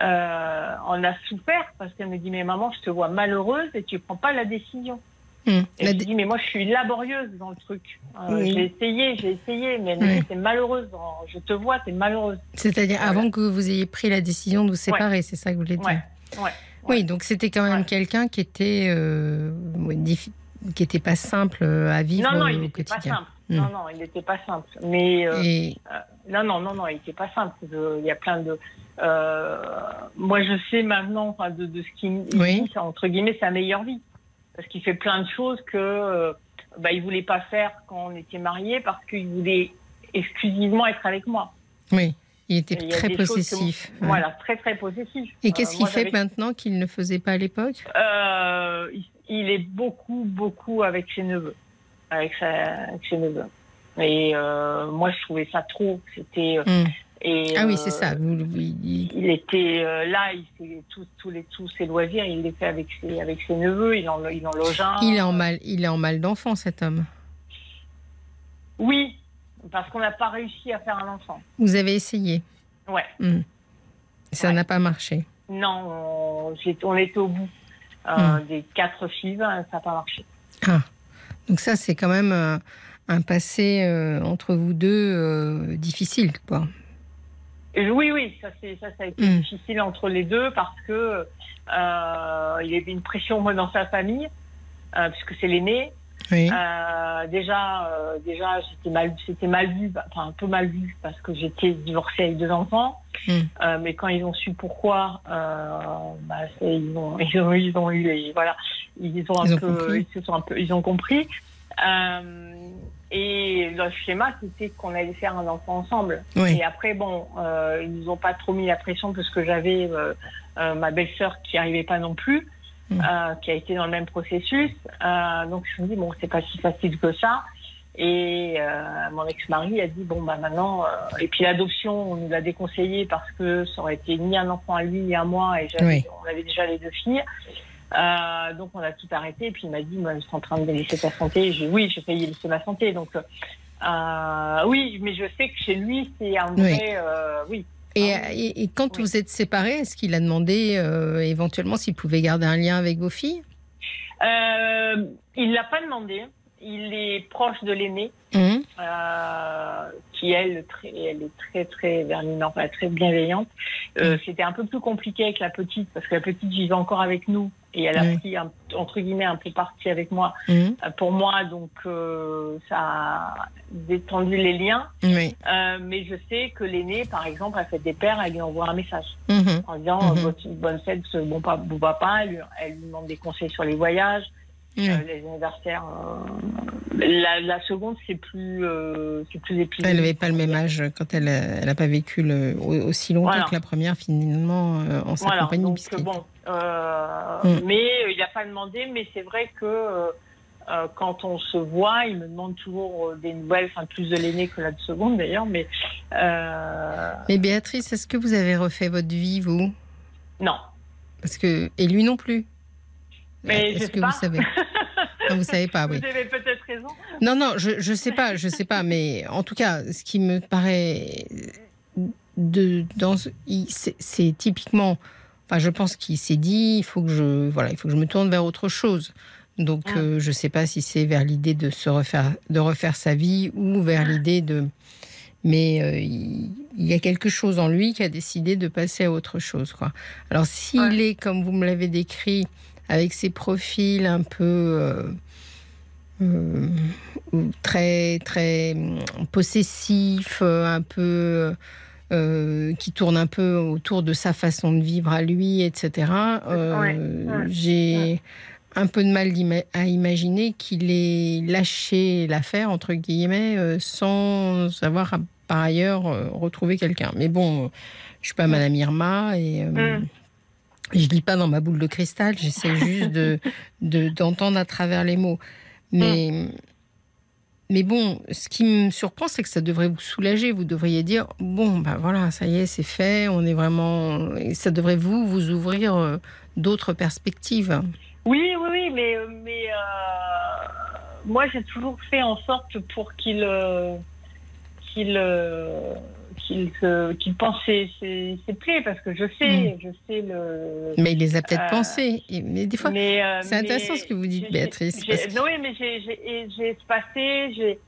S9: euh, en a souffert parce qu'elle me dit mais maman, je te vois malheureuse et tu prends pas la décision.
S3: Hmm.
S9: Et
S3: La
S9: je dis mais moi je suis laborieuse dans le truc. Euh,
S3: Oui.
S9: J'ai essayé, j'ai essayé, mais elle me
S3: Oui.
S9: dit t'es malheureuse. dans- Je te vois, t'es malheureuse.
S3: C'est-à-dire
S9: Voilà.
S3: avant que vous ayez pris la décision de vous séparer, c'est ça que vous voulez dire
S9: Ouais, ouais.
S3: Oui, donc c'était quand même quelqu'un qui était euh, qui était pas simple à vivre
S9: Non, non,
S3: au
S9: il pas
S3: quotidien.
S9: simple. Non, non, il n'était pas simple. Mais euh,
S3: Et
S9: Euh, non, non, non, non, il n'était pas simple. Il y a plein de. euh, moi, je sais maintenant enfin, de, de ce qu'il il
S3: Oui.
S9: dit, entre guillemets, sa meilleure vie. Parce qu'il fait plein de choses que bah, il voulait pas faire quand on était mariés parce qu'il voulait exclusivement être avec moi.
S3: oui, il était
S9: il
S3: très
S9: que-
S3: possessif. ouais.
S9: Voilà, très très possessif.
S3: Et qu'est-ce qu'il fait maintenant qu'il ne faisait pas à l'époque?
S9: Il, il est beaucoup, beaucoup avec ses neveux. Avec, sa, avec ses neveux. Et euh, moi, je trouvais ça trop. C'était. euh,
S3: Hmm.
S9: et,
S3: Ah oui,
S9: euh,
S3: c'est ça. vous- il-
S9: il était là, il fait tous, tous, les, tous ses loisirs, il les fait avec ses, avec ses neveux, il en, il en loge un.
S3: Il est en mal, il est en mal d'enfant cet homme.
S9: Oui, parce qu'on n'a pas réussi à faire un enfant.
S3: Vous avez essayé.
S9: Ouais.
S3: Hmm. Ça
S9: Ouais.
S3: n'a pas marché.
S9: Non, on, on était au bout euh,
S3: Hmm.
S9: des quatre filles, ça n'a pas marché.
S3: Ah, donc ça c'est quand même euh, un passé euh, entre vous deux euh, difficile, quoi.
S9: Oui, oui, ça, c'est, ça, ça a été
S3: Hmm.
S9: difficile entre les deux parce que euh, il y avait une pression moi, dans sa famille, puisque c'est l'aîné.
S3: Oui.
S9: Euh, déjà, euh, déjà, c'était mal, c'était mal vu, bah, enfin un peu mal vu parce que j'étais divorcée avec deux enfants.
S3: Mm.
S9: Euh, mais quand ils ont su pourquoi, euh, bah, ils ont, ils ont, ils ont eu, les- voilà, ils ont un
S3: Ils
S9: peu,
S3: compris.
S9: ils se sont un peu, ils ont compris. Et le schéma, c'était qu'on allait faire un enfant ensemble.
S3: Oui.
S9: Et après, bon, ils nous ont pas trop mis la pression parce que j'avais ma belle-sœur qui arrivait pas non plus,
S3: Mm.
S9: euh, qui a été dans le même processus. Euh, donc je me dis bon, c'est pas si facile que ça. Et euh, mon ex-mari a dit bon bah maintenant euh, et puis l'adoption on nous l'a déconseillé parce que ça aurait été ni un enfant à lui ni à moi et
S3: Oui.
S9: on avait déjà les deux filles. Euh, donc on a tout arrêté et puis il m'a dit moi je suis en train de laisser ta santé. Dit, oui j'ai failli laisser ma santé donc euh, oui mais je sais que chez lui c'est un vrai euh, oui
S3: Et,
S9: Ah
S3: et- et quand vous êtes séparés, est-ce qu'il a demandé euh, éventuellement s'il pouvait garder un lien avec vos filles?
S9: Euh, il l'a pas demandé. Il est proche de l'aînée,
S3: Hum,
S9: euh, qui elle, très, elle est très très verminante, très bienveillante. Euh, C'était un peu plus compliqué avec la petite parce que la petite vivait encore avec nous et elle a
S3: Oui.
S9: pris un- entre guillemets un peu parti avec moi euh, pour moi, donc euh, ça a détendu les liens. Euh, mais je sais que l'aînée, par exemple, a fait des pères, elle lui envoie un message
S3: mhm,
S9: en disant
S3: Mhm.
S9: bonne fête, bon, bon papa, elle, lui- elle lui demande des conseils sur les voyages,
S3: oui.
S9: euh, les anniversaires. euh, la, la seconde, c'est plus, euh, c'est plus épuisé.
S3: Elle n'avait pas le même âge quand elle n'a pas vécu le- au- aussi longtemps
S9: Voilà.
S3: que la première, finalement, euh, en sa
S9: Voilà,
S3: compagnie.
S9: donc bon,
S3: Mm.
S9: mais il n'a pas demandé, mais c'est vrai que quand on se voit, il me demande toujours des nouvelles, enfin plus de l'aîné que la de seconde d'ailleurs, mais
S3: Mais Béatrice, est-ce que vous avez refait votre vie, vous?
S9: Non.
S3: Parce que et lui non plus.
S9: Mais
S3: Est-ce que
S9: pas.
S3: vous savez Non, Vous savez pas, oui.
S9: Vous avez peut-être raison.
S3: Non, non, je je sais pas, je sais pas, mais en tout cas, ce qui me paraît de dans c'est typiquement, enfin, je pense qu'il s'est dit, il faut que je voilà, il faut que je me tourne vers autre chose. Donc,
S9: Ah.
S3: euh, je sais pas si c'est vers l'idée de se refaire, de refaire sa vie ou vers l'idée de, mais euh, il, il y a quelque chose en lui qui a décidé de passer à autre chose, quoi. Alors, s'il
S9: Ouais.
S3: est comme vous me l'avez décrit, avec ses profils un peu euh, euh, très très hum, possessif, euh, un peu euh, qui tourne un peu autour de sa façon de vivre à lui, etc. euh,
S9: Ouais, ouais,
S3: J'ai un peu de mal à imaginer qu'il ait lâché l'affaire entre guillemets euh, sans avoir à- par ailleurs euh, retrouvé quelqu'un. Mais bon, je suis pas Madame Irma et euh,
S9: Mm.
S3: Je lis pas dans ma boule de cristal. J'essaie juste de de- d'entendre à travers les mots. Mais mais bon, ce qui me surprend, c'est que ça devrait vous soulager. Vous devriez dire bon, bah voilà, ça y est, c'est fait. On est vraiment. Ça devrait vous vous ouvrir euh, d'autres perspectives.
S9: Oui, oui, oui, mais, mais euh, moi j'ai toujours fait en sorte pour qu'il euh, qu'il euh, qu'il qu'il pense ses, ses, ses plaies parce que je sais, je sais le.
S3: Mais il les a peut-être
S9: Euh,
S3: pensées. Mais des fois,
S9: euh,
S3: c'est intéressant ce que vous dites, Béatrice, que-
S9: non, oui, mais j'ai espacé, j'ai.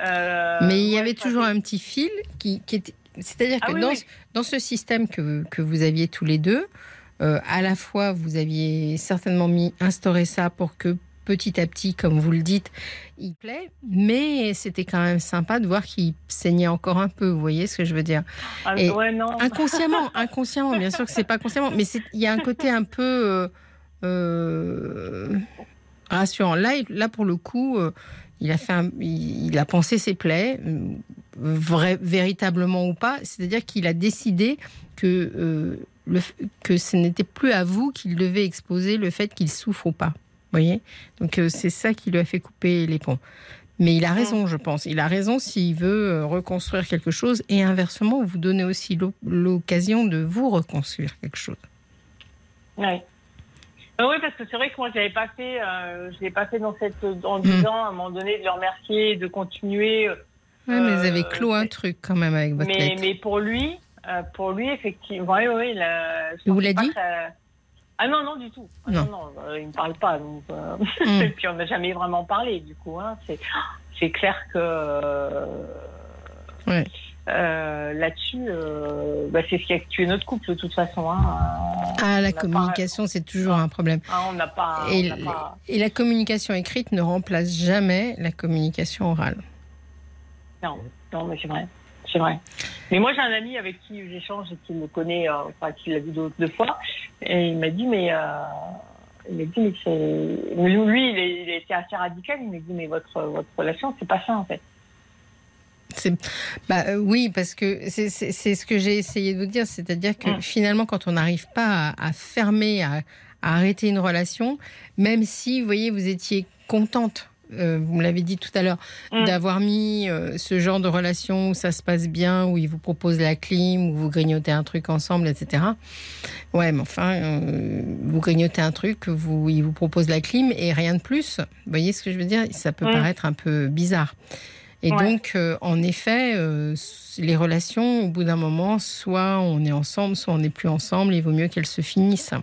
S9: euh,
S3: Mais il y
S9: ouais,
S3: avait toujours un petit fil qui, qui était. C'est-à-dire
S9: Ah
S3: que
S9: oui,
S3: dans,
S9: oui.
S3: dans ce système que, que vous aviez tous les deux, euh, à la fois vous aviez certainement mis instauré ça pour que petit à petit, comme vous le dites, il plaît, mais c'était quand même sympa de voir qu'il saignait encore un peu. Vous voyez ce que je veux dire
S9: Ah,
S3: Et
S9: ouais, non.
S3: Inconsciemment, inconsciemment, bien sûr que c'est pas consciemment, mais il y a un côté un peu euh, euh, rassurant. Là, là pour le coup, euh, il a fait, un- il, il a pensé ses plaies, vrai, véritablement ou pas. C'est-à-dire qu'il a décidé que le, que ce n'était plus à vous qu'il devait exposer le fait qu'il souffre ou pas. Voyez Donc euh, c'est ça qui lui a fait couper les ponts. Mais il a raison, je pense. Il a raison s'il veut euh, reconstruire quelque chose et inversement, vous donnez aussi l'o- l'occasion de vous reconstruire quelque chose.
S9: Ouais. Euh, oui, parce que c'est vrai que moi, je l'avais pas fait, euh, je l'ai pas fait dans cette, en
S3: Mm.
S9: disant à un moment donné de le remercier, de continuer. euh,
S3: Ouais, mais vous avez clos un truc quand même avec votre
S9: mais,
S3: lettre.
S9: mais pour lui, euh, pour lui, effectivement, oui, oui, il a- je
S3: vous l'a dit
S9: ça- Ah non, non, du tout. Ah,
S3: Non.
S9: non, non, euh, il me parle pas. Donc, euh,
S3: Mm.
S9: Et puis on n'a jamais vraiment parlé, du coup. Hein. C'est, c'est clair que euh,
S3: Ouais.
S9: euh, là-dessus, euh, bah, c'est ce qui a tué notre couple de toute façon. Hein.
S3: Ah, la
S9: pas-
S3: communication, c'est toujours un problème.
S9: Hein, on n'a pas.
S3: Et,
S9: pas-
S3: et la communication écrite ne remplace jamais la communication orale.
S9: Non, non, mais c'est vrai. C'est vrai. Mais moi, j'ai un ami avec qui j'échange et qui le connaît, euh, enfin, qui l'a vu deux, deux fois. Et il m'a dit, mais. Euh, il m'a dit, mais c'est. Lui, il, est- il était assez radical. Il m'a dit, mais votre, votre relation, c'est pas ça, en fait.
S3: Bah, euh, oui, parce que c'est ce que j'ai essayé de vous dire, c'est-à-dire que
S9: Mm.
S3: finalement, quand on n'arrive pas à, à fermer, à, à arrêter une relation, même si, vous voyez, vous étiez contente. Euh, vous me l'avez dit tout à l'heure,
S9: Mm.
S3: d'avoir mis euh, ce genre de relation où ça se passe bien, où il vous propose la clim, où vous grignotez un truc ensemble, etc. Ouais, mais enfin, euh, vous grignotez un truc, vous, il vous propose la clim et rien de plus. Vous voyez ce que je veux dire? Ça peut
S9: Mm.
S3: paraître un peu bizarre. Et
S9: Ouais.
S3: donc, en effet, les relations, au bout d'un moment, soit on est ensemble, soit on n'est plus ensemble. Il vaut mieux qu'elles se finissent.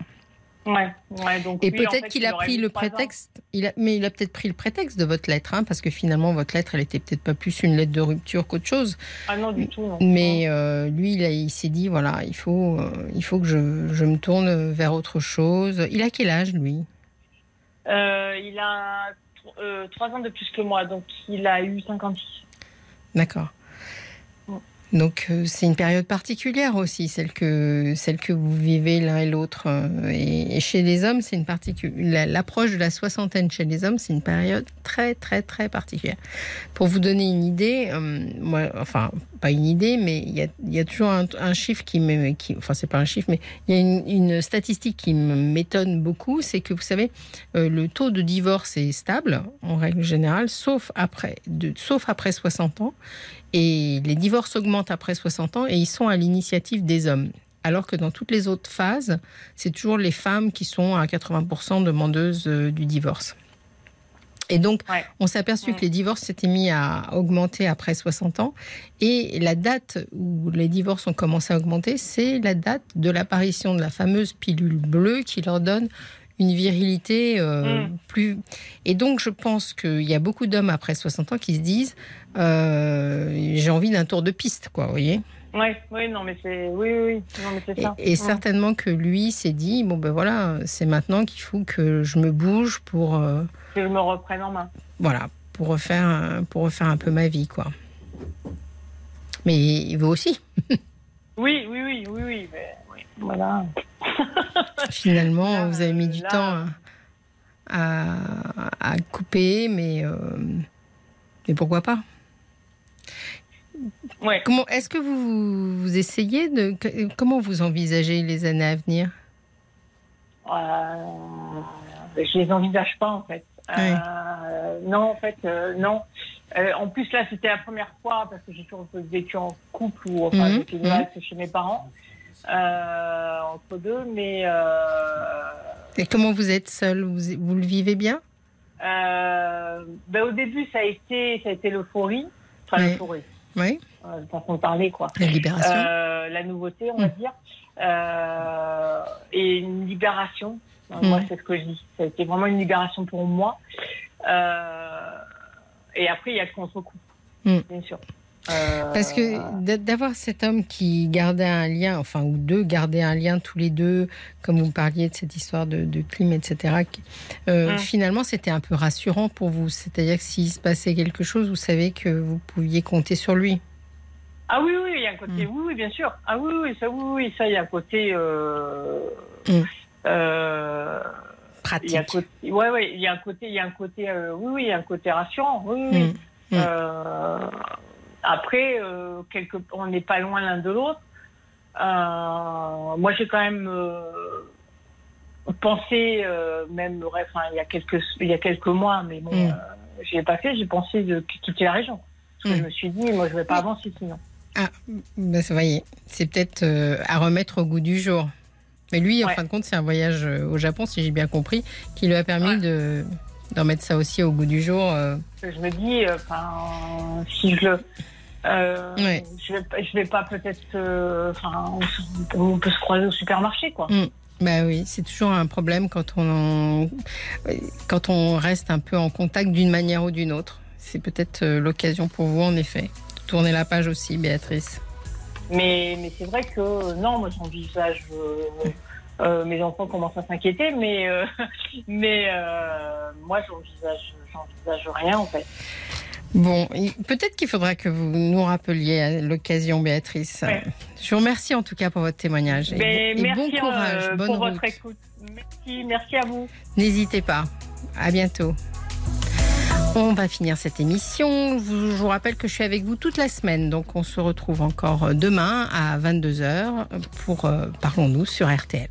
S9: Ouais, ouais, donc
S3: Et
S9: en
S3: peut-être
S9: fait,
S3: qu'il
S9: il
S3: a pris le prétexte. Il a, mais il a peut-être pris le prétexte de votre lettre, hein, parce que finalement, votre lettre, elle était peut-être pas plus une lettre de rupture qu'autre chose.
S9: Ah non, du tout. Non.
S3: Mais euh, lui, il, a- il s'est dit voilà, il faut, euh, il faut que je, je me tourne vers autre chose. Il a quel âge, lui?
S9: Euh, il a trois ans de plus que moi, donc il a eu 56.
S3: D'accord. Donc euh, c'est une période particulière aussi, celle que, celle que vous vivez l'un et l'autre. euh, Et, chez les hommes, c'est une. L'approche de la soixantaine chez les hommes, c'est une période très très très particulière. Pour vous donner une idée, euh, moi, enfin pas une idée, mais il y a, toujours un, chiffre qui me, qui, enfin c'est pas un chiffre, mais il y a une, statistique qui m'étonne beaucoup, c'est que vous savez, le taux de divorce est stable en règle générale, sauf après, de, sauf après 60 ans. Et les divorces augmentent après 60 ans et ils sont à l'initiative des hommes. Alors que dans toutes les autres phases, c'est toujours les femmes qui sont à 80% demandeuses euh, du divorce. Et donc,
S9: Ouais.
S3: on s'est aperçu que les divorces s'étaient mis à augmenter après 60 ans. Et la date où les divorces ont commencé à augmenter, c'est la date de l'apparition de la fameuse pilule bleue qui leur donne une virilité euh,
S9: Mm.
S3: plus. Et donc, je pense qu'il y a beaucoup d'hommes après 60 ans qui se disent euh, j'ai envie d'un tour de piste, quoi, vous voyez
S9: Ouais, oui, non, mais c'est, oui, oui, oui, non, mais c'est
S3: Et,
S9: ça.
S3: et
S9: Mm.
S3: certainement que lui s'est dit bon, ben voilà, c'est maintenant qu'il faut que je me bouge pour. euh,
S9: Que je me reprenne en main.
S3: voilà, pour refaire, un- pour refaire un peu ma vie, quoi. Mais il veut aussi,
S9: Oui, oui, oui, oui, oui, mais, oui, voilà.
S3: Finalement,
S9: Là,
S3: vous avez mis du temps à, à- à couper, mais, euh, mais pourquoi pas?
S9: Ouais.
S3: Comment Est-ce que vous, vous essayez de comment vous envisagez les années à venir?
S9: Euh, je les envisage pas en fait. Euh, non, en fait, euh, non. Euh, en plus là, c'était la première fois parce que j'ai toujours vécu en couple ou enfin j'étais là chez mes parents entre deux, mais euh,
S3: Et comment vous êtes seul? Vous, vous le vivez bien?
S9: Euh, ben, au début ça a été ça a été l'euphorie, enfin
S3: Oui.
S9: l'euphorie,
S3: Oui,
S9: euh, façon de parler quoi.
S3: la libération.
S9: Euh, la nouveauté, on va
S3: Mm.
S9: dire, Euh, et une libération. Euh. Moi, c'est ce que je dis. Ça a été vraiment une libération pour moi. Euh, et après, il y a le contre-coup,
S3: Mm.
S9: bien sûr. Euh,
S3: Parce que d'a- d'avoir cet homme qui gardait un lien, enfin, ou deux gardaient un lien tous les deux, comme vous parliez de cette histoire de, de clim, etc., euh,
S9: Mm.
S3: finalement, c'était un peu rassurant pour vous. C'est-à-dire que s'il se passait quelque chose, vous savez que vous pouviez compter sur lui.
S9: Ah oui, oui, il y a un côté,
S3: Mm.
S9: oui, oui, bien sûr. Ah oui, oui, ça, oui, oui, ça, il y a un côté. Euh,
S3: Mm.
S9: euh, il y a un
S3: Pratique.
S9: côté, ouais, ouais, il y a un côté, il y a un côté, oui, oui, il y a un côté rassurant. Oui, oui. Après, euh, quelque, on n'est pas loin l'un de l'autre. Euh, moi, j'ai quand même euh, pensé, même, enfin, il y a quelques, il y a quelques mois, mais bon,
S3: Mm.
S9: je l'ai pas fait. J'ai pensé de quitter la région. Parce que
S3: Mm.
S9: je me suis dit, moi, je vais pas avancer sinon.
S3: Ah, ben, vous voyez, c'est peut-être à remettre au goût du jour. Mais lui, en
S9: Ouais.
S3: fin de compte, c'est un voyage au Japon, si j'ai bien compris, qui lui a permis
S9: Ouais.
S3: de d'en mettre ça aussi au goût du jour.
S9: Je me dis, enfin, si je le, euh, je vais, je vais pas peut-être, euh, enfin, on, peut se croiser au supermarché, quoi.
S3: Bah oui, c'est toujours un problème quand on, quand on reste un peu en contact d'une manière ou d'une autre. C'est peut-être euh, l'occasion pour vous, en effet. de Tourner la page aussi, Béatrice.
S9: Mais, mais c'est vrai que non, moi j'envisage. euh, euh, mes enfants commencent à s'inquiéter, mais, euh, mais moi j'envisage, j'envisage rien en fait.
S3: Bon, peut-être qu'il faudra que vous nous rappeliez à l'occasion, Béatrice.
S9: Ouais.
S3: Je vous remercie en tout cas pour votre témoignage. Et,
S9: Mais
S3: bon- et
S9: merci
S3: bon courage,
S9: euh,
S3: bonne
S9: pour
S3: route.
S9: votre écoute. Merci, merci à vous.
S3: N'hésitez pas. À bientôt. On va finir cette émission. Je vous rappelle que je suis avec vous toute la semaine, donc on se retrouve encore demain à 22h pour euh, Parlons-nous sur RTL.